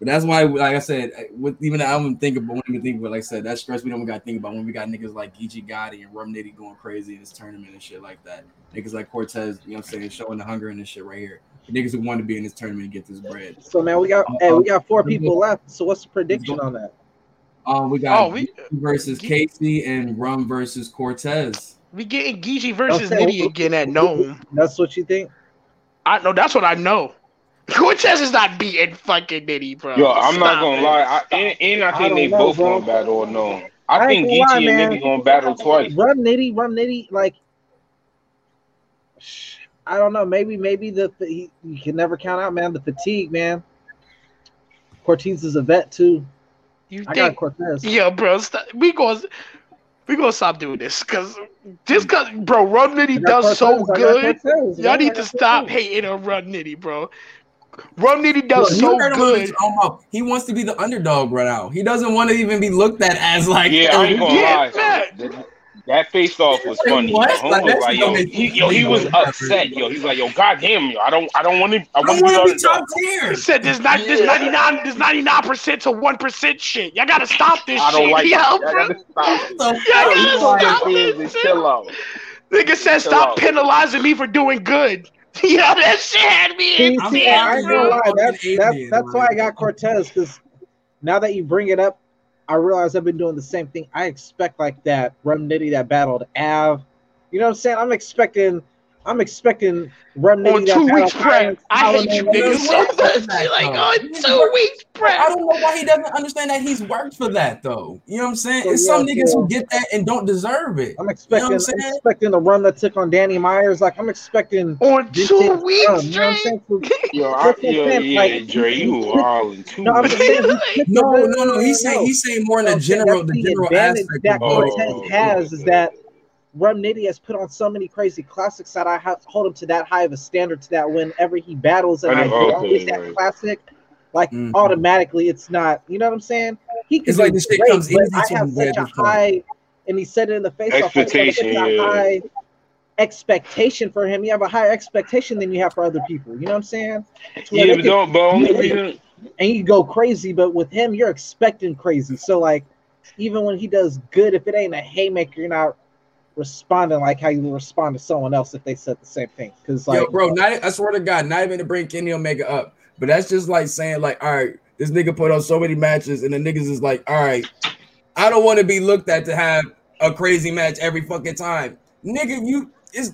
that's why, like I said, with even I don't think about, won't even think about, like I said, that stress we don't got to think about when we got niggas like Geechee Gotti and Rum Nitty going crazy in this tournament and shit like that. Niggas like Cortez, you know what I'm saying, showing the hunger in this shit right here. The niggas who want to be in this tournament and get this bread. So man, we got hey, we got four people left. So what's the prediction on that? Um, we got Oh, we- Geechee versus Casey and Rum versus Cortez. We getting Geechee versus Okay. Nitty again at Nome. That's what you think? I know that's what I know. (laughs) Cortez is not beating fucking Nitty, bro. Yo, I'm not gonna it. lie. I, and, and I I think don't they know, both bro. gonna battle unknown. I I think gonna lie, Geechee and man. Nitty gonna battle twice. Rum Nitty, Rum Nitty, like I don't know. Maybe, maybe the he, you can never count out, man. The fatigue, man. Cortez is a vet too. You I got? Cortez. Yeah, bro. Stop. We going we gonna stop doing this because just cause, bro, Rum Nitty got does so Cortez, I good. Cortez, Y'all need to got stop Cortez. hating on Rum Nitty, bro. Rum Nitty does You so heard him on his good. He wants to be the underdog right now. He doesn't want to even be looked at as like. Yeah, I ain't gonna Yeah, lie. Man. That, that face off was funny. What? Homie Like, was like, yo, he, yo, he was upset. Yo, he's like, yo, goddamn, yo, I don't, I don't want to, I I want to be to be the top tier. He said there's not there's ninety nine there's ninety nine percent to one percent shit. Y'all gotta stop this I don't shit. like (laughs) Yo, that. bro. I gotta stop. What the Yeah, fuck? yeah. Yo, he stop this shit. chill out. Nigga said stop penalizing me for doing good. (laughs) Yeah, that shit had me in I'm see, tears, I ain't sorry, gonna bro. That's that's that's why I got Cortez because now that you bring it up, I realize I've been doing the same thing. I expect like that Rum Nitty that battled Av. You know what I'm saying? I'm expecting. I'm expecting Rum Nitty (laughs) On two weeks prep. I hate you niggas so much. Like on two weeks I don't know why he doesn't understand that he's worked for that though. You know what I'm saying? So, it's some niggas so- who get that and don't deserve it. I'm expecting. You know what I'm I'm expecting the run that took on Danny Myers. Like I'm expecting. On two shit to weeks come, you know what I'm saying? So- (laughs) Yo, I, That's yo, saying, yeah, like, Dre, you he- wildin' too. No, I'm man. just saying. he took No, no, no. He's saying he's saying more in No, the general, that's the general advantage aspect. that of Oh. Cortez has is that Rum Nitty has put on so many crazy classics that I have hold him to that high of a standard to that whenever he battles and I I know, okay, get that right. classic, like Mhm. automatically it's not. You know what I'm saying? He can It's like this shit great, comes but easy I have such a this point. high, and he said it in the face off. I have Expectation, a yeah. high expectation for him. You have a higher expectation than you have for other people. You know what I'm saying? To Yeah, they but don't. But only Yeah. reason, and you go crazy, but with him, you're expecting crazy. So like, even when he does good, if it ain't a haymaker, you're not responding like how you would respond to someone else if they said the same thing. Because like, Yo, bro, not, I swear to God, not even to bring Kenny Omega up, but that's just like saying, like, all right, this nigga put on so many matches, and the niggas is like, all right, I don't want to be looked at to have a crazy match every fucking time. Nigga, you is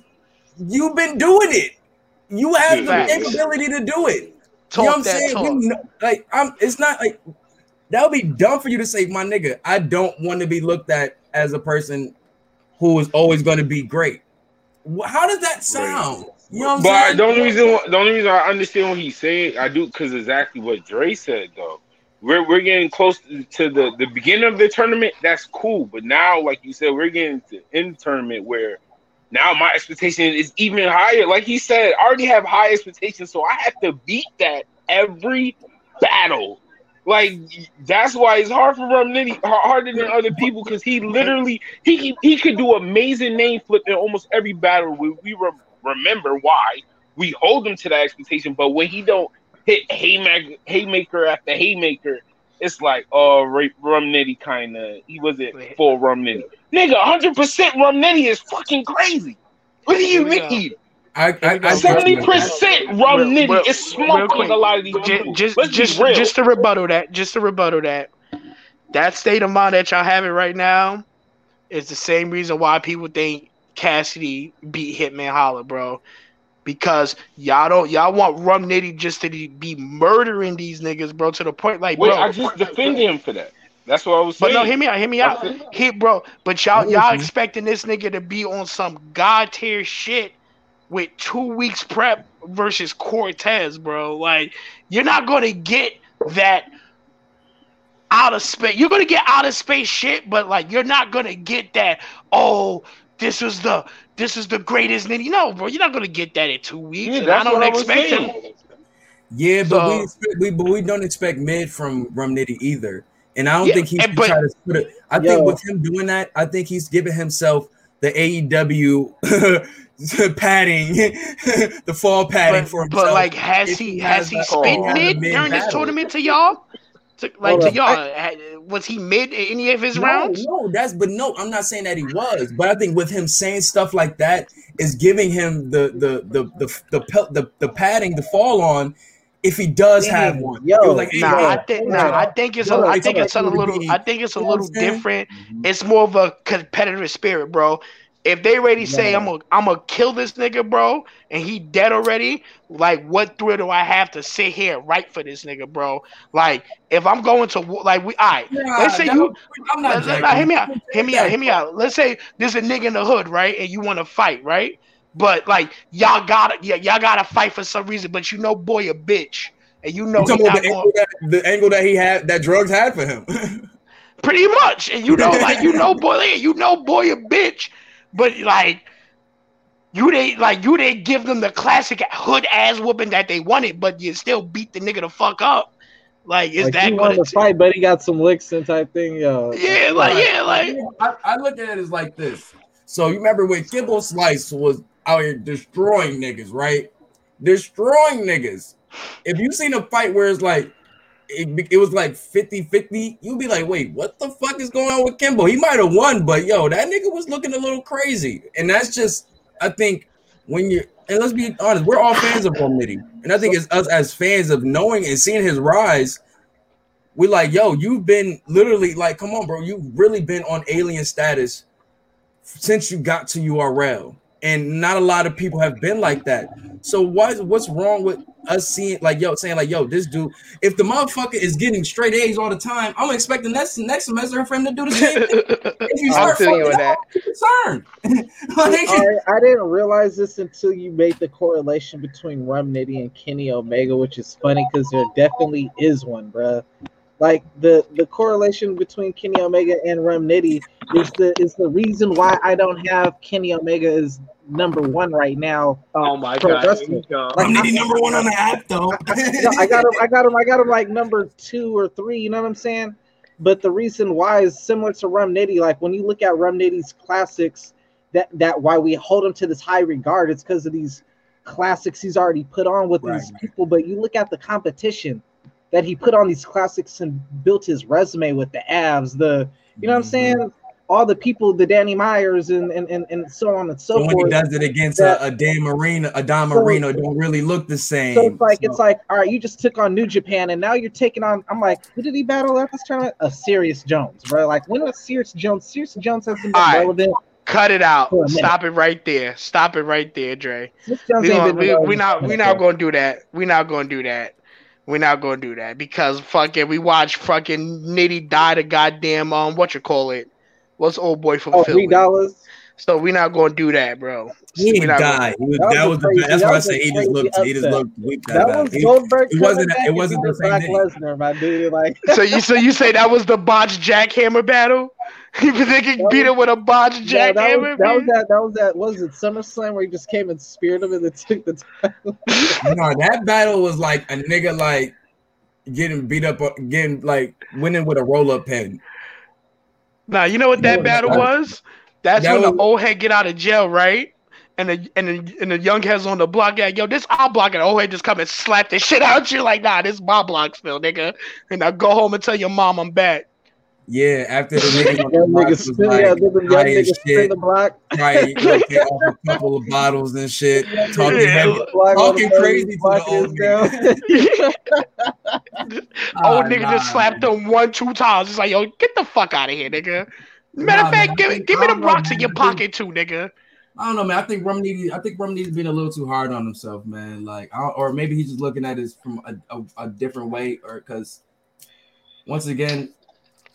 you've been doing it. You have the Facts. capability to do it. you know what I'm saying? talk. We know- like, I'm. It's not like that would be dumb for you to say, my nigga. I don't want to be looked at as a person who is always going to be great. How does that sound? You know what I'm but saying? the only reason, the only reason I understand what he's saying, I do, because exactly what Dre said though. We're we're getting close to the the beginning of the tournament. That's cool, but now, like you said, we're getting to the tournament where now my expectation is even higher. Like he said, I already have high expectations, so I have to beat that every battle. Like that's why it's hard for Rum Nitty, harder than other people, because he literally he, he could do amazing name flip in almost every battle. We we re- remember why we hold him to that expectation, but when he don't hit haymaker haymaker after haymaker, it's like, oh, Ra- Rum Nitty kind of. He wasn't full Rum Nitty. Nigga, 100% Rum Nitty is fucking crazy. What do you Here we go. mean? I, I, I. Seventy percent rum nitty real- is real smoking quick. a lot of these Ju- dudes. just just just to rebuttal that, just to rebuttal that, that state of mind that y'all having right now is the same reason why people think Cassidy beat Hitman Holla, bro. Because y'all don't y'all want Rum Nitty just to be murdering these niggas, bro, to the point like, Wait, bro. I just defended him for that. That's what I was saying. But no, hear me out, hear me out. That's it. He, bro, but y'all y'all expecting this nigga to be on some god tier shit with two weeks prep versus Cortez, bro. Like you're not gonna get that out of space. You're gonna get out of space shit, but like you're not gonna get that. Oh, this is the this is the greatest nigga. No, bro, you're not gonna get that in two weeks. Yeah, and that's I don't what I was expect saying. him. Yeah, but So- we, expect, we but we don't expect mid from Rum Nitty either. And I don't Yeah, think he's and- but- trying to put it. I Yo. think with him doing that, I think he's giving himself the AEW (laughs) (laughs) padding, (laughs) the fall padding But, for himself. but like, has if he he has has he a- spit he has a mid mid during this tournament to y'all? To, like Hold to y'all, ha- was he mid in any of his no, rounds? no, that's but no, I'm not saying that he was, but I think with him saying stuff like that is giving him the the the the the the, the, the padding to fall on if he does mm-hmm. have one. yo, like, hey, Nah, Yo, I think hold nah. I think it's a, Hold I think it's a little I think it's a You know what little different. Mm-hmm. It's more of a competitive spirit, bro. If they ready say Yeah. I'm gonna I'm gonna kill this nigga, bro, and he dead already, like what thrill do I have to sit here and write for this nigga, bro? Like if I'm going to like we all right, Nah, let's say you was- I'm not Let's- let's- jacking. nah, hear me out. Hear me out. Hear me out. Let's say there's a nigga in the hood, right? And you want to fight, right? But like y'all gotta, yeah, y'all gotta fight for some reason. But you know, boy, a bitch, and you know he not the going angle, that, the angle that he had that drugs had for him. (laughs) pretty much, and you know, like you know, boy, you know, boy, a bitch. But like you didn't like you didn't give them the classic hood ass whooping that they wanted, but you still beat the nigga the fuck up. Like is like, that he wanted gonna? to fight, but he got some licks in type thing. Yo. Yeah, like yeah, like I, I look at it as like this. So you remember when Kimbo Slice was out here destroying niggas, right? Destroying niggas. If you seen a fight where it's like it, it was like 50-50, you'd be like, wait, what the fuck is going on with Kimbo? He might have won, but yo, that nigga was looking a little crazy. And that's just, I think, when you and let's be honest, we're all fans of Romney. And I think it's us as fans of knowing and seeing his rise. We like, yo, you've been literally like, come on, bro, you've really been on alien status since you got to URL. And not a lot of people have been like that. So what what's wrong with us seeing like yo saying like yo this dude if the motherfucker is getting straight A's all the time I'm expecting next next semester for him to do the same thing. (laughs) If you I'm start feeling you with that. up, I'm concerned. (laughs) Like, I, I didn't realize this until you made the correlation between Rum Nitty and Kenny Omega, which is funny because there definitely is one, bruh. Like the the correlation between Kenny Omega and Rum Nitty is the is the reason why I don't have Kenny Omega as number one right now. Oh my god. wrestling. Here we go. Like, I'm needing number one on the app though. (laughs) No, I got him. I got him. I got him like number two or three. You know what I'm saying? But the reason why is similar to Rum Nitty. Like when you look at Rum Nitty's classics, that that why we hold him to this high regard. It's because of these classics he's already put on with these Right. people. But you look at the competition that he put on these classics and built his resume with the Avs, the you know what I'm Mhm. saying? All the people, the Danny Myers, and and and, and so on and so, So when he forth. does it against that- a, a Dan Marino, a Don So- Marino, don't really look the same. So it's like So- it's like all right, you just took on New Japan, and now you're taking on. I'm like, who did he battle at this tournament? A Serious Jones, bro. Like when was Serious Jones? Serious Jones hasn't been All right. relevant. Cut it out. For a minute. Stop it right there. Stop it right there, Dre. We ain't gonna, we, we not we a not gonna do that. We're not gonna do that. We're not gonna do that because fucking we watch fucking Nitty die to goddamn um what you call it. What's old boy from Oh, Philly? three dollars. So we not gonna do that, bro. He We didn't gonna- die. Was, That was that was the crazy- best. That's that why I was a say he just crazy looked. He just looked weak. That, That bad. was He- Goldberg. it wasn't- back it wasn't the beating same Brock thing. Lesnar, my dude. Like So you so you say that was the botch jackhammer battle? (laughs) You think he That beat him with a botched yeah, that jackhammer? was that was man? that that was that was it SummerSlam where he just came and speared him and then (laughs) took the title. no, that battle was like a nigga like getting beat up, getting like winning with a roll up pin. Nah, you know what that battle was? That's that when was- the old head get out of jail, right? and the and the, and the young heads on the block, yeah, yo, this our block, and the old head just come and slap the (laughs) shit out you like, nah, this my block still, nigga. And I go home and tell your mom I'm back. Yeah, after the niggas (laughs) on the Young block was like, yeah, them high as spin shit, the block. right, you know, off a couple of bottles and shit, talking Yeah, heavy, talking crazy to the old is down. (laughs) old Ah, nigga nah, just slapped him one, two times. It's like, yo, get the fuck out of here, nigga. Matter Nah, of fact, man, give, me think- give me the don't know, rocks in your I think- pocket too, nigga. I don't know, man. I think Rum needed. I think Rum needs being a little too hard on himself, man. Like, I, or maybe he's just looking at it from a, a, a different way, or because once again, I,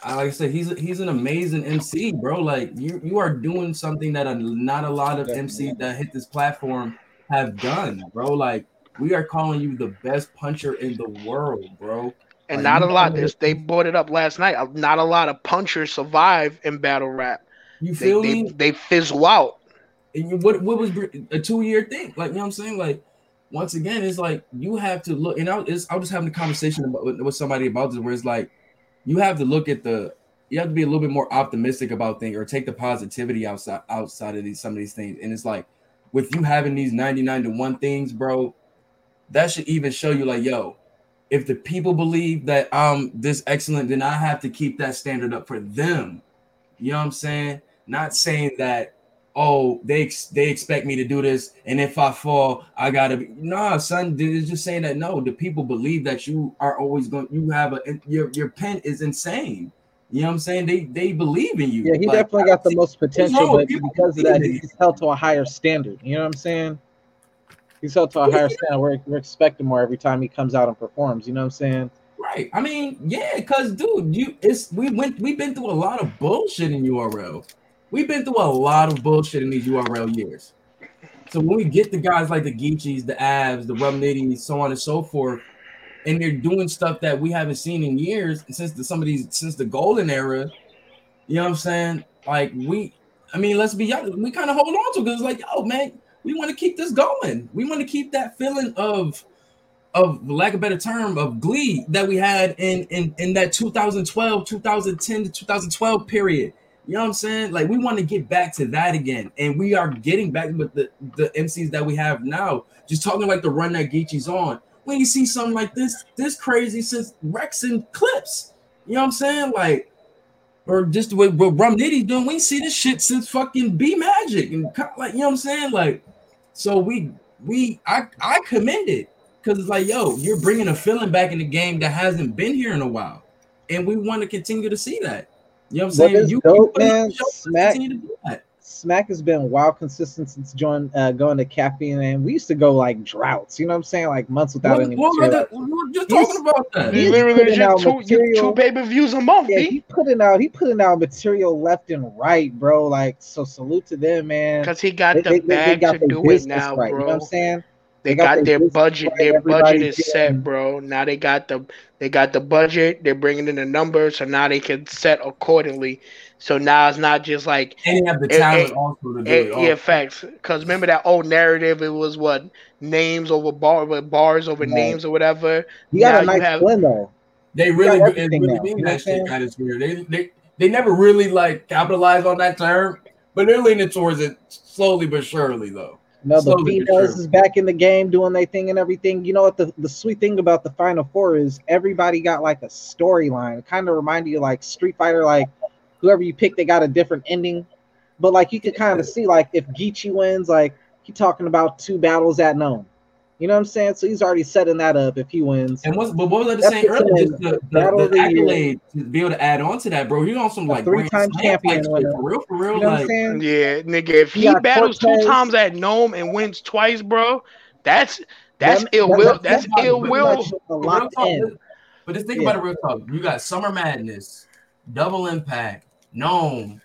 like I said, he's he's an amazing MC, bro. Like, you you are doing something that a, not a lot of MCs that hit this platform have done, bro. Like, we are calling you the best puncher in the world, bro. And Like, not a lot. This they brought it up last night. Not a lot of punchers survive in battle rap. You They feel they, me? they fizzle out. and you, what what was a two year thing? Like you know what I'm saying? Like once again, it's like you have to look. And I was I was just having a conversation about, with somebody about this, where it's like you have to look at the you have to be a little bit more optimistic about things or take the positivity outside outside of these some of these things. And it's like with you having these 99 to one things, bro, that should even show you like, yo, if the people believe that I'm this excellent, then I have to keep that standard up for them. You know what I'm saying? Not saying that oh, they ex- they expect me to do this, and if I fall, I gotta be. Nah, son, it's just saying that no, the people believe that you are always going. You have a your your pen is insane. You know what I'm saying? They they believe in you. Yeah, he Like, definitely got the most potential, with but because of that, he's held to a higher standard. You know what I'm saying? He's held to a higher standard. We're, we're expecting more every time he comes out and performs. You know what I'm saying? Right. I mean, yeah, cause dude, you it's we went we've been through a lot of bullshit in URL. We've been through a lot of bullshit in these URL years. So when we get the guys like the Geechees, the Avs, the Rum Nitties, so on and so forth, and they're doing stuff that we haven't seen in years since the, some of these since the golden era. You know what I'm saying? Like we, I mean, let's be honest, we kind of hold on to because like, oh man, we want to keep this going. We want to keep that feeling of of lack of better term of glee that we had in in in that 2012 2010 to 2012 period you know what i'm saying? Like we want to get back to that again and we are getting back with the the mcs that we have now. Just talking like the run that Geechee's on. When you see something like this this crazy since rex and clips. You know what i'm saying? Like or just way what Rum Nitty's doing, we see this shit since fucking B Magic and like you know what I'm saying. Like, so we we I I commend it because it's like, yo, you're bringing a feeling back in the game that hasn't been here in a while, and we want to continue to see that. You know what I'm saying? is you, dope, you man, show us to Smack- continue to do that. Smack has been wild consistent since join uh, going to caffeine, and we used to go like droughts. You know what I'm saying? Like months without What- any what were material. the- we were just He's- talking about that. He's Literally, just two, you, material. two pay per views a month. Yeah, B. he putting out he putting out material left and right, bro. Like so, salute to them, man. Because he got They, the they, they, they bag got to their do it now, right. You know what. I'm saying? They They got got their their budget. Their budget everybody's is set, bro. Now they got the they got the budget. They're bringing in the numbers, so now they can set accordingly. So now it's not just like And you have the talent also to do it. yeah, also. facts. Because remember that old narrative? It was what names over bar, with bars over Right. names or whatever. You got Now a nice have- blend though. They really, it really mean you know that what I'm saying? shit kind of weird. They, they, they never really like capitalize on that term, but they're leaning towards it slowly but surely, though. No, the Slowly but females surely. is back in the game doing their thing and everything. You know what the, the sweet thing about the Final Four is everybody got like a storyline. It kind of reminded you like Street Fighter, like whoever you pick, they got a different ending. But like you could kind of see like if Geechee wins, like he talking about two battles at Nome. You know what I'm saying? So he's already setting that up if he wins. And what's, but what was I just That's saying earlier? Just the, Battle the, the the Year. accolade to be able to add on to that, bro. You're on some A like three-time champion type shit, winner. for real, for real. You know what I'm like. Yeah, nigga. If You he got battles two Cortez. times at Nome and wins twice, bro, that's that's That- ill that- will. that- That's that's ill will. much But real locked talk, in. But just think Yeah. about it real talk. You got Summer Madness, Double Impact, Nome,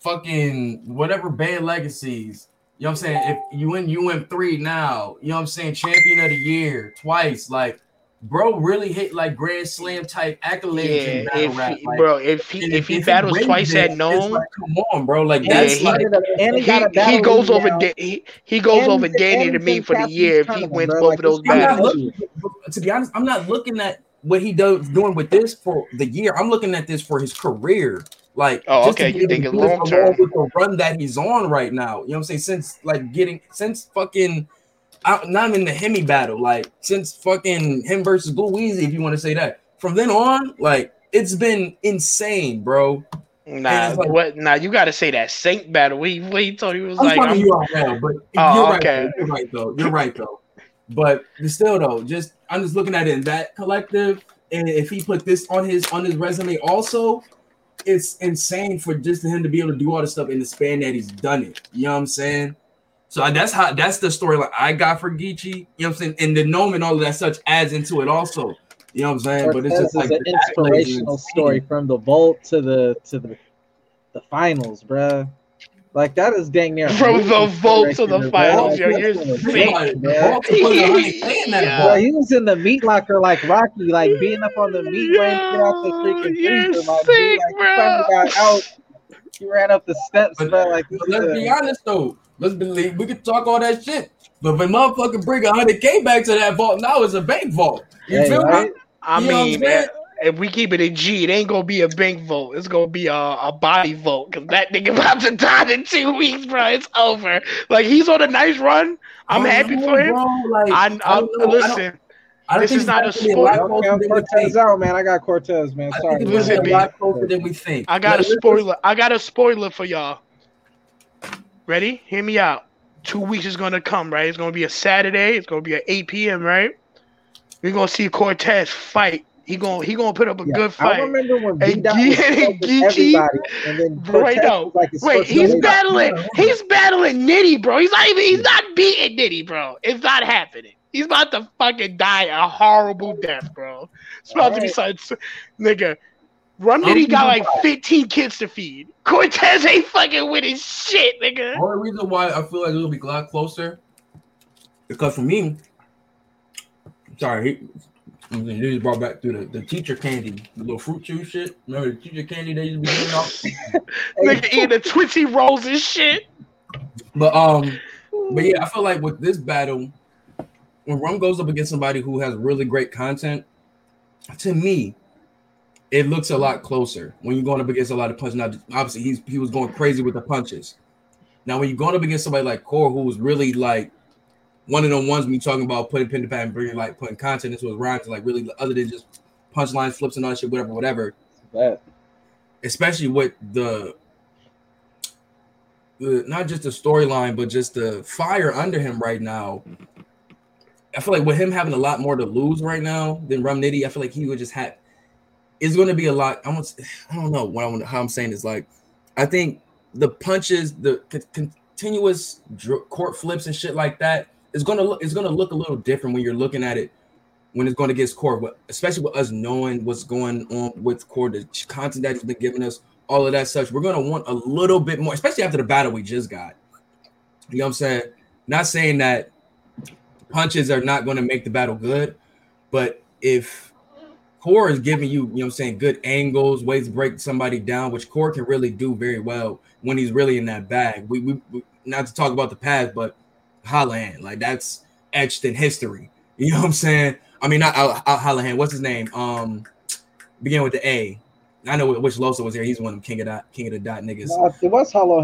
fucking whatever band legacies. You know what I'm saying? If you win, you win three now. You know what I'm saying? Champion of the year twice. Like, bro, really hit like Grand Slam type accolades in Yeah, battle if rap. he, like, bro, if he if he if battles twice it, at Nome, like, come on, bro. Like Yeah, that's he- like he, he, he goes over uh, da- he, he goes And over Danny to me for the year if he wins bro. both Like, of those battles. looking, to be honest, I'm not looking at what he does doing with this for the year. I'm looking at this for his career. Like, Oh, okay, you thinking long term. with the run that he's on right now. You know what I'm saying? Since like getting since fucking out, not even the Hemi battle, like since fucking him versus Blue Weezy, if you want to say that. From then on, like it's been insane, bro. Nah, like- what? Nah, you got to say that Saint battle. We we told he was I'm like, I'm- URL, but Oh, you're right. okay. You're right though. You're right though. But still though, just I'm just looking at it in that collective, and if he put this on his on his resume also, it's insane for just him to be able to do all this stuff in the span that he's done it. You know what I'm saying? So that's how that's the storyline I got for Geechee. You know what I'm saying? And the Nome and all of that such adds into it also. You know what I'm saying? But it's just like an the accolades is inspirational story from the vault to the to the the finals, bruh. Like that is dang near From the vault to the right finals, yo, you're sick, insane, The bruh. vault to put a hundred K in Yeah. vault. He was in the meat locker like Rocky, like being up on the meat ramp, get out the freaking you're freezer, like, sick, dude, like he finally bro. got out. He ran up the steps, But- bro. Like But let's a- be honest though. Let's believe we could talk all that shit. But if a motherfucker bring a hundred K back to that vault, now it's a bank vault. You Hey, feel right? me? I You know what I'm mean, saying? If we keep it in G, it ain't gonna be a bank vote. It's gonna be a, a body vote because that nigga (laughs) about to die in two weeks, bro. It's over. Like he's on a nice run. I'm I happy know, for him. Bro, like, I, I, I, don't. I don't, listen. I don't this think is not a actually sport. lot Don't closer count than we Cortez out, man. I got Cortez, man. Sorry, think man. Listen, a B. lot closer than we think. I got a Like, let's- spoiler. I got a spoiler for y'all. Ready? Hear me out. Two weeks is gonna come, right? It's gonna be a Saturday. It's gonna be at 8 p.m. Right? We're gonna see Cortez fight. He gonna he gonna put up a Yeah, good I remember when Hey, B Dot Ge- was close Geechee? everybody, and then (laughs) Right now. like Wait, he's name. battling. He's battling Nitty, bro. He's not even. He's not beating Nitty, bro. It's not happening. He's about to fucking die a horrible death, bro. It's about to be Alright. such, nigga. Rum I'm Nitty got like thinking 15 kids to feed. Cortez ain't fucking winning shit, nigga. The only reason why I feel like it'll be a lot closer because for me, sorry, mean, they just brought back through the, the teacher candy, the little fruit chew shit. Remember the teacher candy they used to be giving out? (laughs) Nigga eating the Twitchy rolls and shit. But um, but yeah, I feel like with this battle, when Rum goes up against somebody who has really great content, to me, it looks a lot closer when you're going up against a lot of punches. Now, obviously, he's he was going crazy with the punches. Now, when you're going up against somebody like Core, who was really like one of them ones when you talking about putting pen to pad and bringing like putting content into his rhymes, like really other than just punchlines, flips, and all that shit, whatever, whatever That- especially with the, the not just the storyline, but just the fire under him right now. I feel like with him having a lot more to lose right now than Rum Nitty, I feel like he would just have. It's going to be a lot. I want. I don't know what I want. How I'm saying is like, I think the punches, the con- continuous dr- court flips and shit like that going to look. It's to look a little different when you're looking at it when it's going against Core, but especially with us knowing what's going on with Core, the content that he's been giving us, all of that such, we're to want a little bit more, especially after the battle we just got. You know what I'm saying? Not saying that punches are not going to make the battle good, but if Core is giving you, you know what I'm saying, good angles, ways to break somebody down, which Core can really do very well when he's really in that bag. We, we, we not to talk about the past, but Holland, like that's etched in history. (laughs) You know what I'm saying? I mean, not Al, Al. What's his name? Um, begin with the A. I know which Loso was here. He's one of them king of dot, king of the dot niggas. No, it was Hollow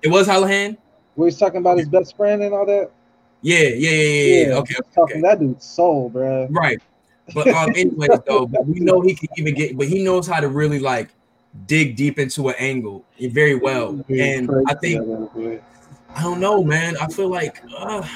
It was Hallahan. We was talking about his best friend and all that. Yeah, yeah, yeah, yeah. yeah. Okay, okay. that dude's soul, bro. right. But um, anyways, though, but we know he can even get, but he knows how to really like dig deep into an angle very well. And I think I don't know, man. I feel like uh,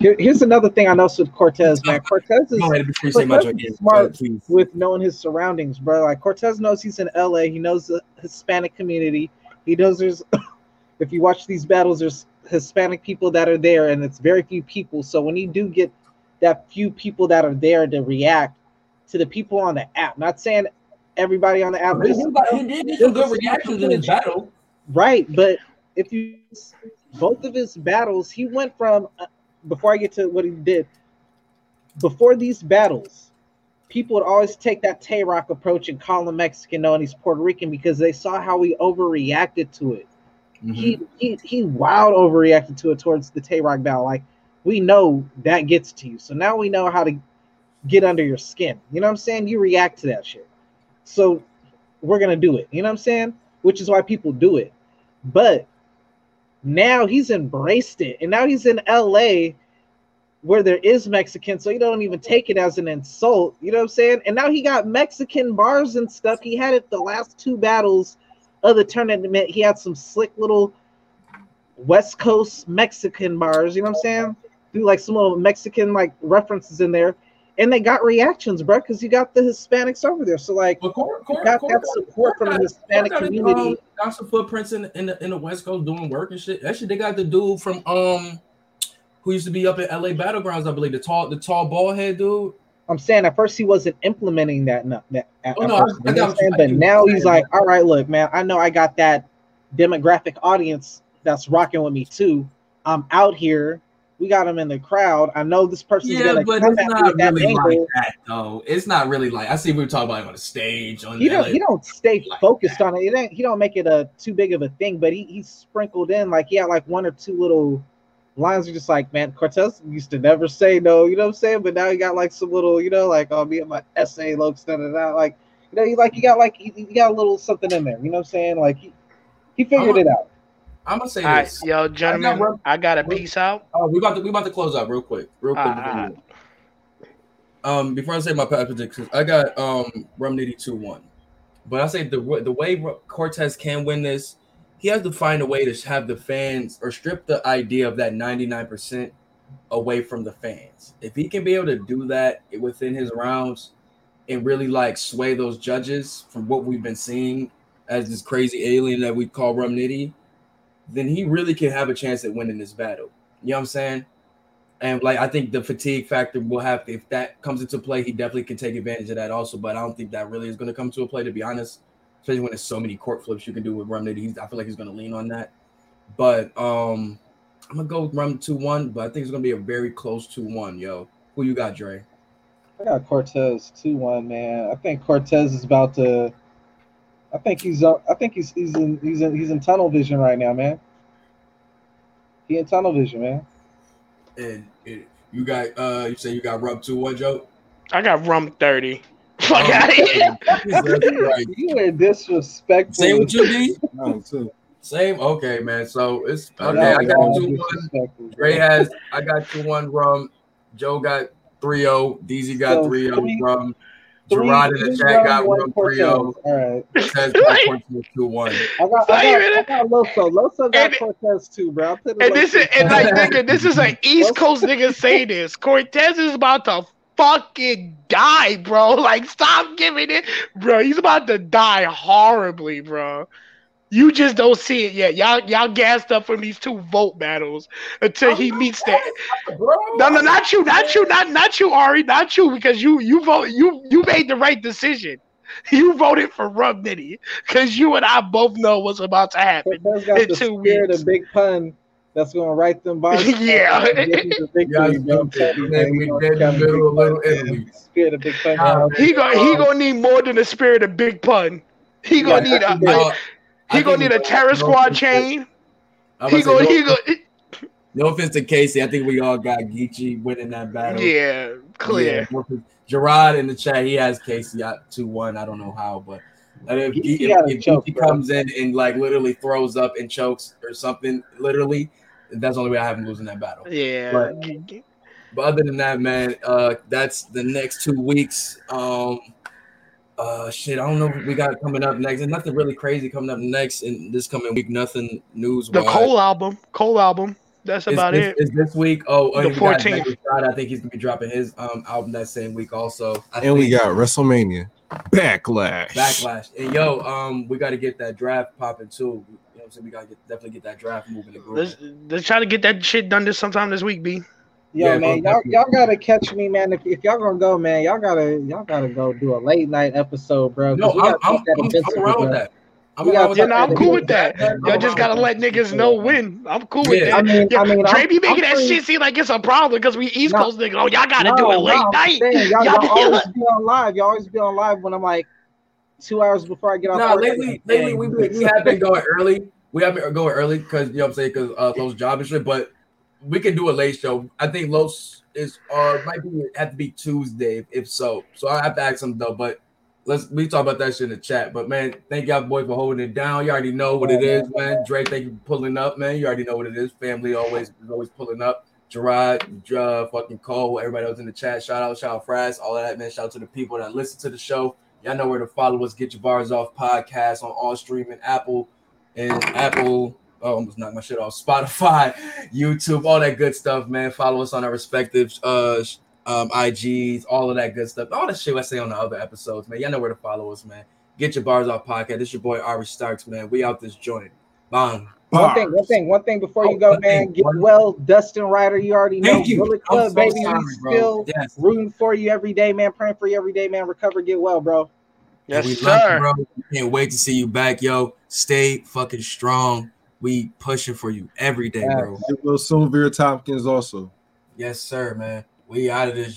Here, here's another thing I noticed with Cortez, man. (laughs) Cortez is ahead before say Cortez is smart with knowing his surroundings, bro. Like Cortez knows he's in LA. He knows the Hispanic community. He knows there's, (coughs) if you watch these battles, there's Hispanic people that are there, and it's very few people. So when you do get that few people that are there to react to the people on the app, not saying everybody on the app, He, just- he got- he did get some good reactions in his battle. Right, but if you both of his battles, he went from uh, before I get to what he did. Before these battles, people would always take that Tay Rock approach and call him Mexican, knowing he's Puerto Rican because they saw how he overreacted to it. He he he wild overreacted to it towards the Tay Rock battle. Like we know that gets to you, so now we know how to get under your skin. You know what I'm saying? You react to that shit. So we're gonna do it. You know what I'm saying? Which is why people do it. But now he's embraced it, and now he's in LA where there is Mexican, so you don't even take it as an insult. You know what I'm saying? And now he got Mexican bars and stuff. He had it the last two battles of the tournament. He had some slick little West Coast Mexican bars. You know what I'm saying? Do like some little Mexican like references in there, and they got reactions, bro, because you got the Hispanics over there. So like, But Cor- Cor- got Cor- that support from the Hispanic community. um, got some footprints in, in the in the West Coast doing work and shit. Actually, they got the dude from um who used to be up at LA Battlegrounds, I believe, the tall the tall bald head dude. I'm saying at first he wasn't implementing that. No, that at, Oh, no, I- first, I got what I'm what saying? but now he's like, all right, look, man, I know I got that demographic audience that's rocking with me too. I'm out here. We got him in the crowd. I know this person's Yeah, gonna but come it's not that really like that though. It's not really like I see we were talking about on the stage on He LA. don't he don't stay like focused that. on it. It ain't he don't make it a too big of a thing, but he he sprinkled in like he had like one or two little lines are just like, man, Cortez used to never say no, you know what I'm saying? But now he got like some little, you know, like oh me and my ese looks da da da like you know, he like he got like he, he got a little something in there, you know what I'm saying? Like he he figured a- it out. I'm gonna say All right, this. yo, gentlemen, I got a peace out. Oh, we about to we about to close out real quick, real quick. Before we move. Um, before I say my past predictions, I got um Rum Nitty two one, but I say the the way Cortez can win this, he has to find a way to have the fans or strip the idea of that ninety nine percent away from the fans. If he can be able to do that within his rounds and really like sway those judges from what we've been seeing as this crazy alien that we call Rum Nitty, then he really can have a chance at winning this battle. You know what I'm saying? And like I think the fatigue factor will have if that comes into play, he definitely can take advantage of that also. But I don't think that really is going to come to a play, to be honest. Especially when there's so many court flips you can do with Nitty. He's, I feel like he's going to lean on that. But um I'm gonna go Rum two one, but I think it's gonna be a very close two one. Yo, who you got, Dre? I got Cortez two one, man. I think Cortez is about to. I think he's. Uh, I think he's he's in he's in he's in tunnel vision right now, man. He in tunnel vision, man. And it, you got uh you say you got rum two one, Joe. I got rum thirty. (laughs) Fuck Oh, out of here. right. You are disrespectful. Same with you, D. (laughs) No, too. Same. Okay, man. So it's okay. I got all two one. disrespectful, Ray has I got two one rum. Joe got 3-0. DZ got So 3-0 three- rum. Three- Gerard in the chat got one rum Cortez. 3-0. All right. Cortez got Cortez 2-1. I got, I got, I got Loso. Loso got And- Cortez too, bro. I put it And this is and like nigga, this is an (laughs) East Coast nigga say this. Cortez is about to fucking die, bro. (laughs) Like stop giving it, bro. He's about to die horribly, bro. You just don't see it yet. Y'all y'all gassed up from these two vote battles until he meets the Bro. No, no, not you, not you, not not you, Ari, not you, because you you vote you you made the right decision. (laughs) You voted for Rum Nitty because you and I both know what's about to happen. Cortez got in two spirit weeks. of big pun that's gonna write them bars. (laughs) Yeah. This is a victory, Yeah, bro. I'm telling you, and man. then we gonna did the have a big pun, Spirit of big pun. He gonna he gonna need more than the spirit of big pun. He gonna need a, No, I he gonna need a terror squad chain. He gonna gonna he no, gonna no offense to Casey. I think we all got Geechee winning that battle. yeah clear. Yeah. Gerard in the chat, he has Casey at 2-1. I don't know how, but and if, Geechee if, if choke, Geechee comes in and like literally throws up and chokes or something, literally, that's the only way I have him losing that battle. Yeah. But- But other than that, man, uh, that's the next two weeks. Um, uh, shit, I don't know what we got coming up next. There's nothing really crazy coming up next in this coming week. Nothing news. The Cole album, Cole album. That's about is, it. is this week. Oh, The and we got 14th. Megan Scott. I think he's gonna be dropping his um album that same week also. I And we got WrestleMania Backlash. backlash. And yo, um, we got to get that draft popping too. You know what I'm saying? We got to get definitely get that draft moving. Let's let's try to get that shit done this sometime this week, B. Yo, Yeah, man, y'all, y'all gotta catch me, man. If, if y'all gonna go, man, y'all gotta y'all gotta go do a late night episode, bro. 'cause no, I'm, gotta I'm, I'm, I'm invincible, around with that. I'm We around gotta Yeah, I'm cool with that. invincible. Y'all just gotta let niggas know when. I'm cool with Yeah. I that. mean, Yeah, I mean, Dre be making I'm that free- shit seem like it's a problem because we East No. Coast niggas. Oh, y'all gotta no, do it late no, night. saying, (laughs) y'all, Y'all y'all be always like- be on live. Y'all always be on live when I'm like two hours before I get off. No, work. lately, lately we, we we have been going early. We have been going early because you know what I'm saying because uh, Los job and shit. But we can do a late show. I think Los is uh might be have to be Tuesday if so. So I have to ask him though. But let's we talk about that shit in the chat. But man, thank y'all boys for holding it down. You already know what it is, man. Drake, thank you for pulling up, man. You already know what it is. Family always is always pulling up. Gerard, uh, fucking Cole, everybody else in the chat. Shout out, shout out, Fraz, all of that, man. Shout out to the people that listen to the show. Y'all know where to follow us. Get your bars off podcast on all streaming, Apple and Apple. Oh, almost knocked my shit off. Spotify, YouTube, all that good stuff, man. Follow us on our respective uh um IGs, all of that good stuff. All the shit I say on the other episodes, man. Y'all know where to follow us, man. Get your bars off podcast. This your boy Ari Starks, man. We out this joint. Bang. One thing, one thing, one thing before Oh, you go, man. thing, Get one- well, Dustin Ryder. You already know. Thank you. Bullet Club, so baby. sorry, we still Yes. rooting for you every day, man. Praying for you every day, man. Recover, get well, bro. Yes, we love you, sir. bro. Can't wait to see you back, yo. Stay fucking strong. We pushing for you every day, bro. Well soon, Vera Tompkins also. Yes, sir, man. We out of this